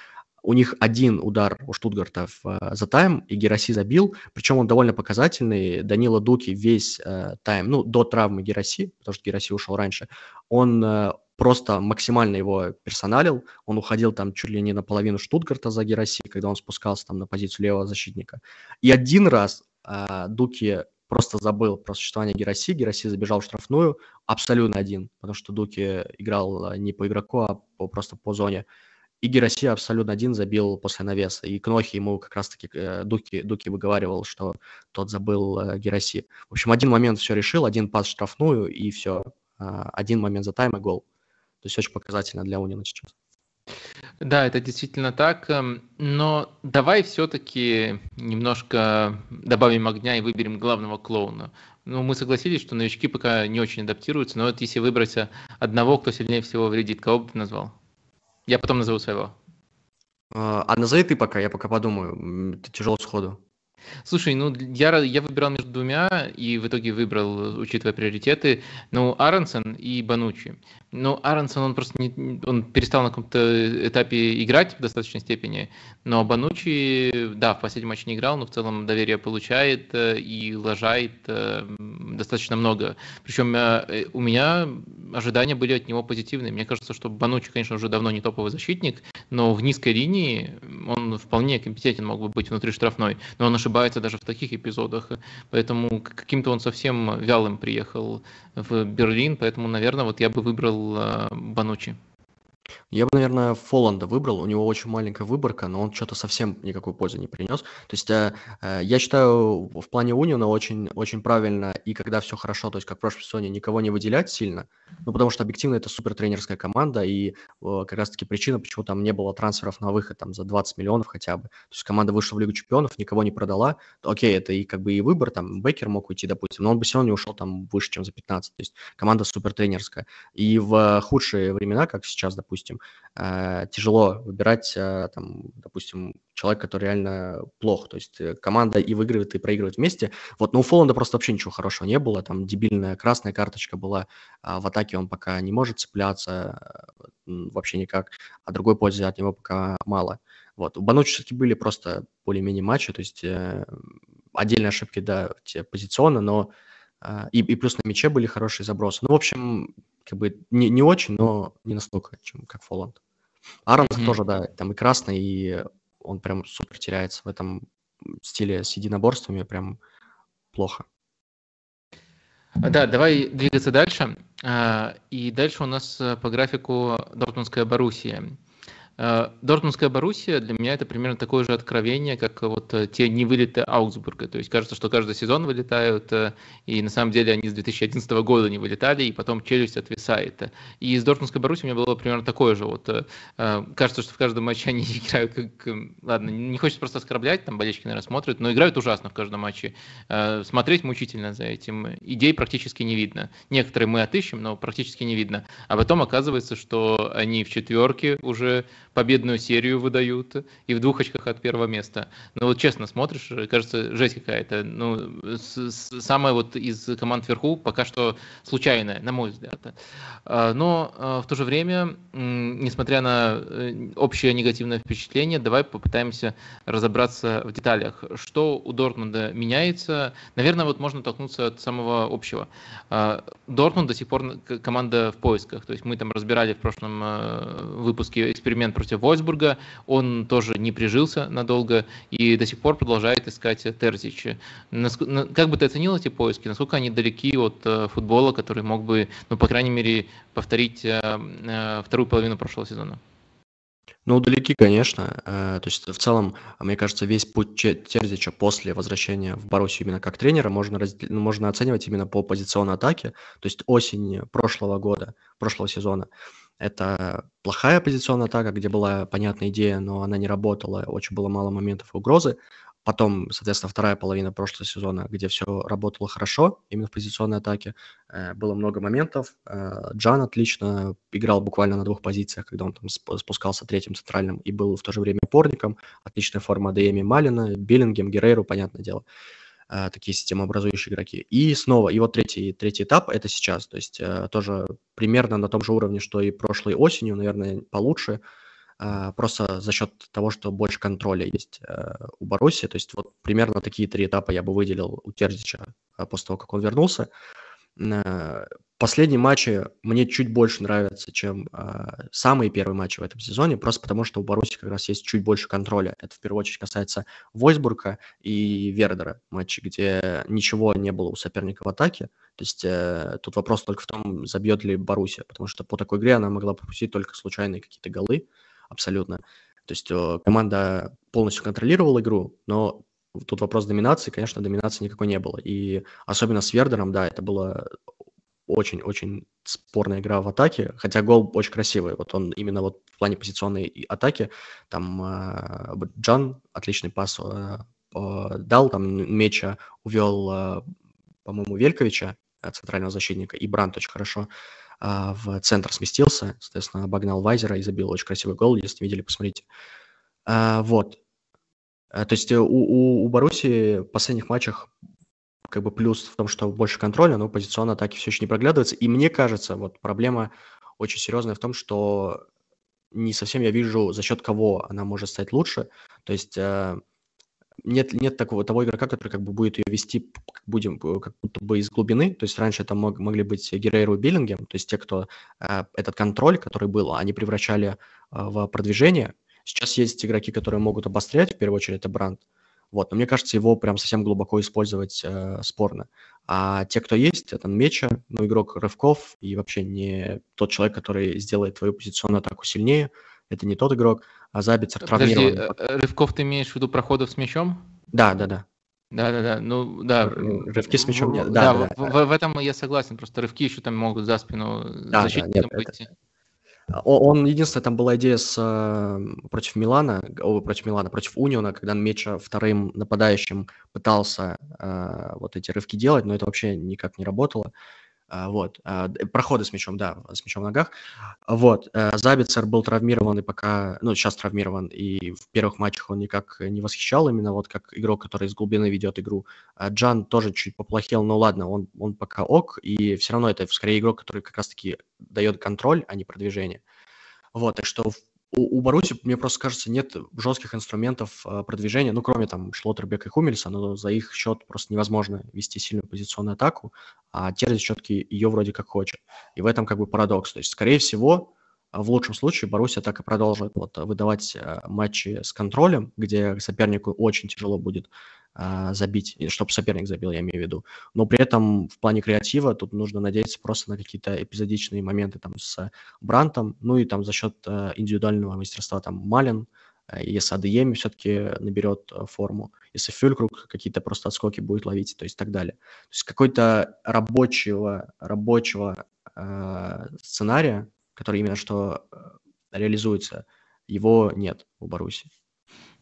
у них один удар у Штутгарта в, uh, за тайм, и Гераси забил, причем он довольно показательный. Данила Дуки весь uh, тайм, ну, до травмы Гераси, потому что Гераси ушел раньше, он uh, просто максимально его персоналил. Он уходил там чуть ли не наполовину Штутгарта за Гераси, когда он спускался там на позицию левого защитника. И один раз э, Дуки просто забыл про существование Гераси. Гераси забежал в штрафную абсолютно один, потому что Дуки играл а, не по игроку, а по, просто по зоне. И Гераси абсолютно один забил после навеса. И Кнохи ему как раз-таки э, Дуки, Дуки выговаривал, что тот забыл э, Гераси. В общем, один момент все решил, один пас в штрафную, и все. Э, один момент за тайм и гол. То есть очень показательно для Унина сейчас. Да, это действительно так. Эм, но давай все-таки немножко добавим огня и выберем главного клоуна. Ну, мы согласились, что новички пока не очень адаптируются, но вот если выбрать одного, кто сильнее всего вредит, кого бы ты назвал? Я потом назову своего. А, а назови ты пока, я пока подумаю. Это тяжело сходу. Слушай, ну я, я выбирал между двумя и в итоге выбрал, учитывая приоритеты, ну, Аронсон и Банучи. Ну, Аронсон, он просто не, он перестал на каком-то этапе играть в достаточной степени, но Банучи, да, в последнем матче не играл, но в целом доверие получает э, и лажает э, достаточно много. Причем э, у меня ожидания были от него позитивные. Мне кажется, что Банучи, конечно, уже давно не топовый защитник, но в низкой линии он вполне компетентен мог бы быть внутри штрафной, но он ошибается даже в таких эпизодах, поэтому каким-то он совсем вялым приехал в Берлин, поэтому, наверное, вот я бы выбрал э, Банучи. Я бы, наверное, Фоланда выбрал. У него очень маленькая выборка, но он что-то совсем никакой пользы не принес. То есть э, э, я считаю, в плане Униона очень, очень правильно, и когда все хорошо, то есть как в прошлом сезоне, никого не выделять сильно, ну, потому что объективно это супер тренерская команда, и э, как раз-таки причина, почему там не было трансферов на выход там за 20 миллионов хотя бы. То есть команда вышла в Лигу Чемпионов, никого не продала. Окей, это и как бы и выбор, там Бекер мог уйти, допустим, но он бы все равно не ушел там выше, чем за 15. То есть команда супер тренерская. И в худшие времена, как сейчас, допустим, э, тяжело выбирать, э, там, допустим, человек, который реально плох. То есть э, команда и выигрывает, и проигрывает вместе. Вот, но у Фоланда просто вообще ничего хорошего не было. Там дебильная красная карточка была. А в атаке он пока не может цепляться вообще никак. А другой пользы от него пока мало. Вот. У Банучи все-таки были просто более-менее матчи. То есть отдельные ошибки, да, те позиционно, но и, и плюс на мяче были хорошие забросы. Ну, в общем, как бы не, не очень, но не настолько, чем как Фоланд. Аронс mm-hmm. тоже, да, там и красный, и он прям супер теряется в этом стиле с единоборствами, прям плохо. Да, давай двигаться дальше. А, и дальше у нас э, по графику Дортмундская Боруссия. Э, Дортмундская Боруссия для меня это примерно такое же откровение, как вот э, те невылеты Аугсбурга. То есть кажется, что каждый сезон вылетают, э, и на самом деле они с 2011 года не вылетали, и потом челюсть отвисает. И из Дортмундской Боруссии у меня было примерно такое же. Вот кажется, что в каждом матче они [LAUGHS] играют как... Ладно, не хочется просто оскорблять, там болельщики, наверное, смотрят, но играют ужасно в каждом матче. Смотреть мучительно за этим. Идей практически не видно. Некоторые мы отыщем, но практически не видно. А потом оказывается, что они в четверке уже победную серию выдают и в двух очках от первого места. Ну вот честно смотришь, кажется, жесть какая-то. Ну, самая вот из команд вверху пока что случайная, на мой взгляд. А, но а, в то же время, несмотря на э, общее негативное впечатление, давай попытаемся разобраться в деталях. Что у Дортмунда меняется? Наверное, вот можно толкнуться от самого общего. А, Дортмунд до сих пор команда в поисках. То есть мы там разбирали в прошлом э, выпуске эксперимент против Вольсбурга. Он тоже не прижился надолго и до сих пор продолжает искать Терзича. Как бы ты оценил эти поиски? Насколько они далеки от э, футбола, который мог бы, ну, по крайней мере, повторить э, э, вторую половину прошлого сезона? Ну, далеки, конечно. То есть, в целом, мне кажется, весь путь Терзича после возвращения в Боруссию именно как тренера можно, раздел... можно оценивать именно по позиционной атаке. То есть, осень прошлого года, прошлого сезона – это плохая позиционная атака, где была понятная идея, но она не работала, очень было мало моментов угрозы. Потом, соответственно, вторая половина прошлого сезона, где все работало хорошо, именно в позиционной атаке. Э, было много моментов. Э, Джан отлично играл буквально на двух позициях, когда он там спускался третьим центральным и был в то же время опорником. Отличная форма Адееми Малина, Биллингем, Герейру, понятное дело. Э, такие системообразующие игроки. И снова, и вот третий, третий этап – это сейчас, то есть э, тоже примерно на том же уровне, что и прошлой осенью, наверное, получше, э, просто за счет того, что больше контроля есть у Боруссии. То есть вот примерно такие три этапа я бы выделил у Терзича после того, как он вернулся. Последние матчи мне чуть больше нравятся, чем э, самые первые матчи в этом сезоне, просто потому что у Баруси как раз есть чуть больше контроля. Это в первую очередь касается Войсбурга и Вердера, матчи, где ничего не было у соперника в атаке. То есть э, тут вопрос только в том, забьет ли Боруссия, потому что по такой игре она могла пропустить только случайные какие-то голы, абсолютно. То есть э, команда полностью контролировала игру, но тут вопрос доминации, конечно, доминации никакой не было. И особенно с Вердером, да, это было очень-очень спорная игра в атаке, хотя гол очень красивый. Вот он именно вот в плане позиционной атаки, там э, Джан отличный пас э, дал, там меча увел, э, по-моему, Вельковича, э, центрального защитника, и Брант очень хорошо э, в центр сместился, соответственно, обогнал Вайзера и забил очень красивый гол, если видели, посмотрите. Э, вот. Э, то есть у, у, у Баруси в последних матчах как бы плюс в том, что больше контроля, но позиционно атаки все еще не проглядывается. И мне кажется, вот проблема очень серьезная в том, что не совсем я вижу, за счет кого она может стать лучше. То есть э, нет, нет такого того игрока, который как бы будет ее вести, будем, э, как будто бы из глубины. То есть раньше это мог, могли быть Герейру и Биллингем, то есть те, кто э, этот контроль, который был, они превращали э, в продвижение. Сейчас есть игроки, которые могут обострять, в первую очередь это Бранд. Вот, но мне кажется, его прям совсем глубоко использовать э, спорно. А те, кто есть, это Меча, ну, игрок рывков и вообще не тот человек, который сделает твою позиционную атаку сильнее. Это не тот игрок, а Забицер травмирован. Подожди, э, рывков ты имеешь в виду проходов с мячом? Да, да, да. Да, да, да. Ну, да. Рывки с мячом нет. Да, да, да, в, да. В, в этом я согласен. Просто рывки еще там могут за спину да, защитникам да, нет, быть. Это... Он, единственное, там была идея с, э, против Милана, против Милана, против Униона, когда Меча вторым нападающим пытался э, вот эти рывки делать, но это вообще никак не работало. А, вот, а, проходы с мячом, да, с мячом в ногах. Вот, э, Забицер был травмирован и пока, ну, сейчас травмирован, и в первых матчах он никак не восхищал, именно вот как игрок, который из глубины ведет игру. А Джан тоже чуть поплохел, но ладно, он, он пока ок, и все равно это скорее игрок, который как раз-таки дает контроль, а не продвижение. Вот, так что у, у Баруси, мне просто кажется, нет жестких инструментов э, продвижения, ну, кроме там Шлоттербека и Хумельса, но за их счет просто невозможно вести сильную позиционную атаку, а Терзич все-таки ее вроде как хочет. И в этом как бы парадокс. То есть, скорее всего, в лучшем случае Боруссия так и продолжит вот выдавать матчи с контролем, где сопернику очень тяжело будет а, забить, чтобы соперник забил, я имею в виду. Но при этом в плане креатива тут нужно надеяться просто на какие-то эпизодичные моменты там с Брантом, ну и там за счет э, индивидуального мастерства там Малин, э, если Адееми все-таки наберет э, форму, если Фюлькруг какие-то просто отскоки будет ловить, то есть так далее. То есть какой-то рабочего, рабочего э, сценария, который именно что реализуется, его нет у Баруси.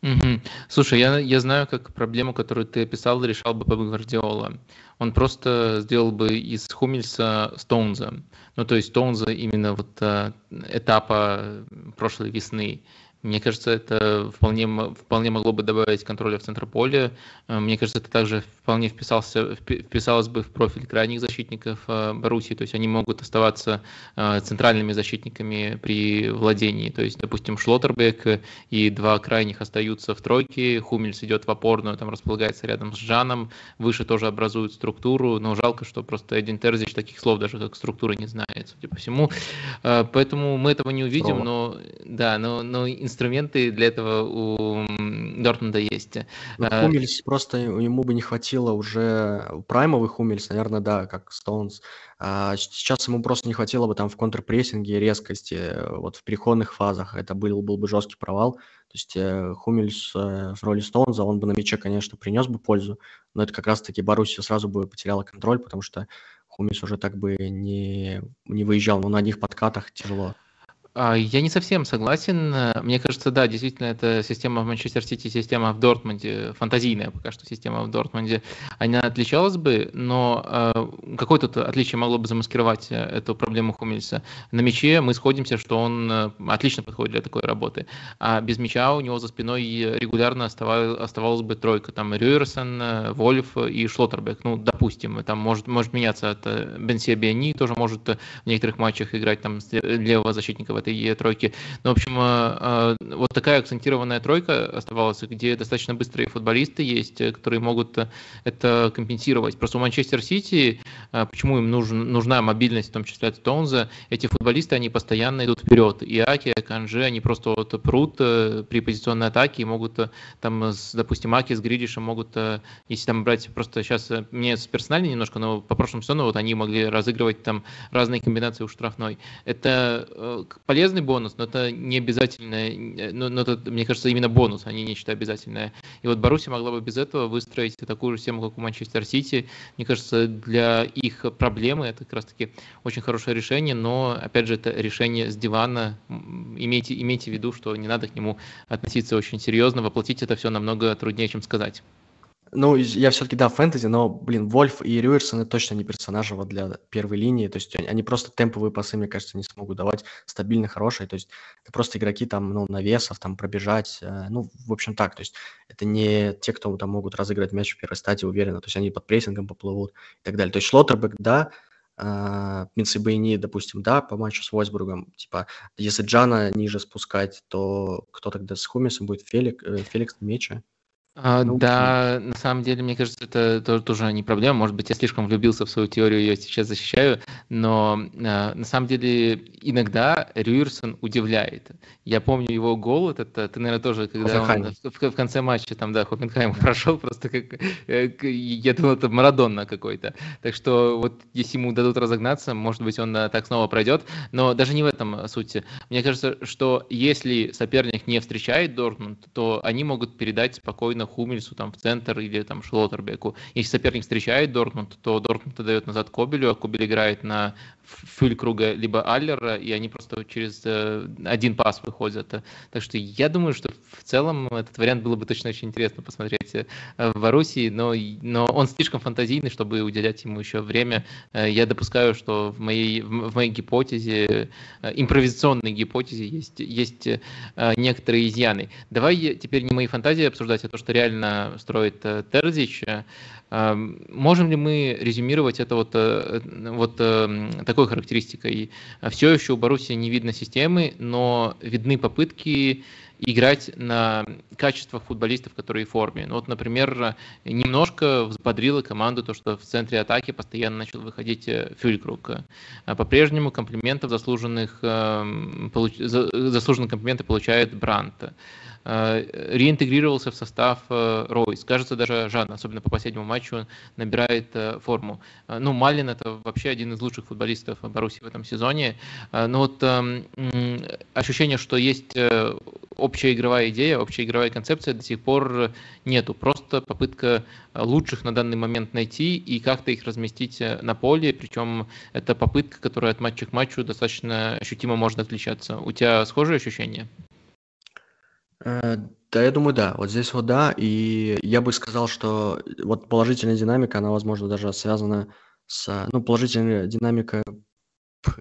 Мгм. Слушай, я, я знаю, как проблему, которую ты описал, решал бы Пеп Гвардиола. Он просто сделал бы из Хумельса Стоунза. Ну, то есть Стоунза именно вот э, этапа прошлой весны. Мне кажется, это вполне, вполне могло бы добавить контроля в центр поля. Э, мне кажется, это также вполне вписался, вписалось бы в профиль крайних защитников э, Боруссии. То есть они могут оставаться э, центральными защитниками при владении. То есть, допустим, Шлоттербек и два крайних остаются в тройке. Хумельс идет в опорную, там располагается рядом с Жаном. Выше тоже образуют структуру. Но жалко, что просто Эдин Терзич таких слов даже как структура не знает, судя по всему. Поэтому мы этого не увидим. Но, да, но, но инструменты для этого у Дортмунда есть. Ну, а, Хумельс просто ему бы не хватило уже праймовый Хумельс, наверное, да, как Стоунс. А сейчас ему просто не хватило бы там в контрпрессинге резкости, вот в переходных фазах. Это был, был бы жесткий провал. То есть э, Хумельс э, в роли Стоунза, он бы на мяче, конечно, принес бы пользу, но это как раз-таки Боруссия сразу бы потеряла контроль, потому что Хумельс уже так бы не, не выезжал, но на них подкатах тяжело. А, я не совсем согласен. Мне кажется, да, действительно, эта система в Манчестер Сити, система в Дортмунде, фантазийная пока что система в Дортмунде, она отличалась бы, но э, какое тут отличие могло бы замаскировать э, эту проблему Хумельса? На мяче мы сходимся, что он э, отлично подходит для такой работы, а без мяча у него за спиной регулярно оставалась, оставалась бы тройка, там Рюерсон, Вольф и Шлоттербек, ну, допустим, там может, может меняться от Бенсия Биани, тоже может в некоторых матчах играть там левого защитника этой тройки. Ну, в общем, э, э, вот такая акцентированная тройка оставалась, где достаточно быстрые футболисты есть, э, которые могут это компенсировать. Просто у Манчестер Сити, почему им нужен, нужна мобильность, в том числе от Стоунза, эти футболисты, они постоянно идут вперед. И Аки, и Канже, они просто вот прут при позиционной атаке и могут там, допустим, Аки с Гридишем могут, если там брать просто сейчас меняется персонально немножко, но по прошлому сезону вот они могли разыгрывать там разные комбинации у штрафной. Это полезный бонус, но это не обязательно, но, но это, мне кажется, именно бонус, а не нечто обязательное. И вот Баруси могла бы без этого выстроить такую же систему, как у Манчестер Сити. Мне кажется, для их проблемы это как раз-таки очень хорошее решение, но, опять же, это решение с дивана. Имейте, имейте в виду, что не надо к нему относиться очень серьезно, воплотить это все намного труднее, чем сказать. Ну, я все-таки, да, фэнтези, но, блин, Вольф и Рюерсон это точно не персонажи вот для первой линии, то есть они, просто темповые пасы, мне кажется, не смогут давать стабильно хорошие, то есть это просто игроки там, ну, навесов, там, пробежать, э, ну, в общем так, то есть это не те, кто там могут разыграть мяч в первой стадии уверенно, то есть они под прессингом поплывут и так далее. То есть Шлоттербек, да, Uh, Минцебейни, допустим, да, по матчу с Войсбургом, типа, если Джана ниже спускать, то кто тогда с Хумисом будет? Фелик, э, Феликс на мяче? А, Ну, да, на самом деле, мне кажется, это тоже, тоже не проблема. Может быть, я слишком влюбился в свою теорию, ее сейчас защищаю, но а, на самом деле иногда Рюерсон удивляет. Я помню его гол, это ты, наверное, тоже, когда он в, в, в конце матча там, да, Хоппенхайм [LAUGHS] прошел, просто как, э, я думал, это Марадонна какой-то. Так что вот если ему дадут разогнаться, может быть, он а, так снова пройдет, но даже не в этом сути. Мне кажется, что если соперник не встречает Дортмунд, то они могут передать спокойно Хумельсу там в центр или там Шлоттербеку. Если соперник встречает Дортмунд, то Дортмунд дает назад Кобелю, а Кобель играет на Фюлькруга либо Аллера, и они просто через э, один пас выходят. Так что я думаю, что в целом этот вариант было бы точно очень интересно посмотреть э, в Боруссии, но, но он слишком фантазийный, чтобы уделять ему еще время. Э, я допускаю, что в моей, в моей гипотезе, импровизационной гипотезе есть, есть некоторые изъяны. Давай теперь не мои фантазии обсуждать, а то, что реально строит Терзич. Можем ли мы резюмировать это вот, вот такой такой характеристикой. Все еще у Боруссии не видно системы, но видны попытки играть на качествах футболистов, которые в форме. Ну, вот, например, немножко взбодрила команду то, что в центре атаки постоянно начал выходить э, Фюлькрук. А по-прежнему комплиментов заслуженных, эм, получ... заслуженные комплименты получает Брант. Э, реинтегрировался в состав э, Ройс. Кажется, даже Жан, особенно по последнему матчу, набирает э, форму. Ну, Малин это вообще один из лучших футболистов Баруси в этом сезоне. Но вот эм, ощущение, что есть общая игровая идея, общая игровая концепция до сих пор нету. Просто попытка лучших на данный момент найти и как-то их разместить на поле. Причем это попытка, которая от матча к матчу достаточно ощутимо может отличаться. У тебя схожие ощущения? Э, да, я думаю, да. Вот здесь вот да. И я бы сказал, что вот положительная динамика, она, возможно, даже связана с... Ну, положительная динамика,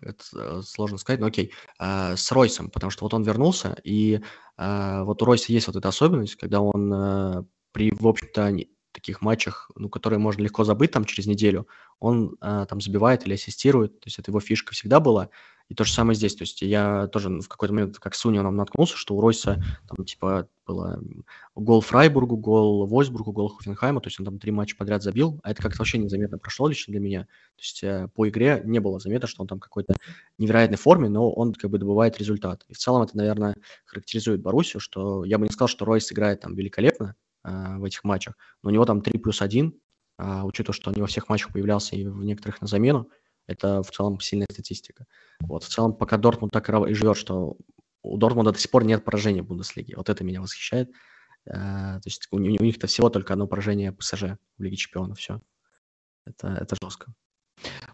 это э, сложно сказать, но окей, э, с Ройсом, потому что вот он вернулся, и вот у Ройса есть вот эта особенность, когда он при, в общем-то, таких матчах, ну, которые можно легко забыть там через неделю, он там забивает или ассистирует, то есть это его фишка всегда была, и то же самое здесь. То есть я тоже в какой-то момент, как с Унионом, наткнулся, что у Ройса там типа было гол Фрайбургу, гол Вольсбургу, гол Хофенхайму, то есть он там три матча подряд забил, а это как-то вообще незаметно прошло лично для меня. То есть э, по игре не было заметно, что он там какой-то невероятной форме, но он как бы добывает результат. И в целом это, наверное, характеризует Боруссию, что я бы не сказал, что Ройс играет там великолепно э, в этих матчах, но у него там 3 плюс 1, э, учитывая, что он не во всех матчах появлялся и в некоторых на замену, это в целом сильная статистика. Вот, в целом, пока Дортмунд так и живет, что у Дортмунда до сих пор нет поражения в Бундеслиге. Вот это меня восхищает. Э, то есть у, них-то всего только одно поражение ПСЖ в Лиге Чемпионов. Все. Это, это жестко.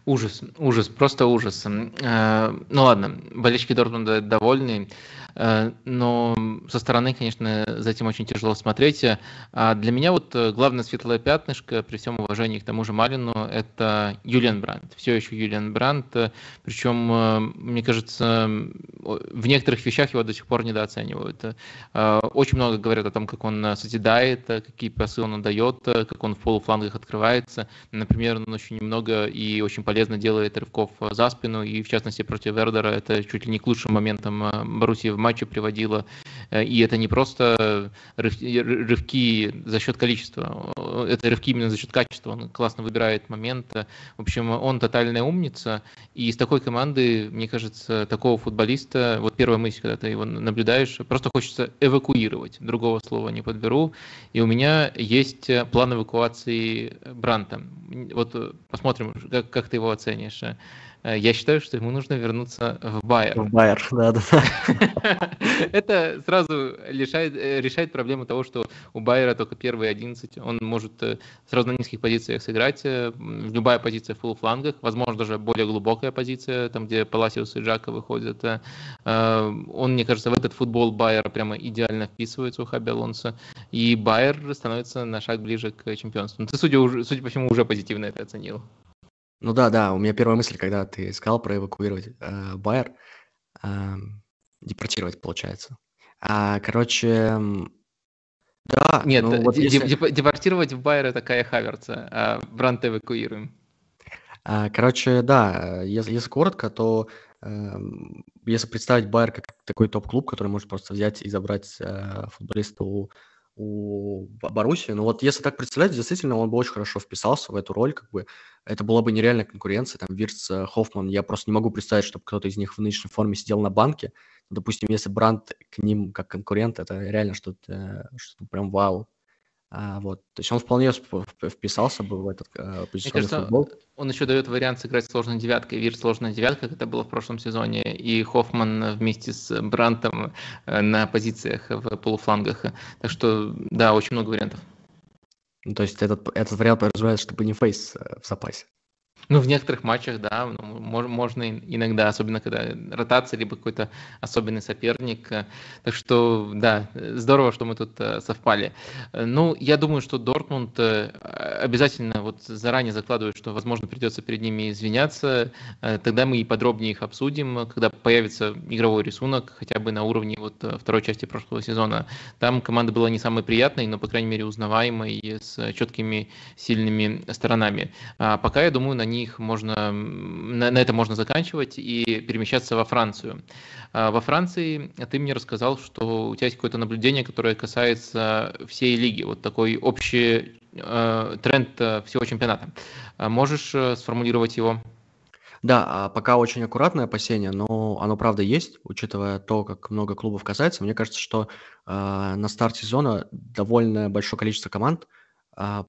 Ужас, ужас, просто ужас. Э, ну ладно, болельщики Дортмунда довольны. Э, но со стороны, конечно, за этим очень тяжело смотреть. А для меня вот э, главное светлое пятнышко, при всем уважении к тому же Малину, это Юлиан Брандт. Все еще Юлиан Брандт. Причем, мне кажется, в некоторых вещах его до сих пор недооценивают. Очень много говорят о том, как он созидает, какие пасы он дает, как он в полуфлангах открывается. Например, он очень немного и очень полезно делает рывков за спину, и в частности против Вердера это чуть ли не к лучшим моментам Боруссии в матче приводила. Э, и это не просто рывки за счет количества, это рывки именно за счет качества. Он классно выбирает момент. В общем, он тотальная умница. И с такой команды, мне кажется, такого футболиста, вот первая мысль, когда ты его наблюдаешь, просто хочется эвакуировать. Другого слова не подберу. И у меня есть план эвакуации Бранта. Вот посмотрим, как, как ты его оценишь. Э, я считаю, что ему нужно вернуться в Байер. В Байер, да, да. [LAUGHS] Это сразу решает, э, решает проблему того, что у Байера только первые 11, он может э, сразу на низких позициях сыграть, любая позиция в флангах, возможно, даже более глубокая позиция, там, где Паласиус и Джака выходят. Он, мне кажется, в этот футбол Байера прямо идеально вписывается у Хаби Алонсо, и Байер становится на шаг ближе к чемпионству. Ну, ты, судя, судя по всему, уже позитивно это оценил. Ну да, да, у меня первая мысль, когда ты сказал про эвакуировать э, Байер, э, депортировать, получается. А, короче, да. Нет, ну, вот если... депортировать в Байер это Кая Хаверца, а Брант эвакуируем. А, короче, да, если, если коротко, то э, если представить Байер как такой топ-клуб, который может просто взять и забрать э, футболиста у у Боруссии. Но вот если так представлять, действительно, он бы очень хорошо вписался в эту роль, как бы это была бы нереальная конкуренция, там Вирц, э, Хоффман, я просто не могу представить, чтобы кто-то из них в нынешней форме сидел на банке. Допустим, если Бранд к ним как конкурент, это реально что-то что прям вау. А, вот, то есть он вполне вписался бы в этот э, позиционный кажется, футбол. Он еще дает вариант сыграть сложной девяткой, Вир сложной девяткой, как это было в прошлом сезоне, и Хоффман вместе с Брантом э, на позициях в полуфлангах. Так что, да, очень много вариантов. Ну, то есть этот, этот вариант подразумевает, чтобы не фейс э, в запасе. Ну, в некоторых матчах, да, ну, можно иногда, особенно когда ротация, либо какой-то особенный соперник. Так что, да, здорово, что мы тут э, совпали. Ну, я думаю, что Дортмунд, э, обязательно вот заранее закладываю, что, возможно, придется перед ними извиняться. Э, тогда мы и подробнее их обсудим, когда появится игровой рисунок, хотя бы на уровне вот второй части прошлого сезона. Там команда была не самой приятной, но, по крайней мере, узнаваемой с четкими, сильными сторонами. А пока, я думаю, на них можно, на, на это можно заканчивать и перемещаться во Францию. А во Франции ты мне рассказал, что у тебя есть какое-то наблюдение, которое касается всей лиги, вот такой общий э, тренд э, всего чемпионата. А можешь э, сформулировать его? Да, а пока очень аккуратное опасение, но оно правда есть, учитывая то, как много клубов касается. Мне кажется, что э, на старт сезона довольно большое количество команд э,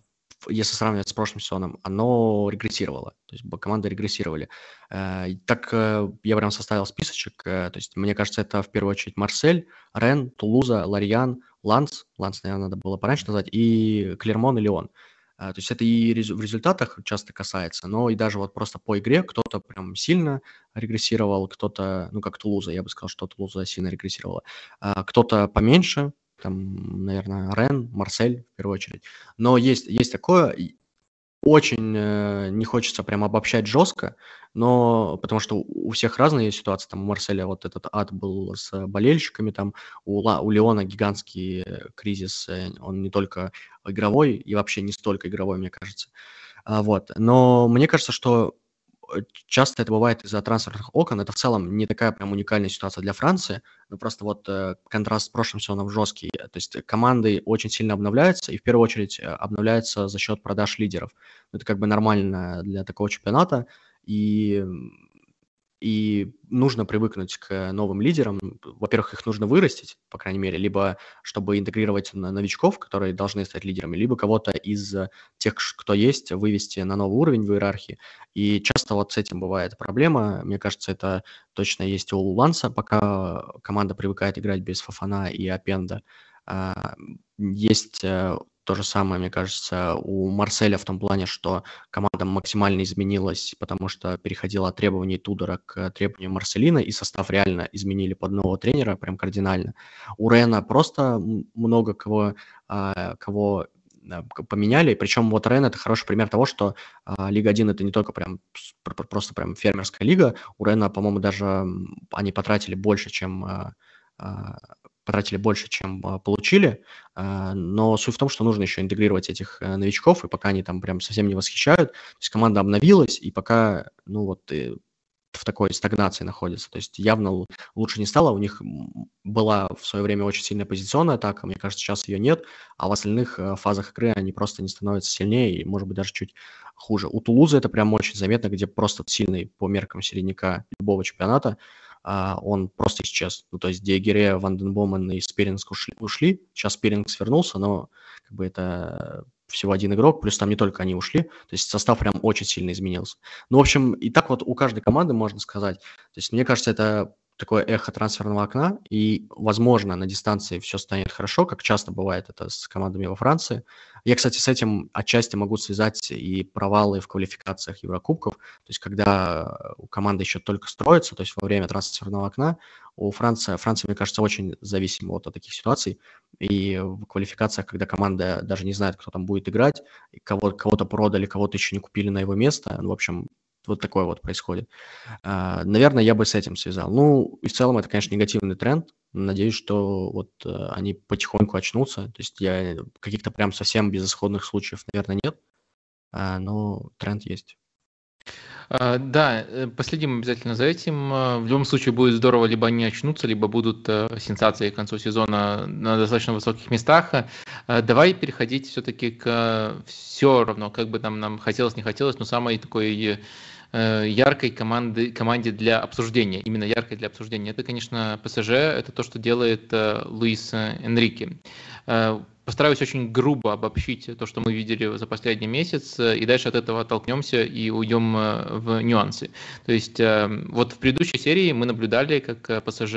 если сравнивать с прошлым сезоном, оно регрессировало. То есть команды регрессировали. Э, так э, я прям составил списочек. Э, то есть мне кажется, это в первую очередь Марсель, Рен, Тулуза, Ларьян, Ланс, Ланс, наверное, надо было пораньше назвать, и Клермон и Леон. То есть это и в результатах часто касается, но и даже вот просто по игре кто-то прям сильно регрессировал, кто-то, ну как Тулуза, я бы сказал, что Тулуза сильно регрессировала, кто-то поменьше, там, наверное, Рен, Марсель в первую очередь. Но есть, есть такое, очень э, не хочется прям обобщать жестко, но потому что у всех разные ситуации. Там у Марселя вот этот ад был с болельщиками, там у, Ла, у Леона гигантский э, кризис, э, он не только игровой и вообще не столько игровой, мне кажется. А, вот. Но мне кажется, что часто это бывает из-за трансферных окон. Это в целом не такая прям уникальная ситуация для Франции, но просто вот э, контраст с прошлым сезоном жесткий. То есть команды очень сильно обновляются, и в первую очередь э, обновляются за счет продаж лидеров. Это как бы нормально для такого чемпионата, и и нужно привыкнуть к новым лидерам. Во-первых, их нужно вырастить, по крайней мере, либо чтобы интегрировать новичков, которые должны стать лидерами, либо кого-то из тех, кто есть, вывести на новый уровень в иерархии. И часто вот с этим бывает проблема. Мне кажется, это точно есть у Ланса, пока команда привыкает играть без Фафана и Апенда. А, есть э, то же самое, мне кажется, у Марселя в том плане, что команда максимально изменилась, потому что переходила от требований Тудора к требованиям Марселина, и состав реально изменили под нового тренера, прям кардинально. У Рена просто много кого, а, кого поменяли. Причем вот Рен это хороший пример того, что а, Лига 1 это не только прям просто прям фермерская лига. У Рена, по-моему, даже они потратили больше, чем а, потратили больше, чем а, получили, а, но суть в том, что нужно еще интегрировать этих э, новичков, и пока они там прям совсем не восхищают, то есть команда обновилась, и пока, ну вот, э, в такой стагнации находится. То есть явно лучше не стало. У них была в свое время очень сильная позиционная атака. Мне кажется, сейчас ее нет. А в остальных э, фазах игры они просто не становятся сильнее и, может быть, даже чуть хуже. У Тулуза это прям очень заметно, где просто сильный по меркам середняка любого чемпионата он просто исчез. Ну, то есть Диагере, Ванденбомен и Спирингс ушли, ушли. Сейчас Спирингс вернулся, но как бы это всего один игрок, плюс там не только они ушли, то есть состав прям очень сильно изменился. Ну, в общем, и так вот у каждой команды можно сказать. То есть мне кажется, это такое эхо трансферного окна, и, возможно, на дистанции все станет хорошо, как часто бывает это с командами во Франции. Я, кстати, с этим отчасти могу связать и провалы в квалификациях Еврокубков, то есть когда у команды еще только строится, то есть во время трансферного окна, у Франции, Франция, мне кажется, очень зависима вот от таких ситуаций, и в квалификациях, когда команда даже не знает, кто там будет играть, кого- кого-то продали, кого-то еще не купили на его место, ну, в общем, вот такое вот происходит. А, наверное, я бы с этим связал. Ну, и в целом это, конечно, негативный тренд. Надеюсь, что вот э, они потихоньку очнутся. То есть я каких-то прям совсем безысходных случаев, наверное, нет. А, но тренд есть. А, да, э, последим обязательно за этим. В любом случае будет здорово, либо они очнутся, либо будут э, сенсации к концу сезона на достаточно высоких местах. Давай переходить все-таки к все равно, как бы там нам хотелось, не хотелось, но самой такой яркой команды, команде для обсуждения, именно яркой для обсуждения. Это, конечно, ПСЖ, это то, что делает э, Луис Энрике. Э, постараюсь очень грубо обобщить то, что мы видели за последний месяц, и дальше от этого оттолкнемся и уйдем в нюансы. То есть вот в предыдущей серии мы наблюдали, как ПСЖ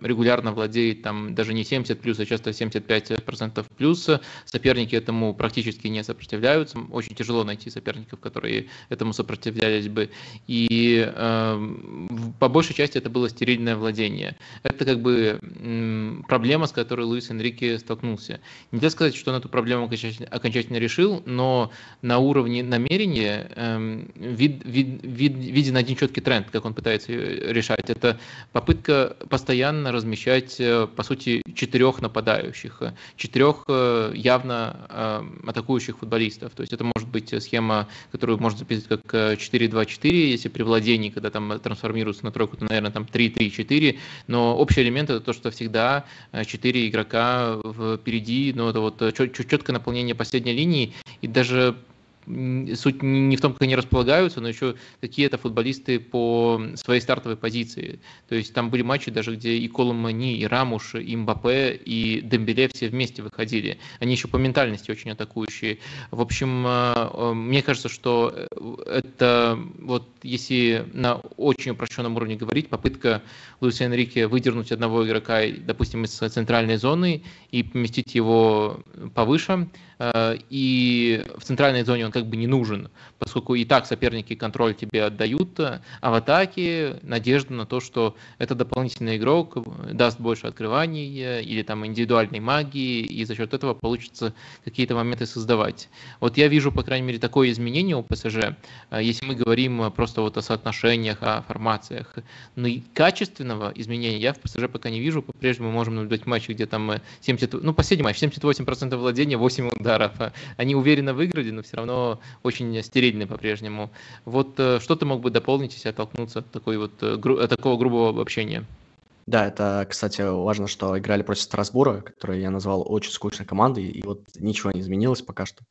регулярно владеет там даже не 70 плюс, а часто 75% плюс. Соперники этому практически не сопротивляются. Очень тяжело найти соперников, которые этому сопротивлялись бы. И э, по большей части это было стерильное владение. Это как бы проблема, с которой Луис Энрике столкнулся. Нельзя сказать, что он эту проблему окончательно, окончательно решил, но на уровне намерения эм, вид, вид, вид, виден один четкий тренд, как он пытается решать. Это попытка постоянно размещать, э, по сути, четырех нападающих, четырех э, явно э, атакующих футболистов. То есть это может быть схема, которую можно записать как 4-2-4, если при владении, когда там трансформируется на тройку, то, наверное, там 3-3-4, но общий элемент это то, что всегда 4 игрока впереди, но это вот четкое наполнение последней линии, и даже суть не в том, как они располагаются, но еще какие это футболисты по своей стартовой позиции. То есть там были матчи даже, где и Коломани, и Рамуш, и Мбаппе, и Дембеле все вместе выходили. Они еще по ментальности очень атакующие. В общем, э, э, мне кажется, что э, это вот если на очень упрощенном уровне говорить, попытка Луиса Энрике выдернуть одного игрока, допустим, из центральной зоны и поместить его повыше, и в центральной зоне он как бы не нужен, поскольку и так соперники контроль тебе отдают, а в атаке надежда на то, что это дополнительный игрок даст больше открываний или там индивидуальной магии, и за счет этого получится какие-то моменты создавать. Вот я вижу, по крайней мере, такое изменение у ПСЖ, а если мы говорим просто вот о соотношениях, о формациях. Но и качественного изменения я в ПСЖ пока не вижу, по-прежнему можем наблюдать матчи, где там 70, ну последний матч, 78% владения, 8 ударов. Они уверенно выиграли, но все равно очень стерильный по-прежнему. Вот э, что ты мог бы дополнить, если оттолкнуться от, такой вот, от э, такого грубого обобщения? Да, это, кстати, важно, что играли против Страсбура, который я назвал очень скучной командой, и вот ничего не изменилось пока что.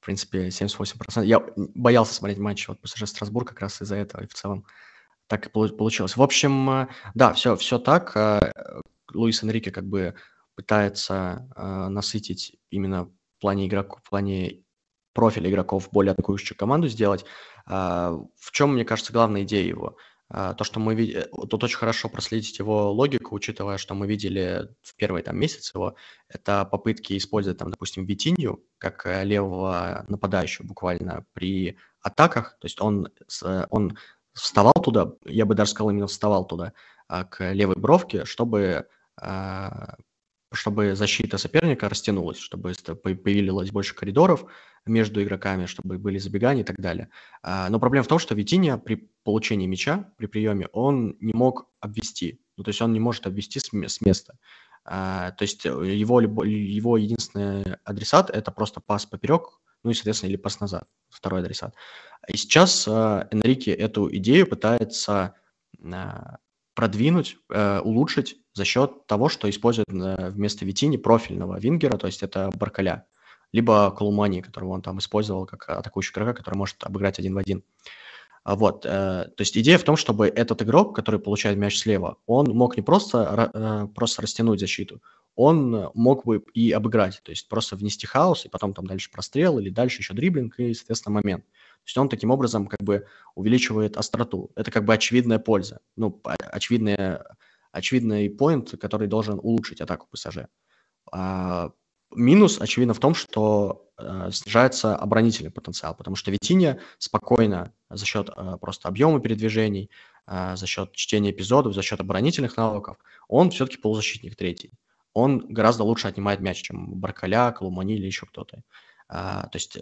В принципе, 78%. Я боялся смотреть матч вот PSG Страсбург как раз из-за этого, и в целом так и получилось. В общем, э, да, все, все так. Луис Энрике как бы пытается насытить именно в плане игроков, в плане профиль игроков более атакующую команду сделать. А, в чем, мне кажется, главная идея его? А, то, что мы видели, тут очень хорошо проследить его логику, учитывая, что мы видели в первый там месяц его, это попытки использовать там, допустим, Витинью как э, левого нападающего буквально при атаках, то есть он, он вставал туда, я бы даже сказал, именно вставал туда, а, к левой бровке, чтобы чтобы защита соперника растянулась, чтобы появилось больше коридоров, между игроками, чтобы были забегания и так далее. А, но проблема в том, что Витиния при получении мяча, при приеме, он не мог обвести. Ну, то есть он не может обвести с места. А, то есть его, его единственный адресат – это просто пас поперек, ну и, соответственно, или пас назад, второй адресат. И сейчас а, Энрике эту идею пытается продвинуть, э, улучшить за счет того, что использует э, вместо Витини профильного вингера, то есть это Баркаля либо Колумани, которого он там использовал как атакующий игрока, который может обыграть один в один. А вот, э, то есть идея в том, чтобы этот игрок, который получает мяч слева, он мог не просто, э, просто растянуть защиту, он мог бы и обыграть, то есть просто внести хаос, и потом там дальше прострел, или дальше еще дриблинг, и, соответственно, момент. То есть он таким образом как бы увеличивает остроту. Это как бы очевидная польза, ну, очевидная, очевидный поинт, который должен улучшить атаку ПСЖ. А, Минус, очевидно, в том, что э, снижается оборонительный потенциал, потому что Витиния спокойно за счет э, просто объема передвижений, э, за счет чтения эпизодов, за счет оборонительных навыков, он все-таки полузащитник третий. Он гораздо лучше отнимает мяч, чем Баркаля, Колумани или еще кто-то. Э, то есть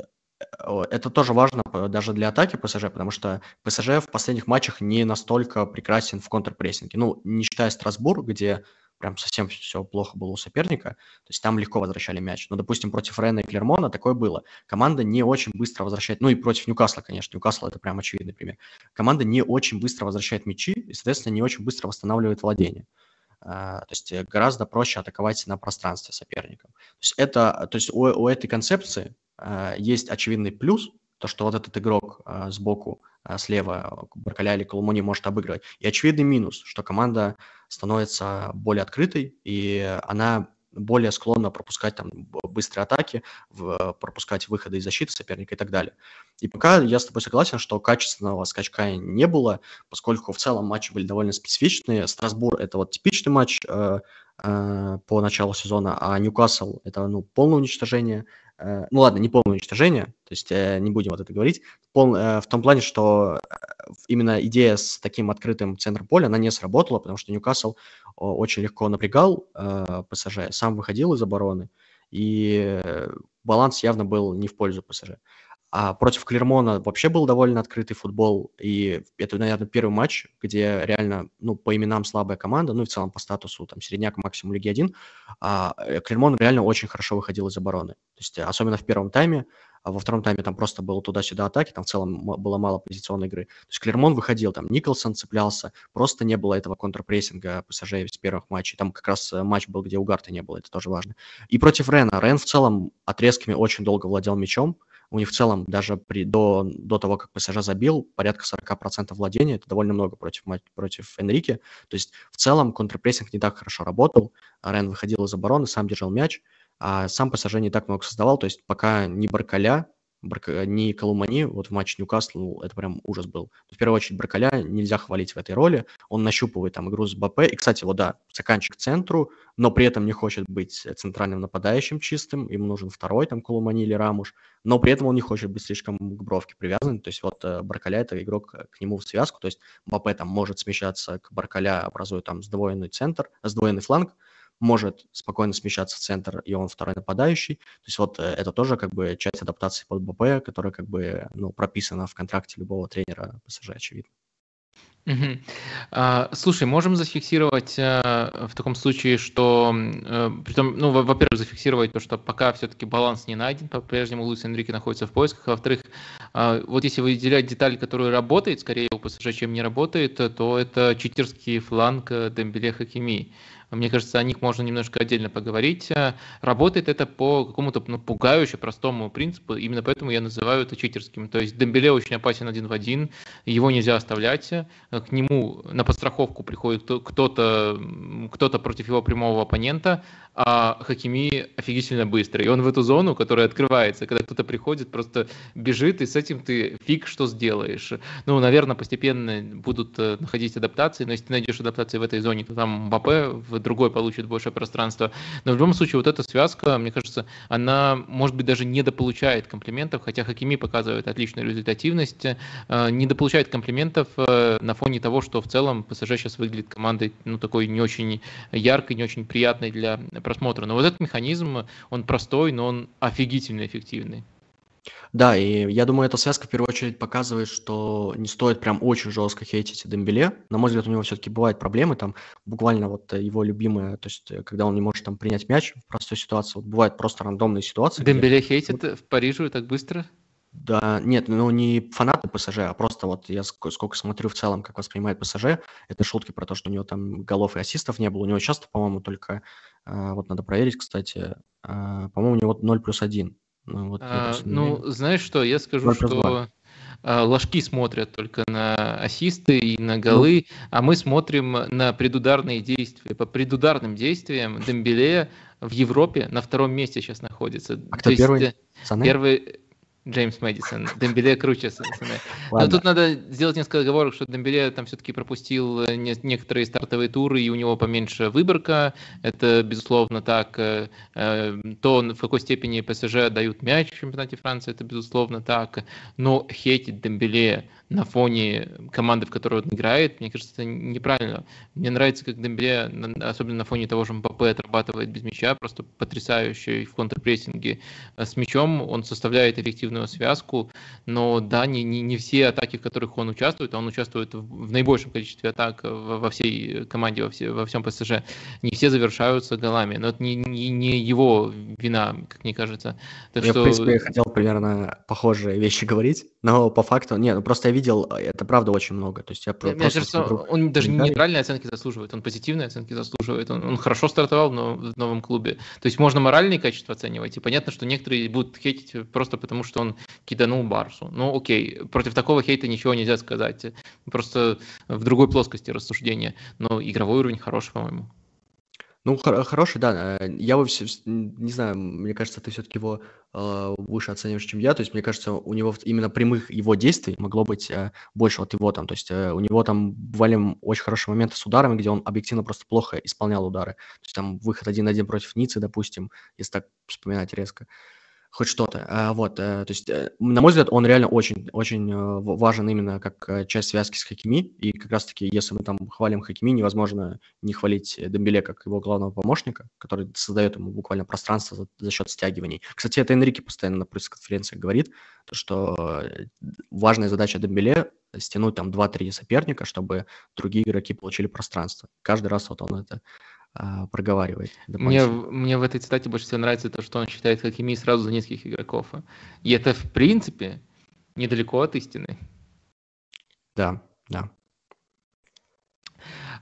это тоже важно даже для атаки ПСЖ, потому что ПСЖ в последних матчах не настолько прекрасен в контрпрессинге. Ну, не считая Страсбург, где прям совсем все плохо было у соперника, то есть там легко возвращали мяч. Но, допустим, против Рена и Клермона такое было. Команда не очень быстро возвращает, ну и против Ньюкасла, конечно, Ньюкасл это прям очевидный пример. Команда не очень быстро возвращает мячи и, соответственно, не очень быстро восстанавливает владение. Uh, то есть гораздо проще атаковать на пространстве соперником. То есть, это, то есть у, у этой концепции есть очевидный плюс, то, что вот этот игрок uh, сбоку, слева, Баркаля или Колумони может обыгрывать. И очевидный минус, что команда становится более открытой, и она более склонна пропускать там быстрые атаки, в, пропускать выходы из защиты соперника и так далее. И пока я с тобой согласен, что качественного скачка не было, поскольку в целом матчи были довольно специфичные. Страсбур – это вот типичный матч э, э, по началу сезона, а Ньюкасл – это ну, полное уничтожение – Э, ну ладно, не полное уничтожение, то есть э, не будем вот это говорить, пол, э, в том плане, что именно идея с таким открытым центром поля, она не сработала, потому что Ньюкасл очень легко напрягал ПСЖ, сам выходил из обороны, и баланс явно был не в пользу ПСЖ. А против Клермона вообще был довольно открытый футбол, и это, наверное, первый матч, где реально, ну, по именам слабая команда, ну, и в целом по статусу, там, середняк максимум Лиги 1, а э, Клермон реально очень хорошо выходил из обороны. То есть, особенно в первом тайме, во втором тайме там просто было туда-сюда атаки, там в целом было мало позиционной игры. То есть Клермон выходил, там Николсон цеплялся, просто не было этого контрпрессинга ПСЖ из первых матчей. Там как раз э, матч был, где у Гарта не было, это тоже важно. И против Рена. Рен в целом отрезками очень долго владел мячом, у них в целом даже при, до, до того, как ПСЖ забил, порядка 40% владения, это довольно много против, против Энрике. То есть в целом контрпрессинг не так хорошо работал, Рен выходил из обороны, сам держал мяч, а сам ПСЖ не так много создавал, то есть пока не Баркаля, не Колумани, вот в матче Ньюкасл, ну, это прям ужас был. В первую очередь Баркаля нельзя хвалить в этой роли, он нащупывает там игру с БП, и, кстати, вот да, заканчивает центру, но при этом не хочет быть центральным нападающим чистым, ему нужен второй там Колумани или Рамуш, но при этом он не хочет быть слишком к бровке привязан, то есть вот э, Баркаля это игрок к нему в связку, то есть БП там может смещаться к Баркаля, образуя там сдвоенный центр, сдвоенный фланг, может спокойно смещаться в центр, и он второй нападающий. То есть вот э, это тоже как бы часть адаптации под БП, которая как бы ну, прописана в контракте любого тренера ПСЖ, очевидно. Мгм. А, слушай, можем зафиксировать а, в таком случае, что, а, притом, ну, во- во-первых, зафиксировать то, что пока все-таки баланс не найден, по-прежнему Луис Энрике находится в поисках, во-вторых, а, вот если выделять деталь, которая работает скорее у ПСЖ, чем не работает, то это читерский фланг Дембеле Хакими. Мне кажется, о них можно немножко отдельно поговорить. Э, работает это по какому-то ну, пугающе простому принципу, именно поэтому я называю это читерским. То есть Дембеле очень опасен один в один, его нельзя оставлять, э, к нему на подстраховку приходит кто-то кто против его прямого оппонента, а Хакими офигительно быстрый. И он в эту зону, которая открывается, когда кто-то приходит, просто бежит, и с этим ты фиг что сделаешь. Ну, наверное, постепенно будут э, находить адаптации, но если ты найдешь адаптации в этой зоне, то там Мбаппе в другой получит больше пространства. Но в любом случае вот эта связка, мне кажется, она, может быть, даже недополучает комплиментов, хотя Хакими показывает отличную результативность, э, недополучает комплиментов э, на фоне того, что в целом ПСЖ сейчас выглядит командой, ну, такой не очень яркой, не очень приятной для просмотра. Но вот этот механизм, он простой, но он офигительно эффективный. Да, и я думаю, эта связка в первую очередь показывает, что не стоит прям очень жестко хейтить Дембеле. На мой взгляд, у него все-таки бывают проблемы, там буквально вот его любимая, то есть э, когда он не может там принять мяч в простой ситуации, вот бывают просто рандомные ситуации. Дембеле где... хейтит в Париже так быстро? Да, нет, ну не фанаты ПСЖ, а просто вот я сколько смотрю в целом, как воспринимает ПСЖ, это шутки про то, что у него там голов и ассистов не было. У него часто, по-моему, только, э, вот надо проверить, кстати, э, по-моему, у него 0 плюс 1 ну, вот а, ну знаешь что, я скажу, что а, ложки смотрят только на ассисты и на ну. голы, ну. а мы смотрим на предударные действия. По предударным действиям Дембеле в Европе на втором месте сейчас находится. А кто первый? Есть, первый Джеймс Мэдисон. Дембеле круче. Но тут надо сделать несколько оговорок, что Дембеле там все-таки пропустил э, некоторые стартовые туры, и у него поменьше выборка. Это, безусловно, так. Э, э, то, в какой степени ПСЖ дают мяч в чемпионате Франции, это, безусловно, так. Но хейтить Дембеле на фоне команды, в которой он играет, мне кажется, это неправильно. Мне нравится, как Дембеле, особенно на фоне того же МПП, отрабатывает без мяча, просто потрясающий в контрпрессинге с мячом. Он составляет эффективную связку, но да, не, не, не все атаки, в которых он участвует, а он участвует в, в наибольшем количестве атак во, всей команде, во, все, во всем ПСЖ, не все завершаются голами. Но это не, не, не его вина, как мне кажется. Так я, что... в принципе, хотел примерно похожие вещи говорить, но по факту, нет, ну просто я видел, а, это правда очень много. То есть я Мне кажется, смотрю, он даже не нейтральные оценки заслуживает, он позитивные оценки заслуживает. Он, он хорошо стартовал но в новом клубе. То есть можно моральные качества оценивать. И понятно, что некоторые будут хейтить просто потому, что он киданул Барсу. Ну окей, против такого хейта ничего нельзя сказать. Просто в другой плоскости рассуждения. Но игровой уровень хороший, по-моему. Ну, хор- хороший, да. Э, я вообще не знаю, мне кажется, ты все-таки его э, выше оцениваешь, чем я. То есть, мне кажется, у него именно прямых его действий могло быть э, больше вот его там. То есть, э, у него там бывали очень хорошие моменты с ударами, где он объективно просто плохо исполнял удары. То есть, там выход один на один против Ницы, допустим, если так вспоминать резко. Хоть что-то. А, вот, э, то есть, э, на мой взгляд, он реально очень, очень э, важен именно как часть связки с Хакими, и как раз-таки, если мы там хвалим Хакими, невозможно не хвалить Дембеле как его главного помощника, который создает ему буквально пространство за, за счет стягиваний. Кстати, это Энрике постоянно на пресс-конференциях говорит, то, что важная задача Дембеле стянуть там 2-3 соперника, чтобы другие игроки получили пространство. Каждый раз вот он это а, проговаривает. Мне, мне в этой цитате больше всего нравится то, что он считает Хакими сразу за нескольких игроков. И это, в принципе, недалеко от истины. Да, да.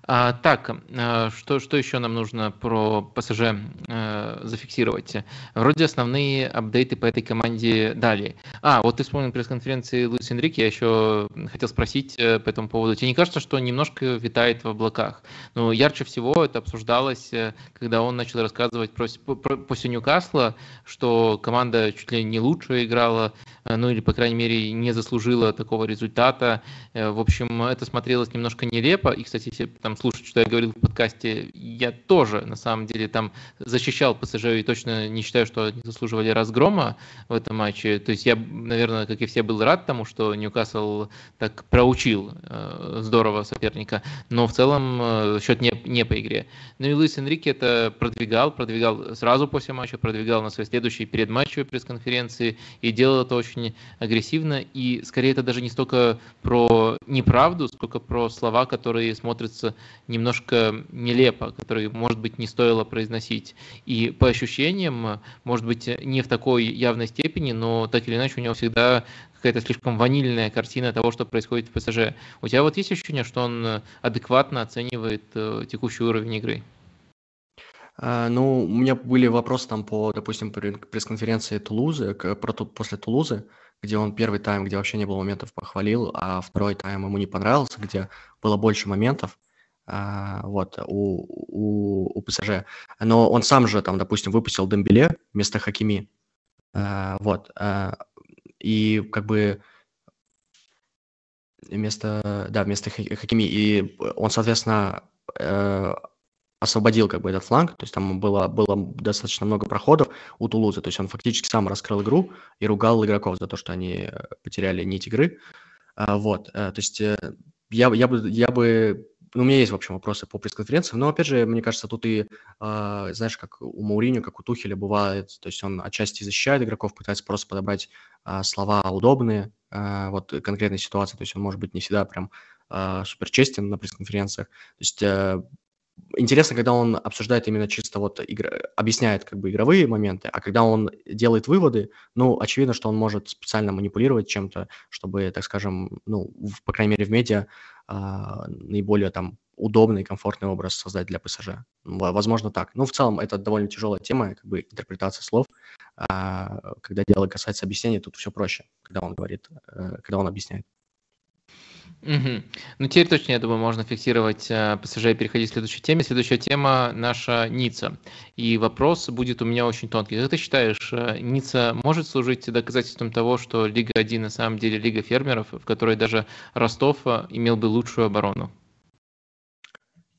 А, так, а, что, что еще нам нужно про ПСЖ а, зафиксировать? Вроде основные апдейты по этой команде дали. А, вот ты вспомнил пресс-конференции Луис Энрике, я еще хотел спросить э, по этому поводу. Тебе не кажется, что немножко витает в облаках? Ну, ярче всего это обсуждалось, э, когда он начал рассказывать про, про, после Ньюкасла, что команда чуть ли не лучше играла, ну или, по крайней мере, не заслужила такого результата. В общем, это смотрелось немножко нелепо. И, кстати, если там слушать, что я говорил в подкасте, я тоже, на самом деле, там защищал ПСЖ и точно не считаю, что они заслуживали разгрома в этом матче. То есть я, наверное, как и все, был рад тому, что Ньюкасл так проучил э, здорово соперника, но в целом э, счет не, не по игре. Ну и Луис Энрике это продвигал, продвигал сразу после матча, продвигал на своей следующей предматчевой пресс-конференции и делал это очень агрессивно. И скорее это даже не столько про неправду, сколько про слова, которые смотрятся немножко нелепо, который, может быть, не стоило произносить. И по ощущениям, может быть, не в такой явной степени, но так или иначе у него всегда какая-то слишком ванильная картина того, что происходит в ПСЖ. У тебя вот есть ощущение, что он адекватно оценивает э, текущий уровень игры? А, ну, у меня были вопросы там по, допустим, пресс-конференции Тулузы, про, после Тулузы, где он первый тайм, где вообще не было моментов, похвалил, а второй тайм ему не понравился, где было больше моментов а, вот, у, у, у ПСЖ. Но он сам же, там, допустим, выпустил Дембеле вместо Хакими. А, вот. А, и как бы вместо, да, вместо Хакими. И он, соответственно, э, освободил как бы этот фланг, то есть там было, было достаточно много проходов у Тулузы, то есть он фактически сам раскрыл игру и ругал игроков за то, что они э, потеряли нить игры. А, вот, э, то есть я, я, бы, я бы ну, у меня есть, в общем, вопросы по пресс-конференциям, но, опять же, мне кажется, тут и, э, знаешь, как у Мауриню, как у Тухеля бывает, то есть он отчасти защищает игроков, пытается просто подобрать э, слова удобные, э, вот конкретной ситуации, то есть он может быть не всегда прям э, супер честен на пресс-конференциях. То есть э, интересно, когда он обсуждает именно чисто вот игр... объясняет как бы игровые моменты, а когда он делает выводы, ну, очевидно, что он может специально манипулировать чем-то, чтобы, так скажем, ну, в, по крайней мере, в медиа а, наиболее там удобный, комфортный образ создать для ПСЖ. Возможно, так. Но в целом это довольно тяжелая тема, как бы интерпретация слов. А, когда дело касается объяснения, тут все проще, когда он говорит, э, когда он объясняет. Угу. Ну, теперь точно, я думаю, можно фиксировать э, ПСЖ и переходить к следующей теме. Следующая тема наша Ницца. И вопрос будет у меня очень тонкий. Как ты считаешь, э, Ницца может служить доказательством того, что Лига 1 на самом деле Лига фермеров, в которой даже Ростов э, имел бы лучшую оборону?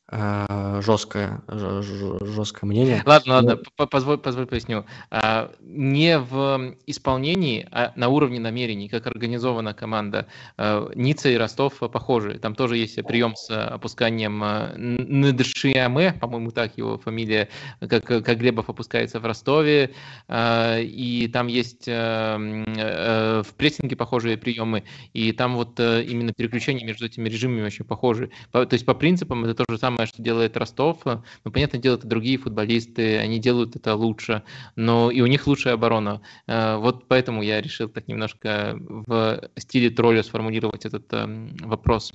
А, жесткое, жесткое мнение. Ладно, ладно, ну позволь, позволь поясню. А, не в исполнении, а на уровне намерений, как организована команда. А, Ницца и Ростов похожи. Там тоже есть прием с опусканием Недшиаме, по-моему, так его фамилия, как, как Глебов опускается в Ростове. И там есть в прессинге похожие приемы. И там вот именно переключение между этими режимами очень похожи. То есть по принципам это то же самое самое, что делает Ростов. Ну, понятное дело, это другие футболисты, они делают это лучше, но и у них лучшая оборона. Э, вот поэтому я решил так немножко в стиле тролля сформулировать этот эм, вопрос.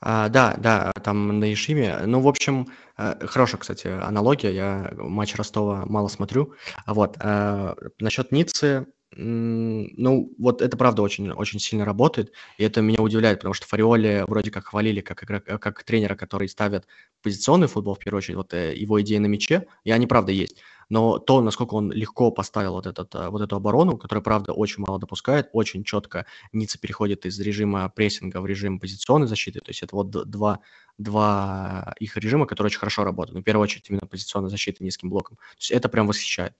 А, да, да, там на Ишиме. Ну, в общем, э, хорошая, кстати, аналогия. Я матч Ростова мало смотрю. Вот. А, насчет Ниццы, ну, вот это правда очень, очень сильно работает, и это меня удивляет, потому что Фариоли вроде как хвалили как, игрок, как тренера, который ставит позиционный футбол в первую очередь, вот э, его идеи на мяче, и они правда есть. Но то, насколько он легко поставил вот, этот, э, вот эту оборону, которая, правда, очень мало допускает, очень четко Ницца переходит из режима прессинга в режим позиционной защиты, то есть это вот два, два их режима, которые очень хорошо работают. Ну, в первую очередь именно позиционная защита низким блоком. То есть это прям восхищает.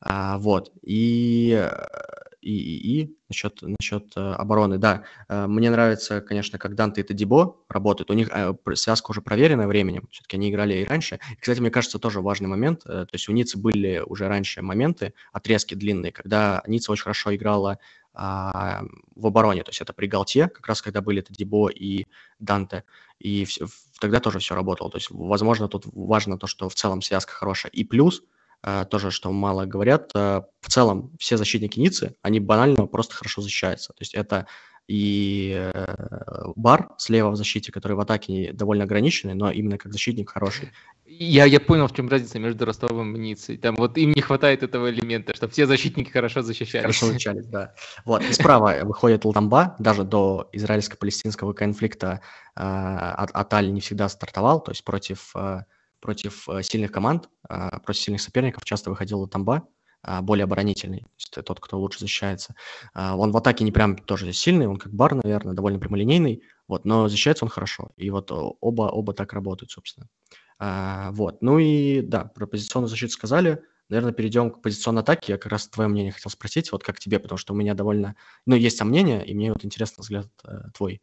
А, вот. И, и, и, и насчет, насчет э, обороны, да. Э, мне нравится, конечно, как Данте и Тадибо работают. У них э, связка уже проверенная временем. Все-таки они играли и раньше. И, кстати, мне кажется, тоже важный момент. То есть у Ницы были уже раньше моменты, отрезки длинные, когда Ницца очень хорошо играла а, в обороне. То есть это при Галте, как раз когда были Тадибо и Данте. И все, тогда тоже все работало. То есть, возможно, тут важно то, что в целом связка хорошая. И плюс – тоже, что мало говорят, э, в целом все защитники Ниццы, они банально просто хорошо защищаются. То есть это и э, Бар слева в защите, который в атаке довольно ограниченный, но именно как защитник хороший. Я, я понял, в чем разница между Ростовом и Ниццей. Там вот им не хватает этого элемента, что все защитники хорошо защищались. Хорошо защищались, да. Вот, и справа выходит Лтамба, даже до израильско-палестинского конфликта э, Аталь не всегда стартовал, то есть против э, против э, сильных команд, а, против сильных соперников часто выходил Тамба, а, более оборонительный, то есть тот, кто лучше защищается. А, он в атаке не прям тоже сильный, он как бар, наверное, довольно прямолинейный, вот, но защищается он хорошо. И вот оба, оба так работают, собственно. Вот, ну и да, про позиционную защиту сказали. Наверное, перейдем к позиционной атаке. Я как раз твое мнение хотел спросить, вот как тебе, потому что у меня довольно, ну, есть сомнения, и мне вот интересно взгляд э, твой.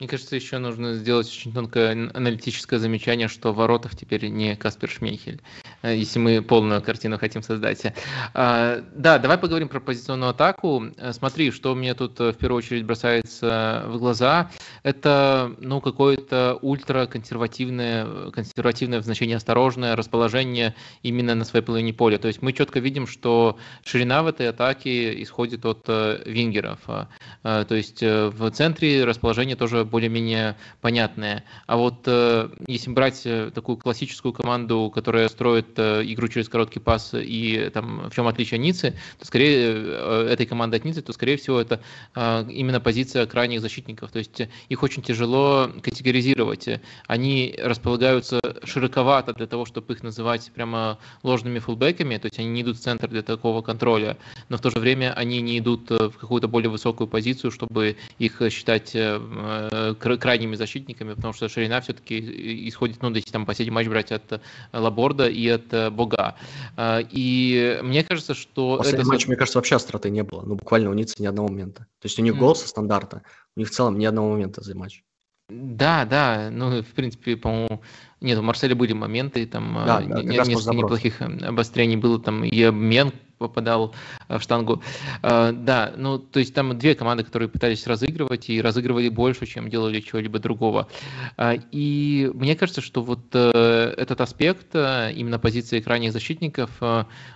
Мне кажется, еще нужно сделать очень тонкое аналитическое замечание, что в воротах теперь не Каспер Шмейхель, э, если мы полную картину хотим создать. А, да, давай поговорим про позиционную атаку. Э, смотри, что мне тут э, в первую очередь бросается в глаза. Это ну, какое-то ультраконсервативное, консервативное в значении осторожное расположение именно на своей половине поля. То есть мы четко видим, что ширина в этой атаке исходит от вингеров. То есть в центре расположение тоже более-менее понятные. А вот э, если брать э, такую классическую команду, которая строит э, игру через короткий пас и там в чем отличие Ницы, то скорее этой команды от Ницы, то скорее всего это именно позиция крайних защитников. То есть их очень тяжело категоризировать. Они располагаются широковато для того, чтобы их называть прямо ложными фулбеками, то есть они не идут в центр для такого контроля, но в то же время они не идут в какую-то более высокую позицию, чтобы их считать крайними защитниками, потому что ширина все-таки исходит, ну, если там последний матч брать от э, Лаборда и от э, Бога. И мне кажется, что... Последний это... матч, мне кажется, вообще остроты не было. Ну, буквально у Ниццы ни одного момента. То есть у них гол со стандарта, у них в целом ни одного момента за матч. Да, да, ну, в принципе, по-моему, нет, у Марселя были моменты, там да, да, несколько неплохих обострений было, там и обмен попадал э, в штангу. Э, да, ну, то есть там две команды, которые пытались разыгрывать и разыгрывали больше, чем делали чего-либо другого. Э, и мне кажется, что вот этот аспект, именно позиции крайних защитников,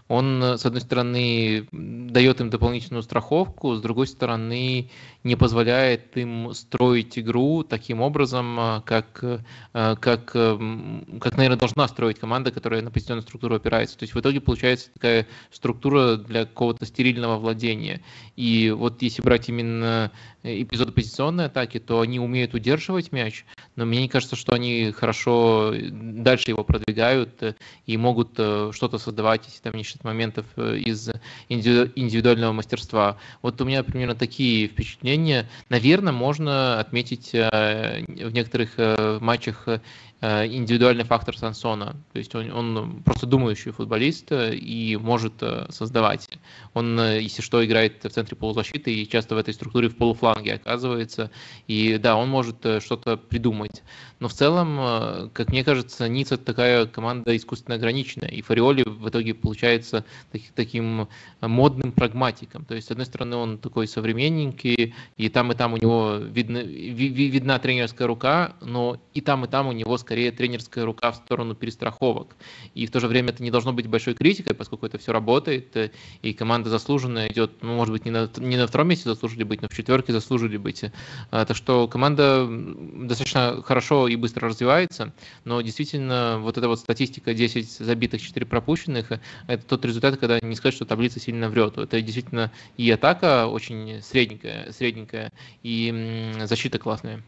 он, с одной стороны, дает им дополнительную страховку, с другой стороны, не позволяет им строить игру таким образом, как, как, как наверное, должна строить команда, которая на позиционную структуру опирается. То есть в итоге получается такая структура для какого-то стерильного владения. И вот если брать именно эпизоды позиционной атаки, то они умеют удерживать мяч, но мне не кажется, что они хорошо дальше его продвигают и могут э, что-то создавать, если там не считать моментов э, из индивидуального мастерства. Вот у меня примерно такие впечатления. Наверное, можно отметить э, в некоторых матчах Э, индивидуальный фактор Сансона. То есть он, он просто думающий футболист э, и может э, создавать. Он, если что, играет в центре полузащиты и часто в этой структуре в полуфланге оказывается. И да, он может что-то придумать. Но в целом, как мне кажется, Ницца такая команда искусственно ограниченная. И Фариоли в итоге получается таким, таким модным прагматиком. То есть, с одной стороны, он такой современненький, и там, и там у него видно, видна тренерская рука, но и там, и там у него скорее тренерская рука в сторону перестраховок. И в то же время это не должно быть большой критикой, поскольку это все работает, э, и команда заслуженно идет, ну, может быть, не на, не на втором месте заслужили быть, но в четверке заслужили быть. А, так что команда достаточно хорошо и быстро развивается, но действительно вот эта вот статистика 10 забитых, 4 пропущенных, это тот результат, когда не сказать, что таблица сильно врет. Это действительно и атака очень средненькая, средненькая и защита классная.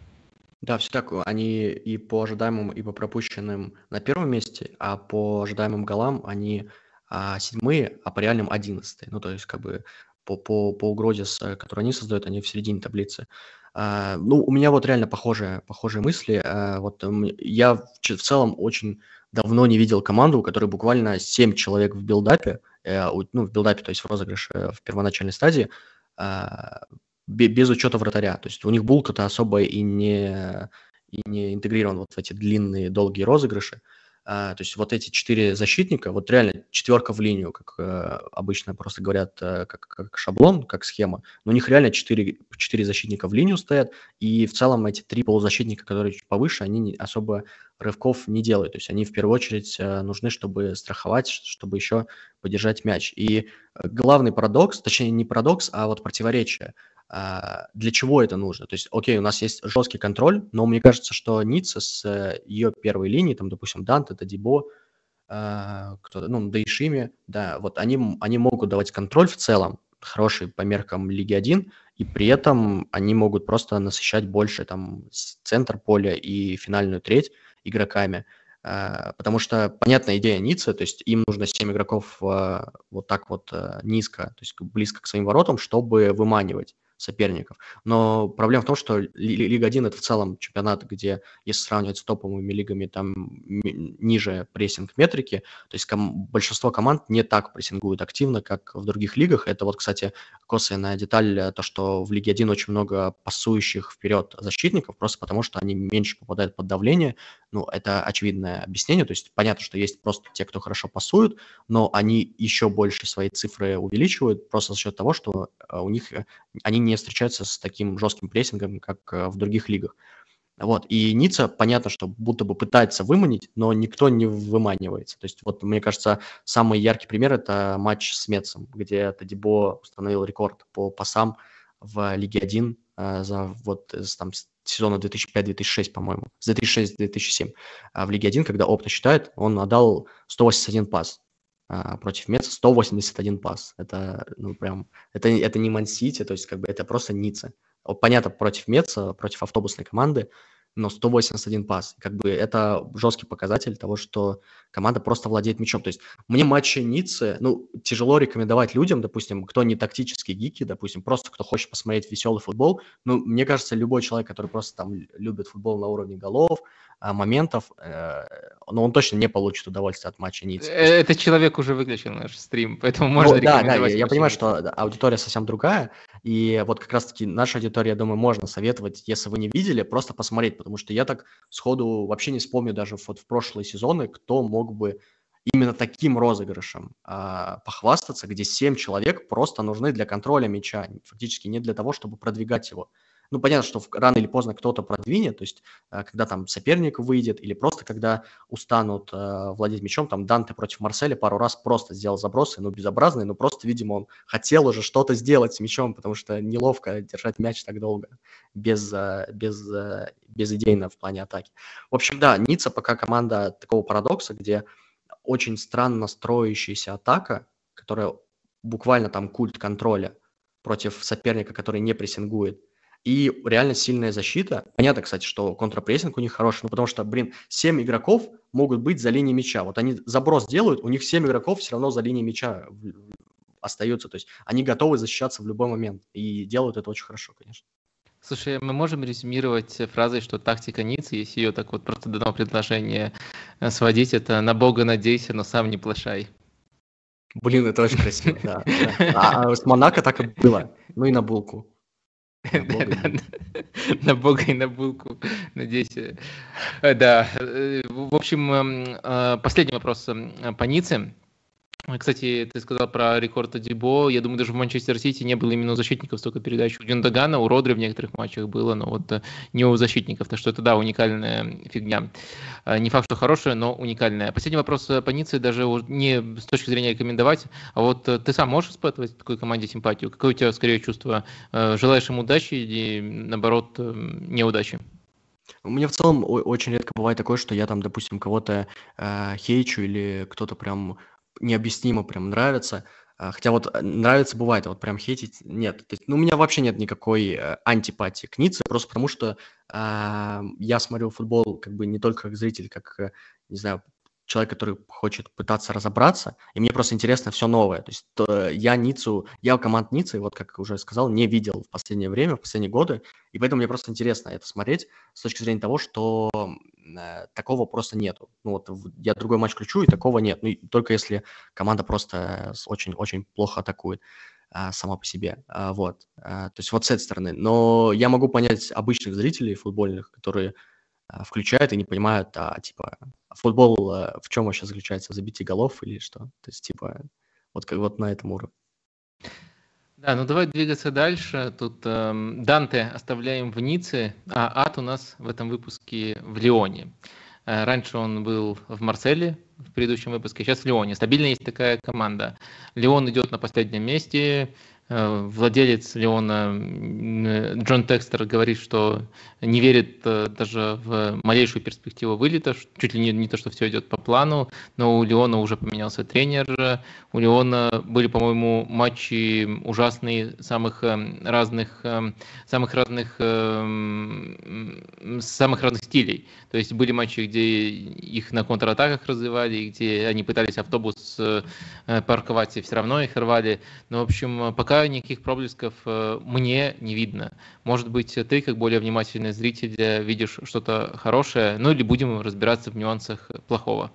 Да, все так. Они и по ожидаемым, и по пропущенным на первом месте, а по ожидаемым голам они а, седьмые, а по реальным одиннадцатые. Ну, то есть, как бы по, по, по угрозе, с, которую они создают, они в середине таблицы. А, ну, у меня вот реально похожие, похожие мысли. А, вот я в, в целом очень давно не видел команду, у которой буквально 7 человек в build-up е, ну, в build-up е, то есть в розыгрыше в первоначальной стадии, без учета вратаря. То есть у них булка-то особо и не, и не интегрирован вот в эти длинные, долгие розыгрыши. А, то есть вот эти четыре защитника, вот реально четверка в линию, как э, обычно просто говорят, э, как, как шаблон, как схема, но у них реально четыре, четыре защитника в линию стоят, и в целом эти три полузащитника, которые чуть повыше, они не, особо рывков не делают. То есть они в первую очередь э, нужны, чтобы страховать, чтобы еще подержать мяч. И главный парадокс, точнее не парадокс, а вот противоречие – для чего это нужно? То есть, окей, у нас есть жесткий контроль, но мне кажется, что Ницца с э, ее первой линии, там, допустим, Данте, Дадибо, а, кто ну, Дейшими, да, вот они, они могут давать контроль в целом, хороший по меркам Лиги 1, и при этом они могут просто насыщать больше там центр поля и финальную треть игроками, а, потому что понятная идея Ницца, то есть им нужно 7 игроков вот так вот низко, то есть близко к своим воротам, чтобы выманивать соперников. Но проблема в том, что Лига 1 это в целом чемпионат, где, если сравнивать с топовыми лигами, там ниже прессинг метрики, то есть ком- большинство команд не так прессингуют активно, как в других лигах. Это вот, кстати, косвенная деталь, э, то, что в Лиге 1 очень много пасующих вперед защитников, просто потому что они меньше попадают под давление. Ну, это очевидное объяснение, то есть понятно, что есть просто те, кто хорошо пасуют, но они еще больше свои цифры увеличивают просто за счет того, что э, у них э, они не встречаются с таким жестким прессингом, как э, в других лигах. Вот. И Ницца, понятно, что будто бы пытается выманить, но никто не выманивается. То есть, вот, мне кажется, самый яркий пример – это матч с Мецом, где Тадибо установил рекорд по пасам в Лиге 1 э, за вот с, там, сезона 2005-2006, по-моему, с 2006-2007. А в Лиге 1, когда опыт считает, он отдал 181 пас а, против Меца 181 пас. Это, ну, прям, это, это не Ман-Сити, то есть, как бы, это просто Ницца. Понятно, против Меца, против автобусной команды, но 181 пас. Как бы это жесткий показатель того, что команда просто владеет мячом. То есть мне матчи Ниццы, ну, тяжело рекомендовать людям, допустим, кто не тактические гики, допустим, просто кто хочет посмотреть веселый футбол. Ну, мне кажется, любой человек, который просто там любит футбол на уровне голов, а, моментов, э, но он точно не получит удовольствие от матча Ниццы. Э, этот человек уже выключил наш стрим, поэтому можно ну, Да, да, я, я понимаю, что аудитория совсем другая, и вот как раз-таки наша аудитория, я думаю, можно советовать, если вы не видели, просто посмотреть, потому что я так сходу вообще не вспомню даже вот в прошлые сезоны, кто мог бы именно таким розыгрышем а, похвастаться, где 7 человек просто нужны для контроля мяча, фактически не для того, чтобы продвигать его. Ну, понятно, что рано или поздно кто-то продвинет, то есть э, когда там соперник выйдет, или просто когда устанут э, владеть мячом, там Данте против Марселя пару раз просто сделал забросы, ну, безобразные, но просто, видимо, он хотел уже что-то сделать с мячом, потому что неловко держать мяч так долго, без, э, без, безидейно в плане атаки. В общем, да, Ницца пока команда такого парадокса, где очень странно строящаяся атака, которая буквально там культ контроля против соперника, который не прессингует, и реально сильная защита. Понятно, кстати, что контрпрессинг у них хороший, ну потому что, блин, 7 игроков могут быть за линией мяча. Вот они заброс делают, у них 7 игроков все равно за линией мяча остаются. То есть они готовы защищаться в любой момент. И делают это очень хорошо, конечно. Слушай, мы можем резюмировать фразой, что тактика Ниц, если ее так вот просто дано предложение э, сводить, это на Бога надейся, но сам не плашай. Блин, это очень красиво, да. А с Монако так и было. Ну и на булку. На бога и на булку, надеюсь. Э, да, э, в общем, эм, э, последний вопрос по Ницце. Кстати, ты сказал про рекорд Адибо. Я думаю, даже в Манчестер Сити не было именно защитников столько передач. У Гюндагана, у Родри в некоторых матчах было, но вот э, не у защитников. Так что это, да, уникальная фигня. Э, не факт, что хорошая, но уникальная. Последний вопрос э, по Ницце, даже не с точки зрения рекомендовать, а вот ты сам можешь испытывать такой команде симпатию? Какое у тебя, скорее, чувство? Желаешь им удачи или, наоборот, неудачи? У меня в целом очень редко бывает такое, что я там, допустим, кого-то э, хейчу или кто-то прям необъяснимо прям нравится. А, хотя вот э, нравится бывает, вот прям хейтить нет. То есть, ну, у меня вообще нет никакой э, антипатии к Ницце, просто потому что э, я смотрю футбол как бы не только как зритель, как, э, не знаю, человек, который хочет пытаться разобраться, и мне просто интересно все новое. То есть то, я Ниццу, я команд Ниццы, вот как уже сказал, не видел в последнее время, в последние годы, и поэтому мне просто интересно это смотреть с точки зрения того, что э, такого просто нету. Ну вот я другой матч включу, и такого нет. Ну, только если команда просто очень-очень плохо атакует а, сама по себе. Вот. То есть вот с этой стороны. Но я могу понять обычных зрителей футбольных, которые включают и не понимают, а типа футбол а, в чем вообще заключается, в забитии голов или что? То есть типа вот как вот на этом уровне. Да, ну давай двигаться дальше. Тут э, Данте оставляем в Ницце, а Ад у нас в этом выпуске в Лионе. Э, раньше он был в Марселе в предыдущем выпуске, сейчас в Лионе. Стабильно есть такая команда. Леон идет на последнем месте, владелец Леона Джон Текстер говорит, что не верит э, даже в малейшую перспективу вылета, чуть ли не, не то, что все идет по плану, но у Леона уже поменялся тренер, у Леона были, по-моему, матчи ужасные самых э, разных, самых разных, самых разных стилей. То есть были матчи, где их на контратаках развивали, где они пытались автобус парковать, и все равно их рвали. Но, в общем, пока никаких проблесков э, мне не видно. Может быть, ты, как более внимательный зритель, видишь что-то хорошее, ну или будем разбираться в нюансах плохого.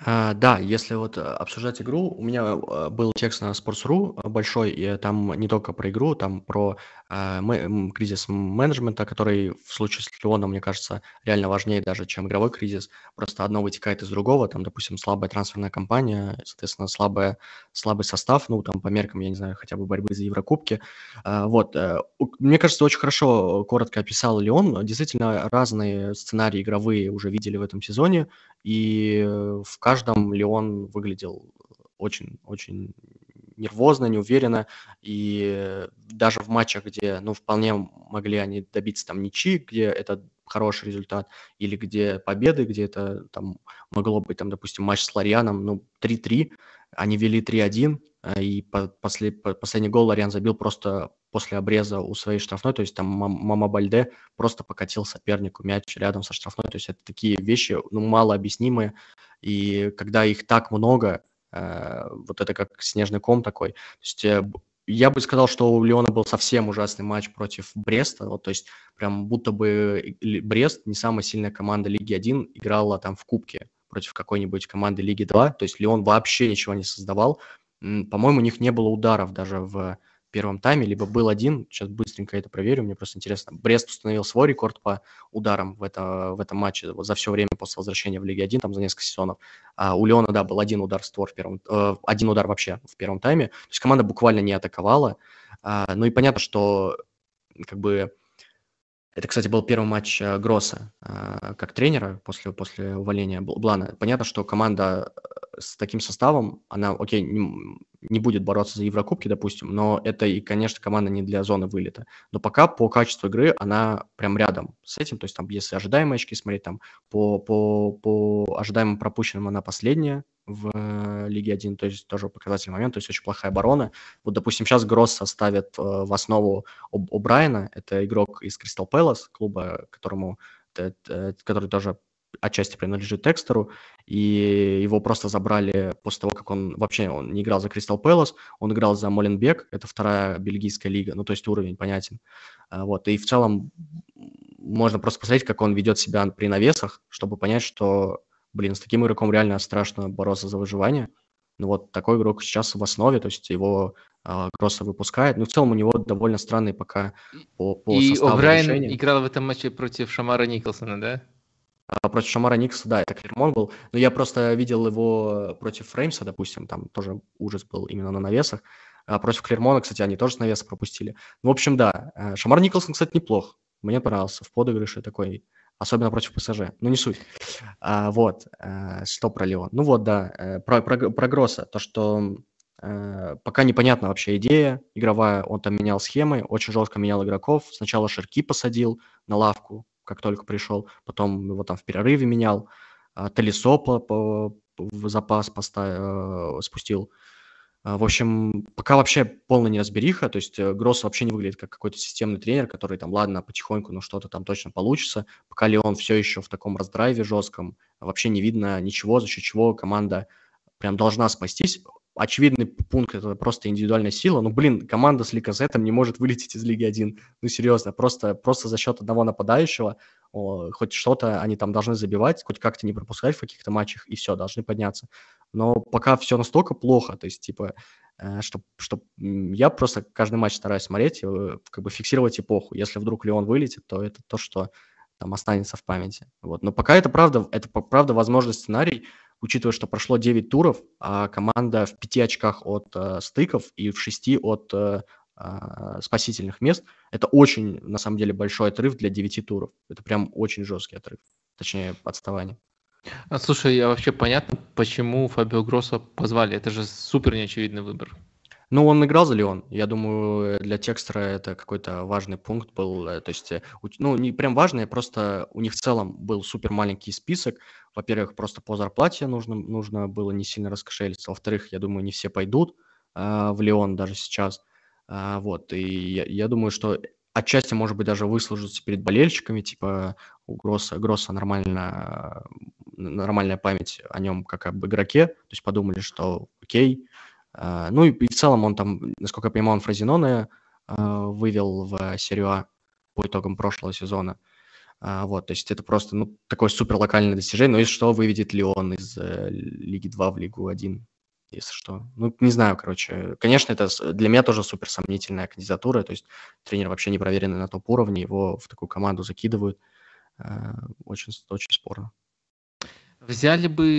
А, да, если вот э, обсуждать игру, у меня э, был текст на Sports.ru большой, и там не только про игру, там про э, кризис менеджмента, который в случае с Леоном, мне кажется, реально важнее даже, чем игровой кризис. Просто одно вытекает из другого, там, допустим, слабая трансферная кампания, соответственно, слабая, слабый состав, ну, там, по меркам, я не знаю, хотя бы борьбы за Еврокубки. А, вот, мне кажется, очень хорошо, коротко описал Леон. Действительно, разные сценарии игровые уже видели в этом сезоне, и в каждом Леон выглядел очень-очень нервозно, неуверенно, и даже в матчах, где, ну, вполне могли они добиться там ничьи, где это хороший результат, или где победы, где это там могло быть, там, допустим, матч с Лорианом, ну, 3-3, они вели 3-1, э, и по, после, по, последний гол Лориан забил просто после обреза у своей штрафной, то есть там Мама Бальде просто покатил сопернику мяч рядом со штрафной, то есть это такие вещи, ну, мало объяснимые, и когда их так много, вот это как снежный ком такой, то есть э, я бы сказал, что у Леона был совсем ужасный матч против Бреста, вот, то есть прям будто бы Брест, не самая сильная команда Лиги 1, играла там в Кубке против какой-нибудь команды Лиги 2, то есть Леон вообще ничего не создавал, по-моему, у них не было ударов даже в первом тайме, либо был один, сейчас быстренько это проверю, мне просто интересно. Брест установил свой рекорд по ударам в, это, в этом матче вот за все время после возвращения в Лиге 1, там за несколько сезонов. А у Леона, да, был один удар в створ в первом, э, один удар вообще в первом тайме. То есть команда буквально не атаковала. А, ну и понятно, что как бы это, кстати, был первый матч э, Гросса э, как тренера после, после увольнения Блана. Понятно, что команда э, с таким составом, она, окей, не, будет бороться за Еврокубки, допустим, но это и, конечно, команда не для зоны вылета. Но пока по качеству игры она прям рядом с этим. То есть там, если ожидаемые очки смотреть, там по, по, по ожидаемым пропущенным она последняя в э, Лиге 1, то есть тоже показательный момент, то есть очень плохая оборона. Вот, допустим, сейчас Гросс ставит э, в основу у Брайана, это игрок из Кристал Пэлас, клуба, которому, который тоже отчасти принадлежит Текстеру, и его просто забрали после того, как он вообще он не играл за Кристал Пэлас, он играл за Моленбек, это вторая бельгийская лига, ну то есть уровень понятен. А, вот, и в целом можно просто посмотреть, как он ведет себя при навесах, чтобы понять, что блин, с таким игроком реально страшно бороться за выживание. Ну вот такой игрок сейчас в основе, то есть его э, Гросса выпускает. Ну в целом у него довольно странный пока по, по И О'Брайен играл в этом матче против Шамара Николсона, да? А, против Шамара Никса, да, это Клермон был. Но я просто видел его против Фреймса, допустим, там тоже ужас был именно на навесах. А против Клермона, кстати, они тоже с навеса пропустили. Ну, в общем, да. Э, Шамар Николсон, кстати, неплох. Мне понравился. В подыгрыше такой особенно против ПСЖ. Ну, не суть. А, вот, а, что про Леон. Ну вот, да, э, про, про, про Гросса. То, что а, пока непонятна вообще идея игровая. Он там менял схемы, очень жестко менял игроков. Сначала Шерки посадил на лавку, как только пришел. Потом его там в перерыве менял. А, Талисопа в запас поставил, спустил. А, в общем, пока вообще полная неразбериха, то есть э, Гросс вообще не выглядит как какой-то системный тренер, который там, ладно, потихоньку, но что-то там точно получится. Пока Леон все еще в таком раздрайве жестком, вообще не видно ничего, за счет чего команда прям должна спастись. Очевидный пункт – это просто индивидуальная сила. Ну, блин, команда с Ликозетом не может вылететь из Лиги 1. Ну, серьезно, просто, просто за счет одного нападающего о, хоть что-то они там должны забивать, хоть как-то не пропускать в каких-то матчах, и все, должны подняться. Но пока все настолько плохо, то есть, типа, э, что, что я просто каждый матч стараюсь смотреть, э, как бы фиксировать эпоху. Если вдруг Леон вылетит, то это то, что там останется в памяти. Вот. Но пока это правда, это правда возможный сценарий, учитывая, что прошло 9 туров, а команда в 5 очках от э, стыков и в 6 от э, э, спасительных мест. Это очень, на самом деле, большой отрыв для 9 туров. Это прям очень жесткий отрыв, точнее, отставание. А, слушай, я вообще понятно, почему Фабио Гросса позвали. Это же супер неочевидный выбор. Ну, он играл за Леон. Я думаю, для Текстера это какой-то важный пункт был. Э, то есть, э, ну, не прям важный, просто у них в целом был супер маленький список. Во-первых, просто по зарплате нужно, нужно было не сильно раскошелиться. Во-вторых, я думаю, не все пойдут э, в Леон даже сейчас. Э, вот, и я, я думаю, что отчасти, может быть, даже выслужиться перед болельщиками, типа у Гросса, Гросса нормально, нормальная память о нем как об игроке, то есть подумали, что окей, а, ну и, и в целом он там, насколько я понимаю, он Фразиноне а, вывел в серию А по итогам прошлого сезона. А, вот, то есть это просто ну, такое супер локальное достижение. Но если что, выведет ли он из э, Лиги 2 в Лигу 1, если что. Ну, не знаю, короче. Конечно, это для меня тоже супер сомнительная кандидатура. То есть тренер вообще не проверенный на топ-уровне, его в такую команду закидывают. Очень, очень спорно. Взяли бы,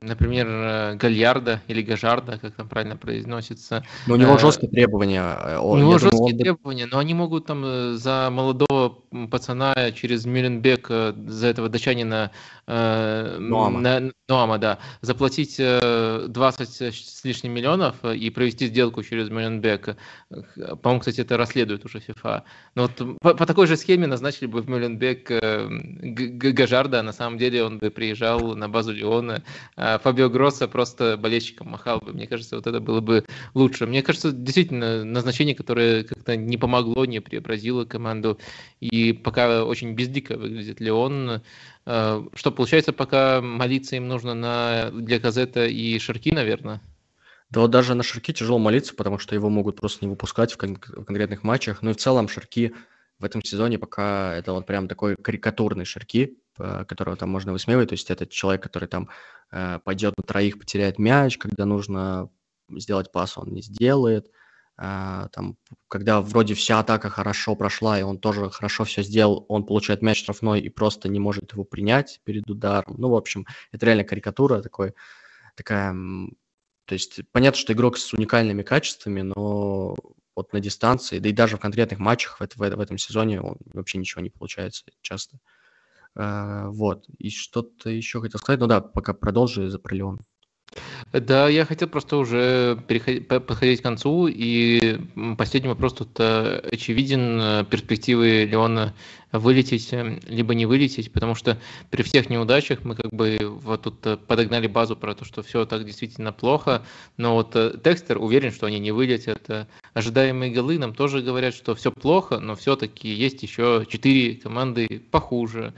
например, э, Гальярда или Гажарда, как там правильно произносится. Но у него э, жесткие требования. Э, у него жесткие думаю, он... требования, но они могут там за молодого пацана через Мюренбек, за этого датчанина э, Ноама. Ноама, да, заплатить 20 с лишним миллионов и провести сделку через Мюренбек. По-моему, кстати, это расследует уже ФИФА. Но вот по, по такой же схеме назначили бы в Мюренбек Гажарда, а на самом деле он бы приезжал на базу Леона. А Фабио Гросса просто болельщиком махал бы. Мне кажется, вот это было бы лучше. Мне кажется, действительно, назначение, которое как-то не помогло, не преобразило команду. И пока очень бездико выглядит Леон. А, что получается, пока молиться им нужно на для Казета и Шарки, наверное? Да вот даже на Шарки тяжело молиться, потому что его могут просто не выпускать в, кон- в конкретных матчах. Ну и в целом Шарки в этом сезоне пока это вот прям такой карикатурный Шарки, которого там можно высмеивать. То есть это человек, который там э, пойдет на троих, потеряет мяч, когда нужно сделать пас, он не сделает. А, там, когда вроде вся атака хорошо прошла, и он тоже хорошо все сделал, он получает мяч штрафной и просто не может его принять перед ударом. Ну, в общем, это реально карикатура такой, такая... То есть понятно, что игрок с уникальными качествами, но вот на дистанции, да и даже в конкретных матчах в, в, в этом сезоне он вообще ничего не получается часто. А, вот. И что-то еще хотел сказать. Ну да, пока продолжи за про Леон. Да, я хотел просто уже подходить к концу, и последний вопрос тут э, очевиден, э, перспективы Леона вылететь, э, либо не вылететь, потому что при всех неудачах мы как бы вот тут подогнали базу про то, что все так действительно плохо, но вот Текстер уверен, что они не вылетят. Ожидаемые голы нам тоже говорят, что все плохо, но все-таки есть еще четыре команды похуже.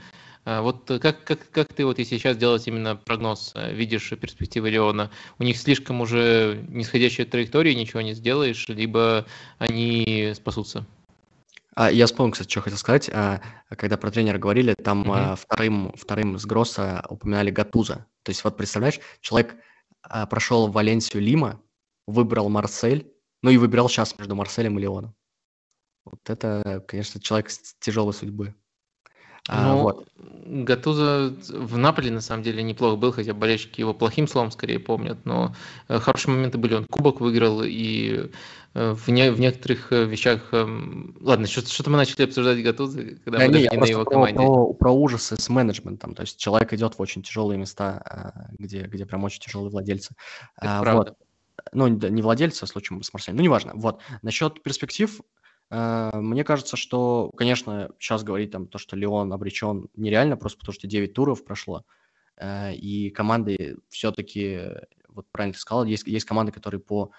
А вот как, как, как ты вот если сейчас делать именно прогноз, э, видишь перспективы Леона, у них слишком уже нисходящая траектория, ничего не сделаешь, либо они спасутся? А, я вспомнил, кстати, что хотел сказать. А, когда про тренера говорили, там угу. а, вторым, вторым с Гросса упоминали Гатуза. То есть вот представляешь, человек а, прошел Валенсию Лима, выбрал Марсель, ну и выбирал сейчас между Марселем и Леоном. Вот это, конечно, человек с тяжелой судьбы. А, ну, вот. Гатуза в Наполе на самом деле неплохо был, хотя болельщики его плохим словом скорее помнят, но э, хорошие моменты были. Он кубок выиграл и э, в, не, в некоторых э, вещах... Эм, ладно, что-то мы начали обсуждать Гатузы, когда да, мы не, на его про, команде. Про, про ужасы с менеджментом, то есть человек идет в очень тяжелые места, где, где прям очень тяжелые владельцы. Это а, правда. Вот. Ну, не владельцы, а случаем с Марселем. Ну, неважно. Вот. Насчет перспектив, мне кажется, что, конечно, сейчас говорить там то, что Леон обречен, нереально, просто потому что 9 туров прошло, э, и команды все-таки, вот правильно ты сказал, есть, есть команды, которые по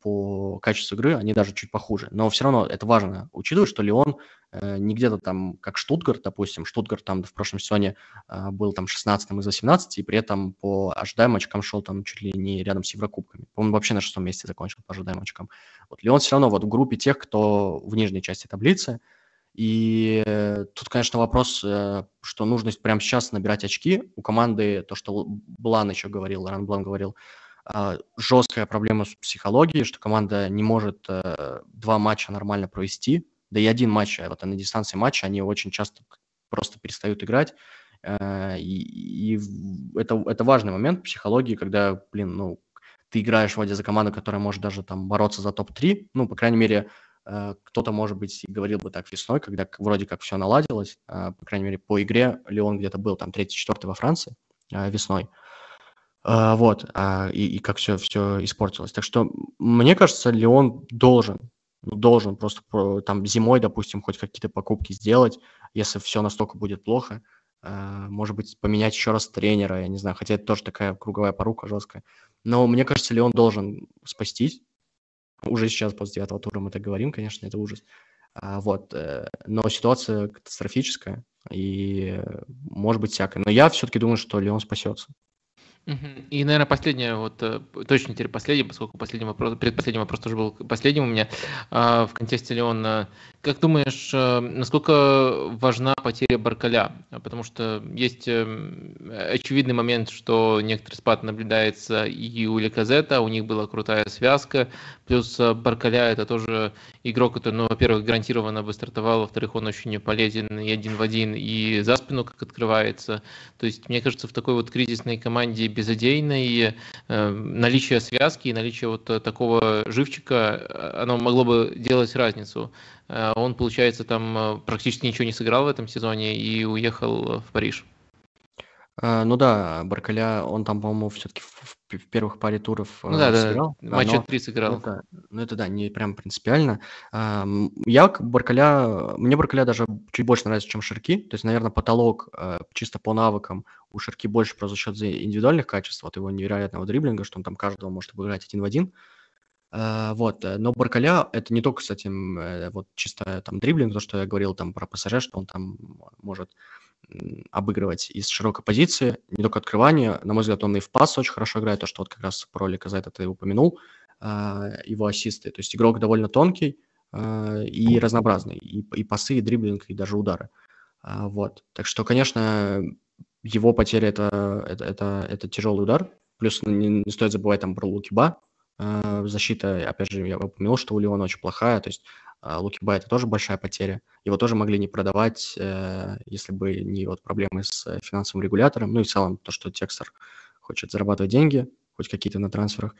по качеству игры они даже чуть похуже. Но все равно это важно учитывать, что Леон э, не где-то там, как Штутгарт, допустим. Штутгарт там в прошлом сезоне э, был там 16 из 18, и при этом по ожидаемым очкам шел там чуть ли не рядом с Еврокубками. Он вообще на шестом месте закончил по ожидаемым очкам. Вот Леон все равно вот в группе тех, кто в нижней части таблицы. И э, тут, конечно, вопрос, э, что нужно прямо сейчас набирать очки. У команды, то, что Блан еще говорил, Лоран Блан говорил, а, жесткая проблема с психологией, что команда не может э, два матча нормально провести, да и один матч, а вот на дистанции матча они очень часто просто перестают играть, э, и, это, это важный момент психологии, когда, блин, ну, ты играешь вроде за команду, которая может даже там бороться за топ-3, ну, по крайней мере, э, кто-то, может быть, и говорил бы так весной, когда вроде как все наладилось, по крайней мере, по игре Леон где-то был там третий-четвертый во Франции весной, а, вот, а, и, и как все, все испортилось. Так что, мне кажется, Леон должен, ну, должен просто там зимой, допустим, хоть какие-то покупки сделать, если все настолько будет плохо, а, может быть, поменять еще раз тренера, я не знаю, хотя это тоже такая круговая порука жесткая. Но мне кажется, Леон должен спастись. Уже сейчас после девятого тура мы так говорим, конечно, это ужас. А, вот, э, но ситуация катастрофическая и может быть всякая. Но я все-таки думаю, что Леон спасется. И, наверное, последнее, вот э, точно теперь последний, поскольку последний вопрос, предпоследний вопрос тоже был последним у меня, а, в контексте Леона. Как думаешь, э, насколько важна потеря Баркаля? Потому что есть эм, очевидный момент, что некоторый спад наблюдается и у Леказета, у них была крутая связка, плюс э, Баркаля это тоже игрок, который, ну, во-первых, гарантированно бы стартовал, во-вторых, он очень полезен и один в один, и за спину как открывается. То есть, мне кажется, в такой вот кризисной команде безыдейной э, наличие связки и наличие вот такого живчика, оно могло бы делать разницу. Э, он, получается, там э, практически ничего не сыграл в этом сезоне и уехал в Париж. А, ну да, Баркаля, он там, по-моему, все-таки в, в первых паре туров ну, да, сыграл. Да, матча три сыграл. Ну, да, ну это да, не прям принципиально. Я Баркаля, мне Баркаля даже чуть больше нравится, чем Ширки. То есть, наверное, потолок чисто по навыкам у Ширки больше просто за счет индивидуальных качеств, вот его невероятного дриблинга, что он там каждого может обыграть один в один. Э, вот, э, но Баркаля это не только, кстати, э, вот чисто там дриблинг, то, что я говорил там про ПСЖ, что он там может обыгрывать из широкой позиции, не только открывание, на мой взгляд, он и в пас очень хорошо играет, то, что вот как раз про это ты упомянул, его ассисты, то есть игрок довольно тонкий и разнообразный, и, и пасы, и дриблинг, и даже удары, вот, так что, конечно, его потеря это, это, это, это тяжелый удар, плюс не, не стоит забывать там про Лукиба, защита, опять же, я упомянул, что у Леона очень плохая, то есть э, Луки Бай это тоже большая потеря. Его тоже могли не продавать, э, если бы не вот проблемы с финансовым регулятором, ну и в целом то, что Текстер хочет зарабатывать деньги, хоть какие-то на трансферах.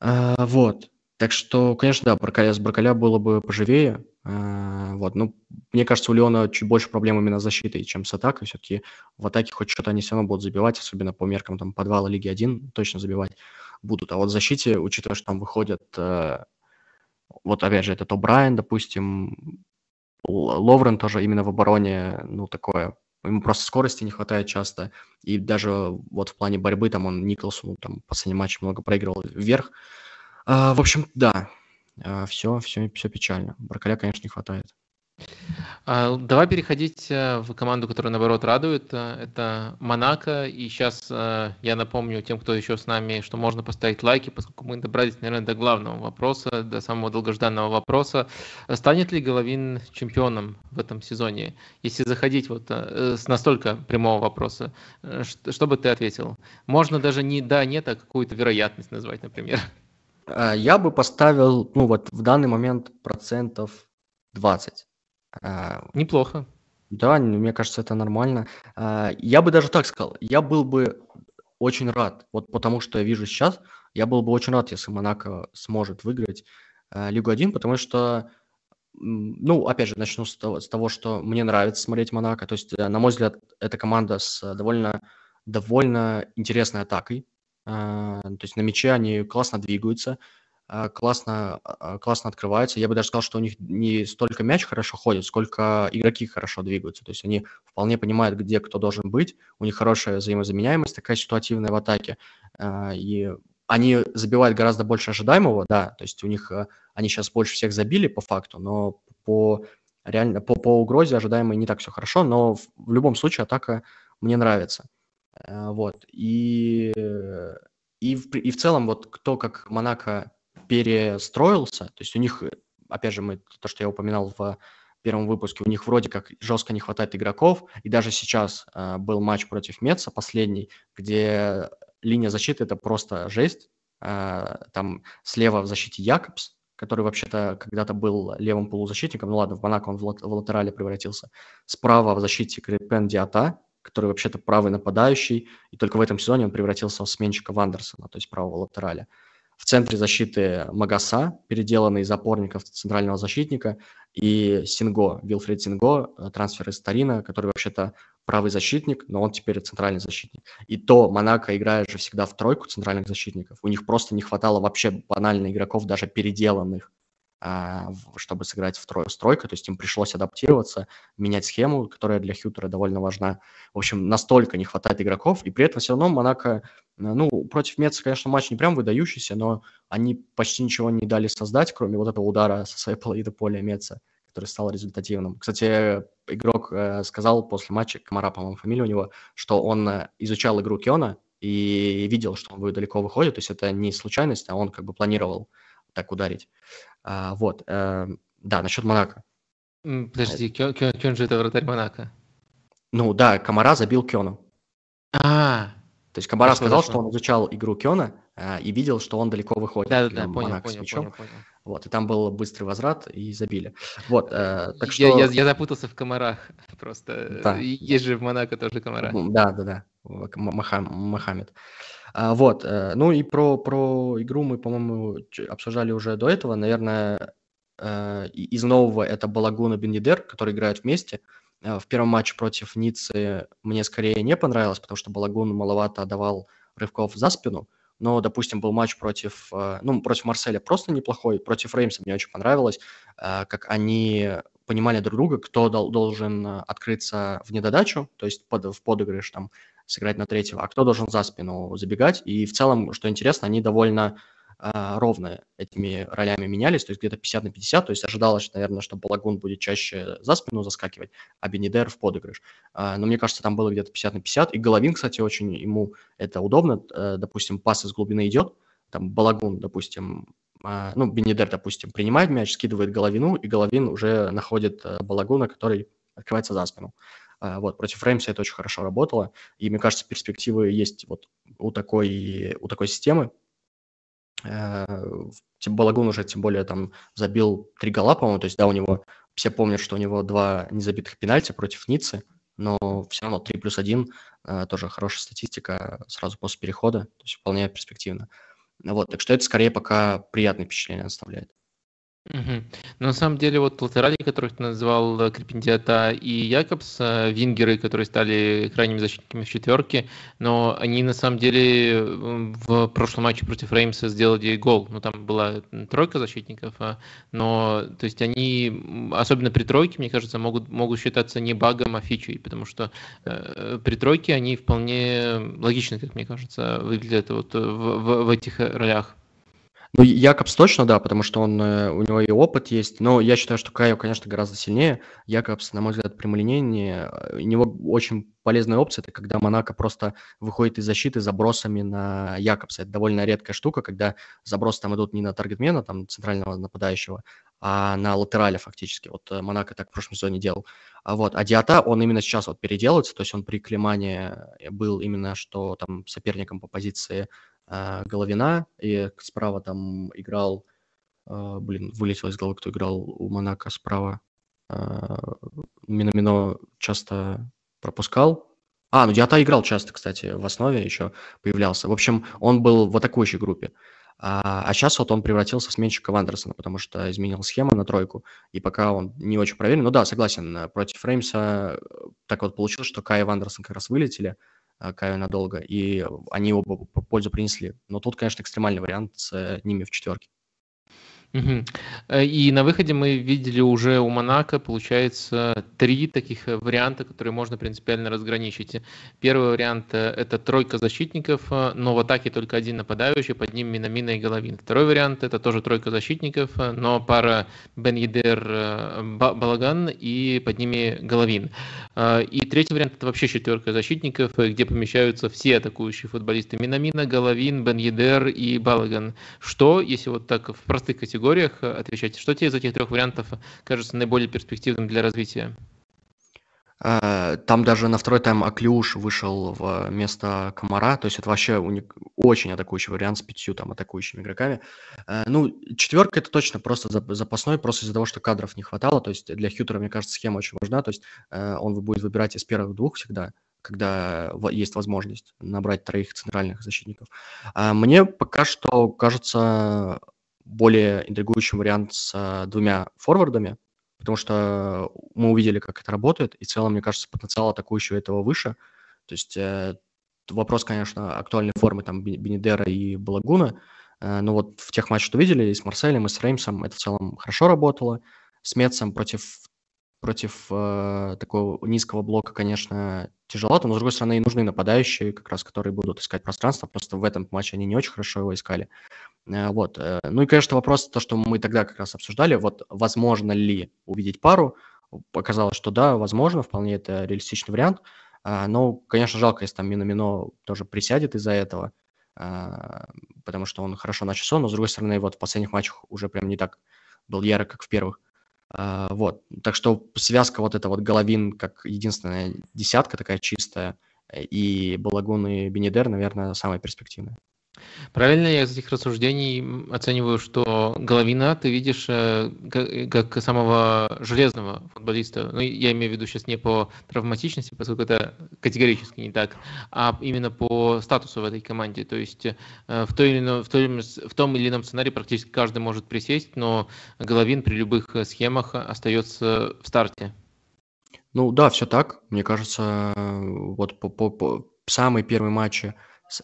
Вот. Так что, конечно, да, Баркаля, с Баркаля было бы поживее. Вот. Ну, мне кажется, у Леона чуть больше проблем именно с защитой, чем с атакой. Все-таки в атаке хоть что-то они все равно будут забивать, особенно по меркам там подвала Лиги 1 точно забивать будут. А вот в защите, учитывая, что там выходят, э, вот опять же, этот О'Брайен, допустим, Ловрен тоже именно в обороне, ну, такое, ему просто скорости не хватает часто, и даже вот в плане борьбы там он Николсону там последний матч много проигрывал вверх. А, в общем, да, все, все, все печально. Баркаля, конечно, не хватает. А, давай переходить э, в команду, которая, наоборот, радует. Э, это Монако. И сейчас э, я напомню тем, кто еще с нами, что можно поставить лайки, поскольку мы добрались, наверное, до главного вопроса, до самого долгожданного вопроса. Станет ли Головин чемпионом в этом сезоне? Если заходить вот с настолько прямого вопроса, что бы ты ответил? Можно даже не да, нет, а какую-то вероятность назвать, например. Я бы поставил, ну вот в данный момент процентов 20. А, Неплохо. Да, мне кажется, это нормально. А, я бы даже так сказал, я был бы очень рад, вот потому что я вижу сейчас, я был бы очень рад, если Монако сможет выиграть а, Лигу 1, потому что, ну, опять же, начну с того, с того, что мне нравится смотреть Монако. То есть, э, на мой взгляд, это команда с довольно, довольно интересной атакой. То есть на мяче они классно двигаются, а, классно, а, классно открываются. Я бы даже сказал, что у них не столько мяч хорошо ходит, сколько игроки хорошо двигаются. То есть они вполне понимают, где кто должен быть. У них хорошая взаимозаменяемость такая ситуативная в атаке. А, и они забивают гораздо больше ожидаемого, да, то есть у них, они сейчас больше всех забили по факту, но по реально по, по угрозе ожидаемой не так все хорошо, но в, в любом случае атака мне нравится. Вот, и, и, в, и в целом вот кто как Монако перестроился, то есть у них, опять же, мы, то, что я упоминал в первом выпуске, у них вроде как жестко не хватает игроков, и даже сейчас э, был матч против Меца последний, где линия защиты это просто жесть. А, там слева в защите Якобс, который вообще-то когда-то был левым полузащитником, ну ладно, в Монако он в, в латерале превратился. Справа в защите Крепен Диата, который вообще-то правый нападающий, и только в этом сезоне он превратился в сменщика Вандерсона, то есть правого латераля. В центре защиты Магаса, переделанный из опорников центрального защитника, и Синго, Вилфред Синго, э, трансфер из Тарина, который вообще-то правый защитник, но он теперь центральный защитник. И то Монако играет же всегда в тройку центральных защитников. У них просто не хватало вообще банально игроков, даже переделанных, чтобы сыграть в трой, стройку. То есть им пришлось адаптироваться, менять схему, которая для Хьютера довольно важна. В общем, настолько не хватает игроков, и при этом все равно Монако, ну, против Меца, конечно, матч не прям выдающийся, но они почти ничего не дали создать, кроме вот этого удара со своей половины поля Меца который стал результативным. Кстати, игрок э, сказал после матча, Комара, по-моему, фамилия у него, что он э, изучал игру Киона и видел, что он далеко выходит, то есть это не случайность, а он как бы планировал так ударить. А, вот, э, да, насчет Монако. Подожди, Кион, Кион же это вратарь Монако. Ну да, Комара забил Киону. А, то есть Камара сказал, что он изучал игру Киона а, и видел, что он далеко выходит. Да, да, да, понял, понял, понял, понял. Вот, и там был быстрый возврат, и забили. Вот, э, так что... Я, я, я запутался в комарах [LAUGHS] просто. Да. Есть же в Монако тоже комара. Да, да, да, Махам, Мохаммед. А, вот, э, ну и про, про игру мы, по-моему, обсуждали уже до этого. Наверное, э, из нового это Балагуна Бенедер, который играют вместе. Э, в первом матче против Ниццы мне скорее не понравилось, потому что Балагун маловато давал рывков за спину. Но, допустим, был матч против, ну, против Марселя просто неплохой, против Реймса мне очень понравилось, как они понимали друг друга, кто должен открыться в недодачу, то есть под, в подыгрыш там сыграть на третьего, а кто должен за спину забегать. И в целом, что интересно, они довольно а, ровно этими ролями менялись, то есть где-то 50 на 50, то есть ожидалось, наверное, что Балагун будет чаще за спину заскакивать, а Бенедер в подыгрыш. А, но мне кажется, там было где-то 50 на 50, и Головин, кстати, очень ему это удобно, э, допустим, пас из глубины идет, там Балагун, допустим, а, ну, Бенедер, допустим, принимает мяч, скидывает Головину, и Головин уже находит э, Балагуна, который открывается за спину. Вот, против Реймса это очень хорошо работало, и мне кажется, перспективы есть вот у такой, у такой системы, Э, Балагун уже тем более там забил три гола, по-моему, то есть, да, у него, все помнят, что у него два незабитых пенальти против Ниццы, но все равно 3 плюс 1 э, тоже хорошая статистика сразу после перехода, то есть вполне перспективно. Вот, так что это скорее пока приятное впечатление оставляет. Но на самом деле вот латерали, которых ты назвал, э, Крепендиата и Якобс, э, вингеры, которые стали крайними защитниками в четверке, но они на самом деле в прошлом матче против Реймса сделали гол. Ну, там была тройка защитников, а, но, то есть они, особенно при тройке, мне кажется, могут, могут считаться не багом, а фичей, потому что э, при тройке они вполне логично, как мне кажется, выглядят вот в, в, в этих ролях. Ну, Якобс точно, да, потому что он, э, у него и опыт есть, но я считаю, что Кайо, конечно, гораздо сильнее. Якобс, на мой взгляд, прямолинейнее. Э, у него очень полезная опция, это когда Монако просто выходит из защиты забросами на Якобса. Это довольно редкая штука, когда забросы там идут не на таргетмена, там, центрального нападающего, а на латерале фактически. Вот э, Монако так в прошлом сезоне делал. А вот, а Диата, он именно сейчас вот переделывается, то есть он при Климане был именно что там соперником по позиции э, Головина, и справа там играл, э, блин, вылетел из головы, кто играл у Монако справа. Э, Миномино часто пропускал. А, ну Диата играл часто, кстати, в основе еще появлялся. В общем, он был в атакующей группе. А, а сейчас вот он превратился в сменщика Вандерсона, потому что изменил схему на тройку, и пока он не очень проверен. Ну да, согласен, против Реймса так вот получилось, что Кай и Вандерсон как раз вылетели, Э, Каю надолго, и они оба пользу принесли. Но тут, конечно, экстремальный вариант с э, ними в четверке. Э, и на выходе мы видели уже у Монако, получается, три таких э, варианта, которые можно принципиально разграничить. Первый вариант э, это тройка защитников, но в атаке только один нападающий, под ним Минамина и Головин. Второй вариант это тоже тройка защитников, но пара Бен Едер Балаган и под ними Головин. И третий вариант это вообще четверка защитников, где помещаются все атакующие футболисты Минамина, Головин, Бен Едер и Балаган. Что, если вот так в простых категориях категориях э, отвечать. Что тебе из этих трех вариантов кажется наиболее перспективным для развития? Э, там даже на второй тайм Аклюш вышел вместо Комара, то есть это вообще уник... очень атакующий вариант с пятью там атакующими игроками. Э, ну, четверка это точно просто запасной, просто из-за того, что кадров не хватало, то есть для Хьютера, мне кажется, схема очень важна, то есть он будет выбирать из первых двух всегда, когда есть возможность набрать троих центральных защитников. Мне пока что кажется более интригующим вариант с э, двумя форвардами, потому что мы увидели, как это работает, и в целом, мне кажется, потенциал атакующего этого выше. То есть э, вопрос, конечно, актуальной формы там Бенедера и Балагуна, э, но вот в тех матчах, что видели, и с Марселем, и с Реймсом, это в целом хорошо работало. С Мецем против против э, такого низкого блока, конечно, тяжеловато, но, с другой стороны, и нужны нападающие, как раз, которые будут искать пространство. Просто в этом матче они не очень хорошо его искали. Э, вот. Э, ну и, конечно, вопрос, то, что мы тогда как раз обсуждали, вот возможно ли увидеть пару. Показалось, что да, возможно, вполне это реалистичный вариант. Э, но, конечно, жалко, если там Минамино тоже присядет из-за этого, э, потому что он хорошо начал но, с другой стороны, вот в последних матчах уже прям не так был ярок, как в первых. А, вот. Так что связка вот эта вот Головин как единственная десятка такая чистая, э, и Балагун и Бенедер, наверное, самая перспективная. Правильно я из этих рассуждений оцениваю, что Головина ты видишь э, как самого железного футболиста. Ну, я имею в виду сейчас не по травматичности, поскольку это категорически не так, а именно по статусу в этой команде. То есть э, в, той или ином, в, том, в том или ином сценарии практически каждый может присесть, но Головин при любых схемах остается в старте. Ну да, все так. Мне кажется, вот по, по, по самые первые матчи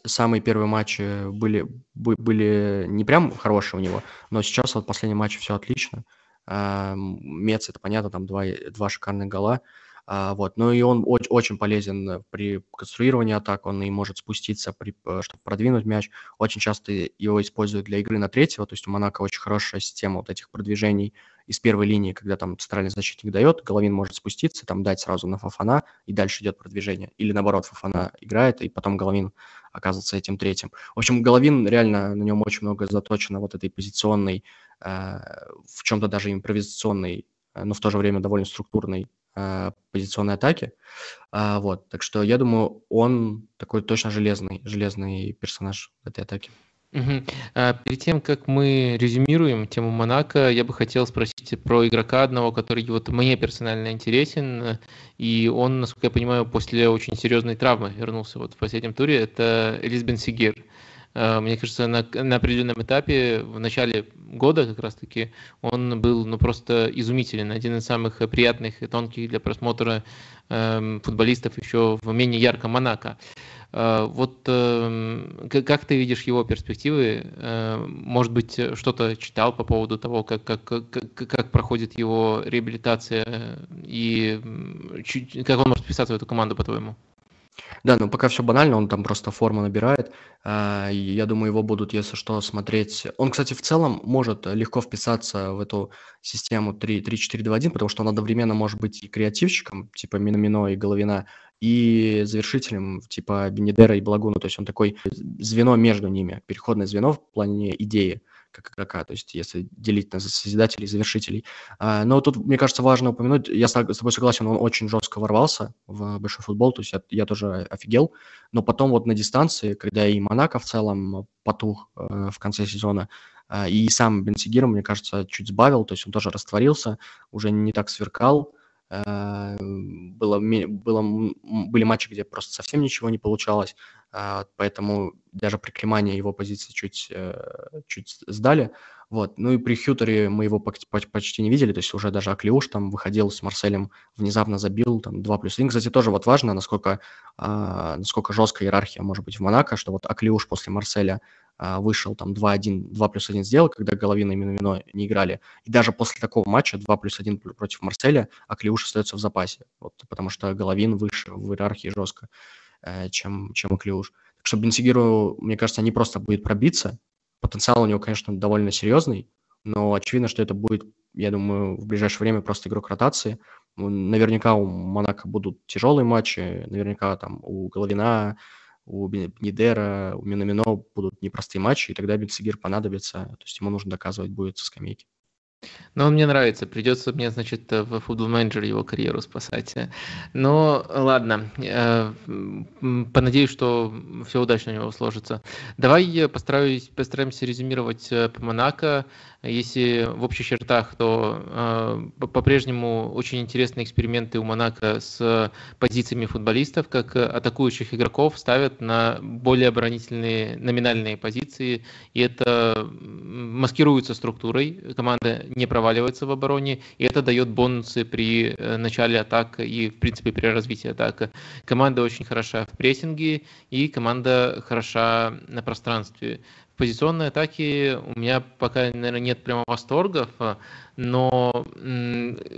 самые первые матчи были, были не прям хорошие у него, но сейчас вот последний матч все отлично. А, Мец, это понятно, там два, два шикарных гола. А, вот. Ну и он очень, очень полезен при конструировании атак, он и может спуститься, при, э, чтобы продвинуть мяч. Очень часто его используют для игры на третьего, то есть у Монако очень хорошая система вот этих продвижений из первой линии, когда там центральный защитник дает, Головин может спуститься, там дать сразу на Фафана, и дальше идет продвижение. Или наоборот, Фафана играет, и потом Головин оказывается этим третьим. В общем, Головин реально, на нем очень много заточено вот этой позиционной, э, в чем-то даже импровизационной, э, но в то же время довольно структурной э, позиционной атаки. А, вот, так что я думаю, он такой точно железный, железный персонаж этой атаке. Угу. А, перед тем, как мы резюмируем тему Монако, я бы хотел спросить про игрока одного, который вот мне персонально интересен, и он, насколько я понимаю, после очень серьезной травмы вернулся вот в последнем туре, это Элизбен Сигир. А, мне кажется, на, на определенном этапе, в начале года как раз-таки, он был ну, просто изумителен. Один из самых приятных и тонких для просмотра э, футболистов еще в менее ярком Монако. Э, вот э, как ты видишь его перспективы? Э, может быть, что-то читал по поводу того, как, как, как, как проходит его реабилитация и как он может вписаться в эту команду, по-твоему? Да, ну пока все банально, он там просто форму набирает. А, я думаю, его будут, если что, смотреть. Он, кстати, в целом может легко вписаться в эту систему 3-4-2-1, потому что он одновременно может быть и креативщиком, типа Минамино и Головина, и завершителем типа Бенедера и Благуна. То есть он такой звено между ними, переходное звено в плане идеи как игрока, то есть если делить на созидателей и завершителей. А, но тут, мне кажется, важно упомянуть, я с тобой согласен, он очень жестко ворвался в большой футбол, то есть я, я тоже офигел, но потом вот на дистанции, когда и Монако в целом потух э, в конце сезона, э, и сам Бенсигир, мне кажется, чуть сбавил, то есть он тоже растворился, уже не так сверкал, э, было, было, были матчи, где просто совсем ничего не получалось. А, поэтому даже при Климане его позиции чуть, э, чуть сдали. Вот. Ну и при Хьютере мы его почти не видели, то есть уже даже Аклиуш там выходил с Марселем, внезапно забил, там 2 плюс 1. Кстати, тоже вот важно, насколько, а, насколько жесткая иерархия может быть в Монако, что вот Аклиуш после Марселя а, вышел, там 2-1, 2 плюс 1 сделал, когда Головина и Миномино не играли. И даже после такого матча 2 плюс 1 против Марселя Аклиуш остается в запасе, вот, потому что Головин выше в иерархии жестко, э, чем, чем Аклиуш. Так что Бенсигиру, мне кажется, не просто будет пробиться, Потенциал у него, конечно, довольно серьезный, но очевидно, что это будет, я думаю, в ближайшее время просто игрок ротации. Наверняка у Монако будут тяжелые матчи, наверняка там у Головина, у Нидера, у Минамино будут непростые матчи, и тогда Бенцегир понадобится, то есть ему нужно доказывать будет со скамейки. Но он мне нравится. Придется мне, значит, в футбол менеджер его карьеру спасать. Но ладно. Э, понадеюсь, что все удачно у него сложится. Давай постараюсь, постараемся резюмировать э, по Монако. Если в общих чертах, то э, по-прежнему очень интересные эксперименты у Монако с позициями футболистов, как атакующих игроков ставят на более оборонительные номинальные позиции, и это маскируется структурой. Команда не проваливается в обороне, и это дает бонусы при э, начале атак и, в принципе, при развитии атаки. Команда очень хороша в прессинге, и команда хороша на пространстве позиционной атаке у меня пока, наверное, нет прямо восторгов, но,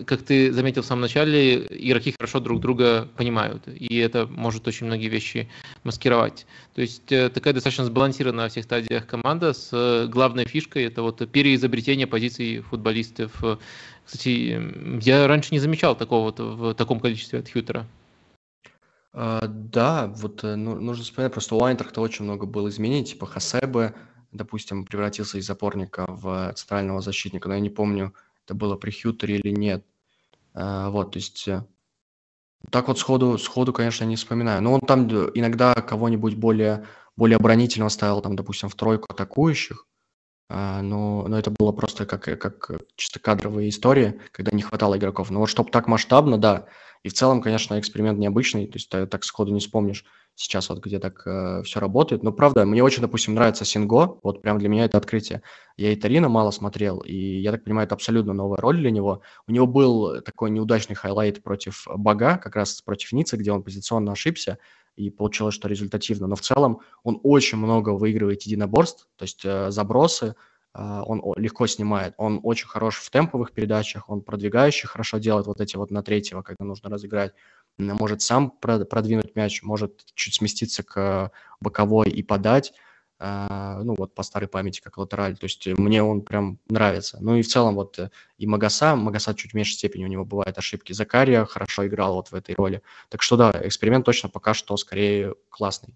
как ты заметил в самом начале, игроки хорошо друг друга понимают, и это может очень многие вещи маскировать. То есть э, такая достаточно сбалансированная во всех стадиях команда с э, главной фишкой это вот переизобретение позиций футболистов. Кстати, я раньше не замечал такого вот в таком количестве от Хьютера. А, да, вот э, ну, нужно вспоминать, просто у Айнтрахта очень много было изменений, типа Хасебе, допустим, превратился из опорника в центрального защитника, но я не помню, это было при Хьютере или нет. А, вот, то есть э, так вот сходу, сходу, конечно, не вспоминаю. Но он там иногда кого-нибудь более, более оборонительного ставил, там, допустим, в тройку атакующих, а, но, но это было просто как, как чисто кадровые истории, когда не хватало игроков. Но вот чтобы так масштабно, да, и в целом, конечно, эксперимент необычный, то есть так сходу не вспомнишь сейчас вот где так э, все работает. Но правда, мне очень, допустим, нравится Синго, вот прям для меня это открытие. Я и Торино мало смотрел, и я так понимаю, это абсолютно новая роль для него. У него был такой неудачный highlight против Бога, как раз против Ницы, где он позиционно ошибся, и получилось, что результативно. Но в целом он очень много выигрывает единоборств, то есть э, забросы, он легко снимает. Он очень хорош в темповых передачах, он продвигающий хорошо делает вот эти вот на третьего, когда нужно разыграть. Может сам продвинуть мяч, может чуть сместиться к боковой и подать. А, ну вот по старой памяти как латераль. То есть мне он прям нравится. Ну и в целом вот э, и Магаса, Магаса чуть в меньшей степени у него бывают ошибки. Закария хорошо играл вот в этой роли. Так что да, эксперимент точно пока что скорее классный.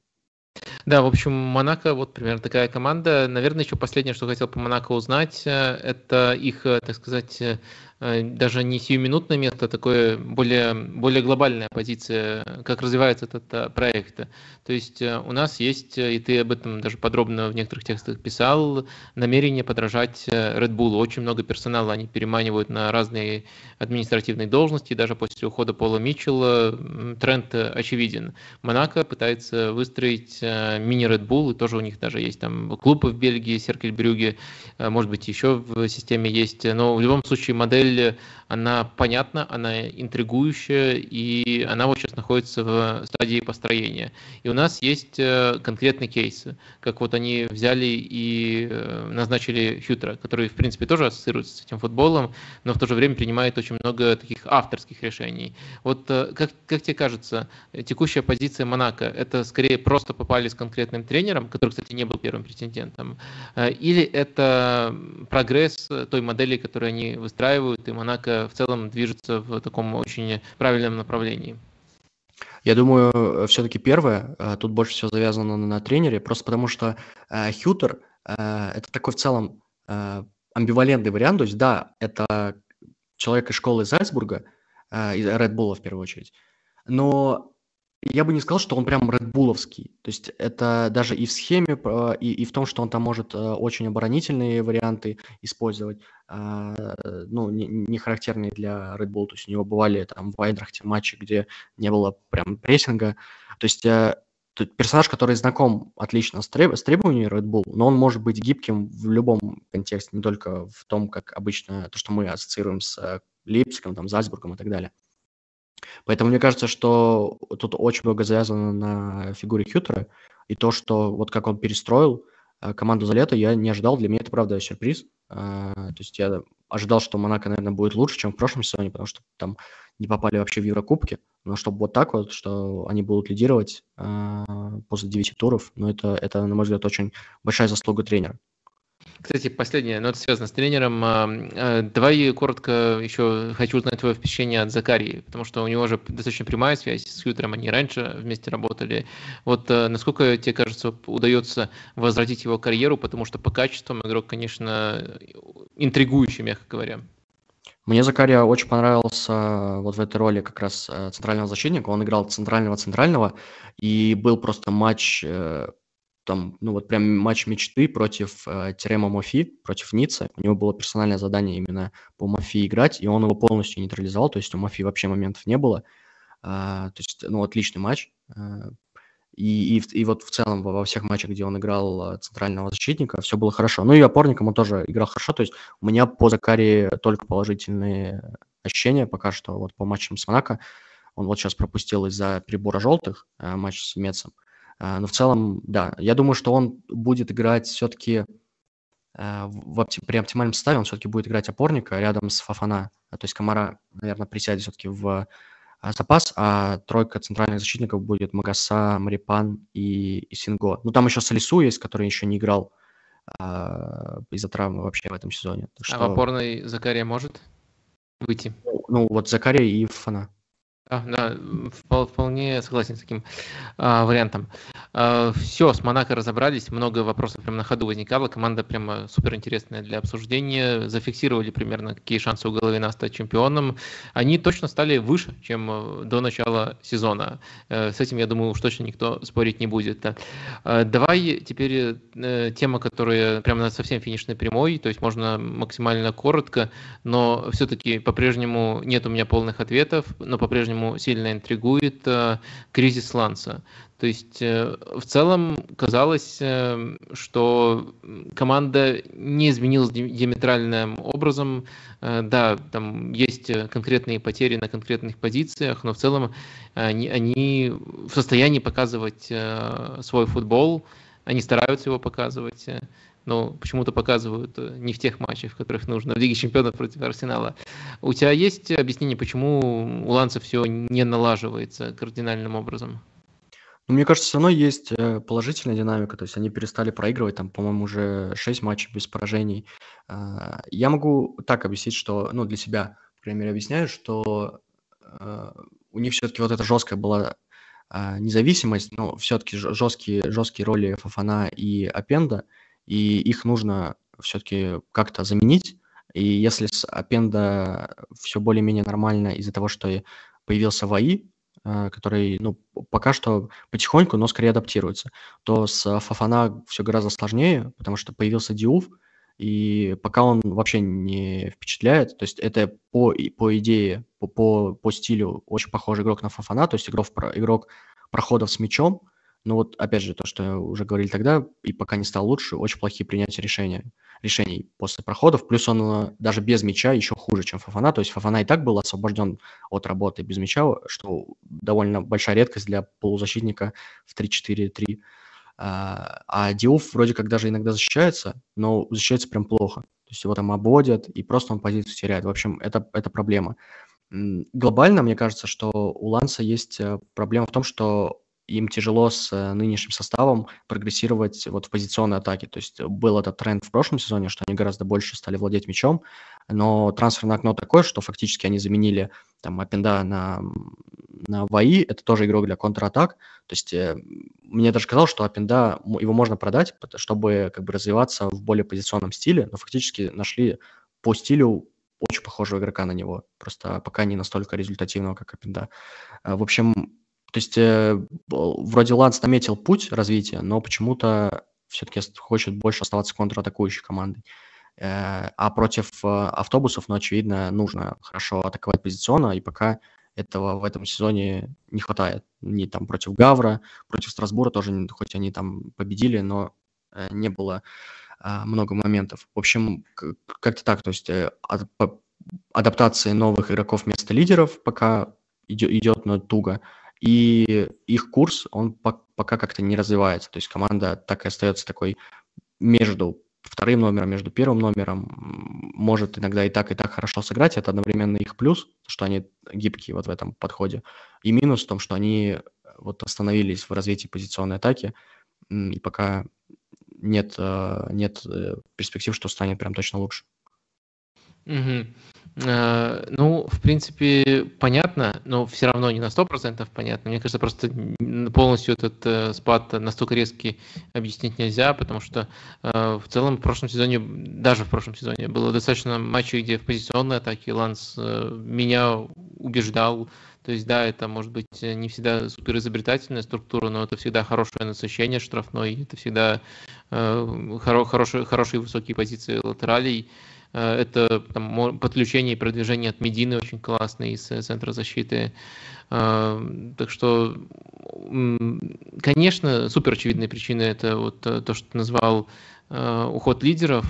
Да, в общем, Монако, вот примерно такая команда. Наверное, еще последнее, что хотел по Монако узнать, э, это их, э, так сказать, Э, даже не сиюминутное место, а такое более, более глобальная позиция, как развивается этот э, проект. То есть э, у нас есть, и ты об этом даже подробно в некоторых текстах писал, намерение подражать Red Bull. Очень много персонала они переманивают на разные административные должности, даже после ухода Пола Митчелла тренд очевиден. Монако пытается выстроить мини Red Bull, и тоже у них даже есть там клуб в Бельгии, Серкельбрюге, может быть, еще в системе есть, но в любом случае модель модель, она понятна, она интригующая, и она вот сейчас находится в стадии построения. И у нас есть э, конкретные кейсы, как вот они взяли и э, назначили Хьютера, который, в принципе, тоже ассоциируется с этим футболом, но в то же время принимает очень много таких авторских решений. Вот э, как, как тебе кажется, текущая позиция Монако, это скорее просто попали с конкретным тренером, который, кстати, не был первым претендентом, или это прогресс той модели, которую они выстраивают, и Монако в целом движется в таком очень правильном направлении. Я думаю, все-таки первое, э, тут больше всего завязано на, тренере, просто потому что э, Хьютер э, это такой в целом э, амбивалентный вариант, то есть да, это человек из школы Зальцбурга, э, из Red Bull в первую очередь, но я бы не сказал, что он прям редбуловский. То есть это даже и в схеме, а, и, и в том, что он там может а, очень оборонительные варианты использовать, а, ну, не, не характерные для Red Bull. То есть у него бывали там в Айдрахте матчи, где не было прям прессинга. То есть персонаж, который знаком отлично с, треб, с требованиями Red Bull, но он может быть гибким в любом контексте, не только в том, как обычно то, что мы ассоциируем с э, Лейпцигом, там, Зальцбургом и так далее. Поэтому мне кажется, что тут очень много завязано на фигуре Хьютера, и то, что вот как он перестроил э, команду за лето, я не ожидал. Для меня это, правда, сюрприз. Э, то есть я ожидал, что Монако, наверное, будет лучше, чем в прошлом сезоне, потому что там не попали вообще в Еврокубки. Но чтобы вот так вот, что они будут лидировать э, после 9 туров, ну это, это, на мой взгляд, очень большая заслуга тренера. Кстати, последнее, но это связано с тренером. А, а, давай коротко еще хочу узнать твое впечатление от Закарии, потому что у него же достаточно прямая связь с Хьютером, они раньше вместе работали. Вот а, насколько тебе кажется, удается возродить его карьеру, потому что по качествам игрок, конечно, интригующий, мягко говоря. Мне Закария очень понравился вот в этой роли как раз центрального защитника. Он играл центрального-центрального, и был просто матч э, там, ну вот прям матч мечты против э, Терема Мофи, против Ницца. У него было персональное задание именно по Мофи играть, и он его полностью нейтрализовал, то есть у Мофи вообще моментов не было. Э, то есть, ну, отличный матч. Э, и, и, и вот в целом во, всех матчах, где он играл э, центрального защитника, все было хорошо. Ну и опорником он тоже играл хорошо. То есть у меня по Закаре только положительные ощущения пока что. Вот по матчам с Монако он вот сейчас пропустил из-за перебора желтых э, матч с Мецом. А, но в целом, да, я думаю, что он будет играть все-таки а, в, при оптимальном составе, он все-таки будет играть опорника рядом с Фафана. То есть Камара, наверное, присядет все-таки в а, запас, а тройка центральных защитников будет Магаса, Марипан и, и Синго. Ну, там еще Салису есть, который еще не играл а, из-за травмы вообще в этом сезоне. Что... А в опорной Закария может выйти? Ну, ну вот Закария и Фафана. А, да, вполне согласен с таким а, вариантом. А, все, с Монако разобрались, много вопросов прямо на ходу возникало, команда прямо супер интересная для обсуждения, зафиксировали примерно, какие шансы у Головина стать чемпионом. Они точно стали выше, чем э, до начала сезона. Э, с этим, я думаю, уж точно никто спорить не будет. А, давай теперь э, тема, которая прямо совсем финишной прямой, то есть можно максимально коротко, но все-таки по-прежнему нет у меня полных ответов, но по-прежнему по-прежнему сильно интригует э, кризис Ланса. То есть э, в целом казалось, э, что команда не изменилась диаметральным образом. Да, там есть конкретные потери на конкретных позициях, но в целом они, они в состоянии показывать свой футбол, они стараются его показывать но почему-то показывают не в тех матчах, в которых нужно, в Лиге Чемпионов против Арсенала. У тебя есть объяснение, почему у Ланца все не налаживается кардинальным образом? Ну, мне кажется, все равно есть э, положительная динамика, то есть они перестали проигрывать, там, по-моему, уже 6 матчей без поражений. А, я могу так объяснить, что, ну, для себя, по крайней мере, объясняю, что э, у них все-таки вот эта жесткая была а, независимость, но все-таки жесткие, жесткие роли Фафана и Апенда – и их нужно все-таки как-то заменить. И если с Appenda все более-менее нормально из-за того, что появился ВАИ, э, который, ну, пока что потихоньку, но скорее адаптируется, то с Фафана все гораздо сложнее, потому что появился Диуф, и пока он вообще не впечатляет, то есть это по, по идее, по, по, по стилю очень похожий игрок на Фафана, то есть игрок, игрок проходов с мячом, но вот опять же, то, что уже говорили тогда, и пока не стал лучше, очень плохие принятия решения, решений после проходов. Плюс он э, даже без мяча еще хуже, чем Фафана. То есть Фафана и так был освобожден от работы без мяча, что довольно большая редкость для полузащитника в 3-4-3. А, а Диуф вроде как даже иногда защищается, но защищается прям плохо. То есть его там обводят, и просто он позицию теряет. В общем, это, это проблема. Глобально, мне кажется, что у Ланса есть э, проблема в том, что им тяжело с э, нынешним составом прогрессировать вот в позиционной атаке. То есть был этот тренд в прошлом сезоне, что они гораздо больше стали владеть мячом, но трансферное окно такое, что фактически они заменили там Апенда на, на ВАИ, это тоже игрок для контратак. То есть э, мне даже казалось, что Апенда, его можно продать, чтобы как бы развиваться в более позиционном стиле, но фактически нашли по стилю очень похожего игрока на него, просто пока не настолько результативного, как Апенда. Э, в общем, то есть э, вроде Ланс наметил путь развития, но почему-то все-таки хочет больше оставаться контратакующей командой. Э, а против э, автобусов, ну, очевидно, нужно хорошо атаковать позиционно, и пока этого в этом сезоне не хватает. Не там против Гавра, против Страсбура тоже, хоть они там победили, но э, не было а, много моментов. В общем, как-то так, то есть э, адаптация новых игроков вместо лидеров пока идет, идет но туго, и их курс, он пока как-то не развивается, то есть команда так и остается такой между вторым номером, между первым номером, может иногда и так, и так хорошо сыграть. Это одновременно их плюс, что они гибкие вот в этом подходе. И минус в том, что они вот остановились в развитии позиционной атаки, и пока нет, э, нет э, перспектив, что станет прям точно лучше. Угу. Ну, в принципе, понятно, но все равно не на 100% понятно. Мне кажется, просто полностью этот э, спад настолько резкий объяснить нельзя, потому что э, в целом в прошлом сезоне, даже в прошлом сезоне, было достаточно матчей, где в позиционной атаке Ланс э, меня убеждал. То есть, да, это может быть не всегда супер изобретательная структура, но это всегда хорошее насыщение штрафной, это всегда хоро хорошие, хорошие высокие позиции латералей. Э, это там, подключение и продвижение от Медины очень классный из э, центра защиты. Э, так что, конечно, супер очевидные причины это вот то, что ты назвал уход лидеров.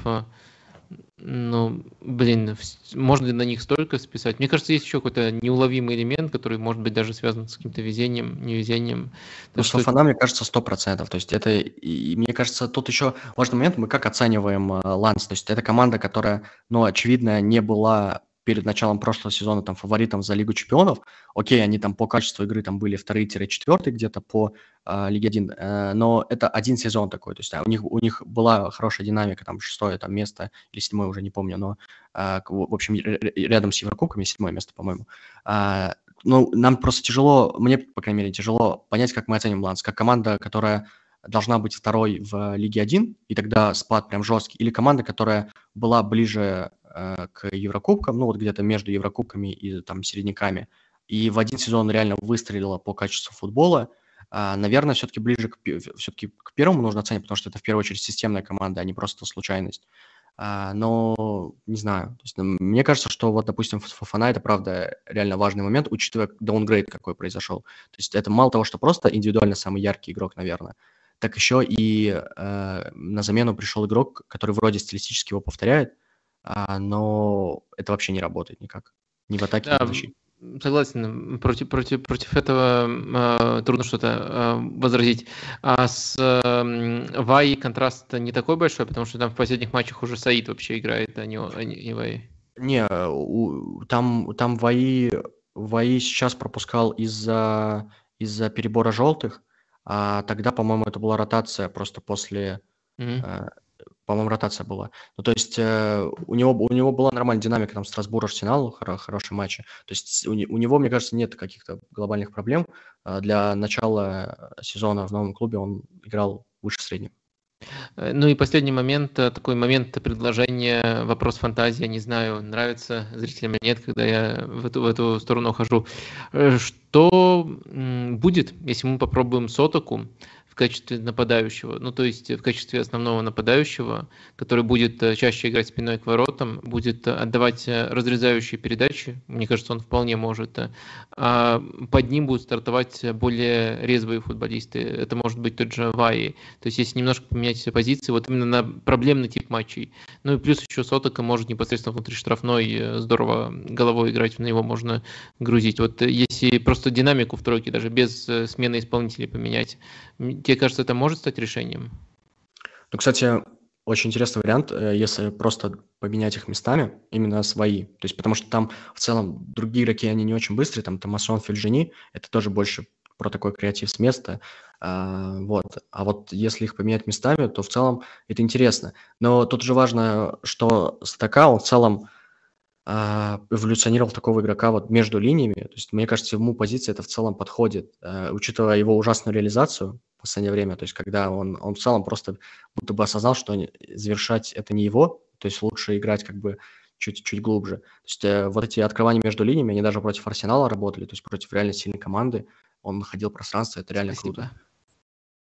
Ну, блин, можно ли на них столько списать? Мне кажется, есть еще какой-то неуловимый элемент, который может быть даже связан с каким-то везением, невезением. Ну, что... Сафана, мне кажется, сто процентов. То есть это, и мне кажется, тут еще важный момент, мы как оцениваем э, Ланс. То есть это команда, которая, ну, очевидно, не была перед началом прошлого сезона там фаворитом за Лигу Чемпионов. Окей, они там по качеству игры там были вторые-четвертые где-то по э, Лиге 1, э, но это один сезон такой, то есть а, у них у них была хорошая динамика, там шестое там место или седьмое уже не помню, но э, в общем рядом с Еврокубками седьмое место, по-моему. Э, ну, нам просто тяжело, мне, по крайней мере, тяжело понять, как мы оценим Ланс, как команда, которая должна быть второй в Лиге 1, и тогда спад прям жесткий, или команда, которая была ближе Э, к Еврокубкам, ну вот где-то между Еврокубками и там середняками, и в один сезон реально выстрелила по качеству футбола, а, наверное, все-таки ближе к, все-таки к первому нужно оценить, потому что это в первую очередь системная команда, а не просто случайность. А, но не знаю. Есть, мне кажется, что вот, допустим, Фафана это правда реально важный момент, учитывая даунгрейд, какой произошел. То есть это мало того, что просто индивидуально самый яркий игрок, наверное, так еще и э, на замену пришел игрок, который вроде стилистически его повторяет, но это вообще не работает никак. Ни в атаке, да, ни в защите. Согласен, против, против, против этого э, трудно что-то э, возразить. А с э, Вай контраст не такой большой, потому что там в последних матчах уже Саид вообще играет, а не, а не, не Вай. Не, у, там, там Ваи, Ваи сейчас пропускал из-за из-за перебора желтых, а тогда, по-моему, это была ротация просто после mm-hmm по-моему, ротация была. Ну, то есть э, у, него, у него была нормальная динамика, там, Страсбур, Арсенал, хоро, хорошие матчи. То есть у, у него, мне кажется, нет каких-то глобальных проблем. Э, для начала сезона в новом клубе он играл выше среднего. Э, ну и последний момент, э, такой момент предложения, вопрос фантазии, не знаю, нравится зрителям или нет, когда я в эту, в эту сторону хожу. Э, что будет, если мы попробуем сотоку? В качестве нападающего, ну то есть в качестве основного нападающего, который будет э, чаще играть спиной к воротам, будет э, отдавать э, разрезающие передачи, мне кажется, он вполне может, а под ним будут стартовать более резвые футболисты, это может быть тот же Ваи, то есть если немножко поменять позиции, вот именно на проблемный тип матчей, ну и плюс еще Сотока может непосредственно внутри штрафной здорово головой играть, на него можно грузить, вот если просто динамику в тройке даже без смены исполнителей поменять, Тебе кажется, это может стать решением? Ну, кстати, очень интересный вариант, э, если просто поменять их местами, именно свои. То есть, потому что там в целом другие игроки, они не очень быстрые, там Томасон, Фельджини, это тоже больше про такой креатив с места. А, вот. А вот если их поменять местами, то в целом это интересно. Но тут же важно, что Стака, он в целом эволюционировал такого игрока вот между линиями. То есть, мне кажется, ему позиция это в целом подходит, а, учитывая его ужасную реализацию в последнее время. То есть, когда он, он в целом просто будто бы осознал, что завершать это не его, то есть лучше играть как бы чуть-чуть глубже. То есть э, вот эти открывания между линиями, они даже против Арсенала работали, то есть против реально сильной команды. Он находил пространство, это реально Спасибо. круто.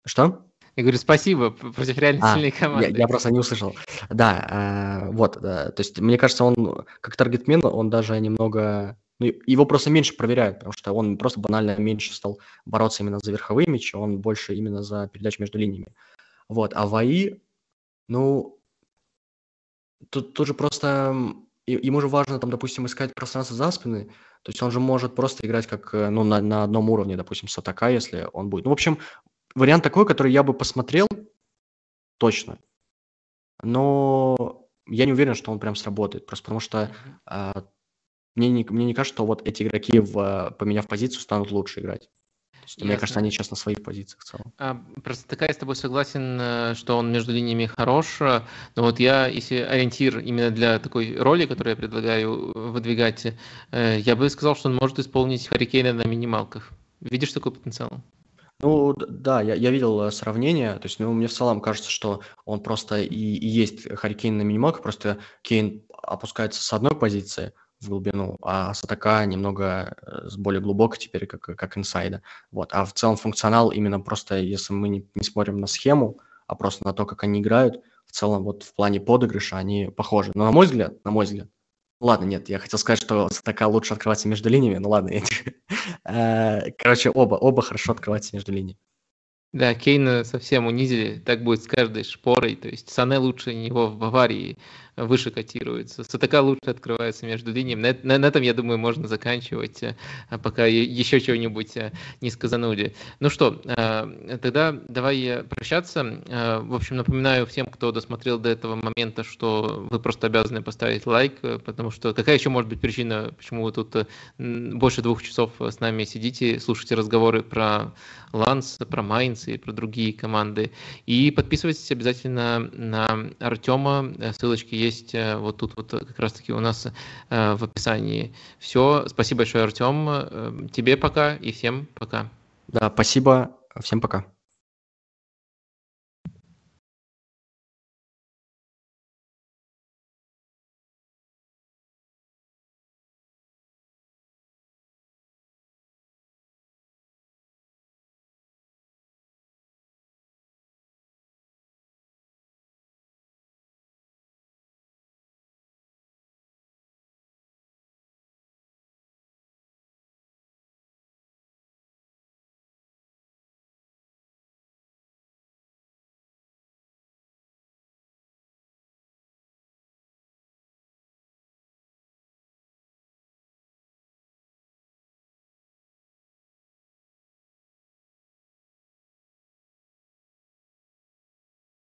Что? Я говорю, спасибо, против реально а, сильной команды. Я, я просто не услышал. Да, э, вот, да, то есть мне кажется, он как таргетмен, он даже немного, ну, его просто меньше проверяют, потому что он просто банально меньше стал бороться именно за верховые мячи, он больше именно за передачу между линиями. Вот, а ВАИ, ну, тут, тут же просто ему же важно, там, допустим, искать пространство за спины, то есть он же может просто играть как, э, ну, на, на одном уровне, допустим, с атака, если он будет. Ну, в общем, вариант такой, который я бы посмотрел, точно. Но я не уверен, что он прям сработает, просто потому что а, мне, не, мне не кажется, что вот эти игроки, в, поменяв позицию, станут лучше играть. есть, мне кажется, они сейчас на своих позициях в целом. А, просто такая я с тобой согласен, э, что он между линиями хорош, но вот я, если ориентир именно для такой роли, которую я предлагаю выдвигать, э, я бы сказал, что он может исполнить Харикейна на минималках. Видишь такой потенциал? Ну да, я, я видел э, сравнение, то есть ну, мне в целом кажется, что он просто и, и есть Харикейн на минималках, просто Кейн опускается с одной позиции, в глубину, а Сатака немного э, с более глубокой теперь, как, как инсайда. Вот. А в целом функционал именно просто, если мы не, не смотрим на схему, а просто на то, как они играют, в целом вот в плане подыгрыша они похожи. Но на мой взгляд, на мой взгляд, ладно, нет, я хотел сказать, что Сатака лучше открывается между линиями, ну ладно, [LAUGHS] э, короче, оба, оба хорошо открываются между линиями. Да, Кейна совсем унизили, так будет с каждой шпорой. То есть Сане лучше него в Баварии выше котируется. Сатака лучше открывается между линиями. На, на, на этом, я думаю, можно заканчивать, э, пока еще чего-нибудь э, не сказанули. Ну что, э, тогда давай прощаться. В общем, напоминаю всем, кто досмотрел до этого момента, что вы просто обязаны поставить лайк, потому что какая еще может быть причина, почему вы тут больше двух часов с нами сидите, слушаете разговоры про Ланс, про Майнц и про другие команды. И подписывайтесь обязательно на Артема. Ссылочки есть э, вот тут вот как раз-таки у нас э, в описании. Все. Спасибо большое, Артем. Э, тебе пока и всем пока. Да, спасибо. Всем пока.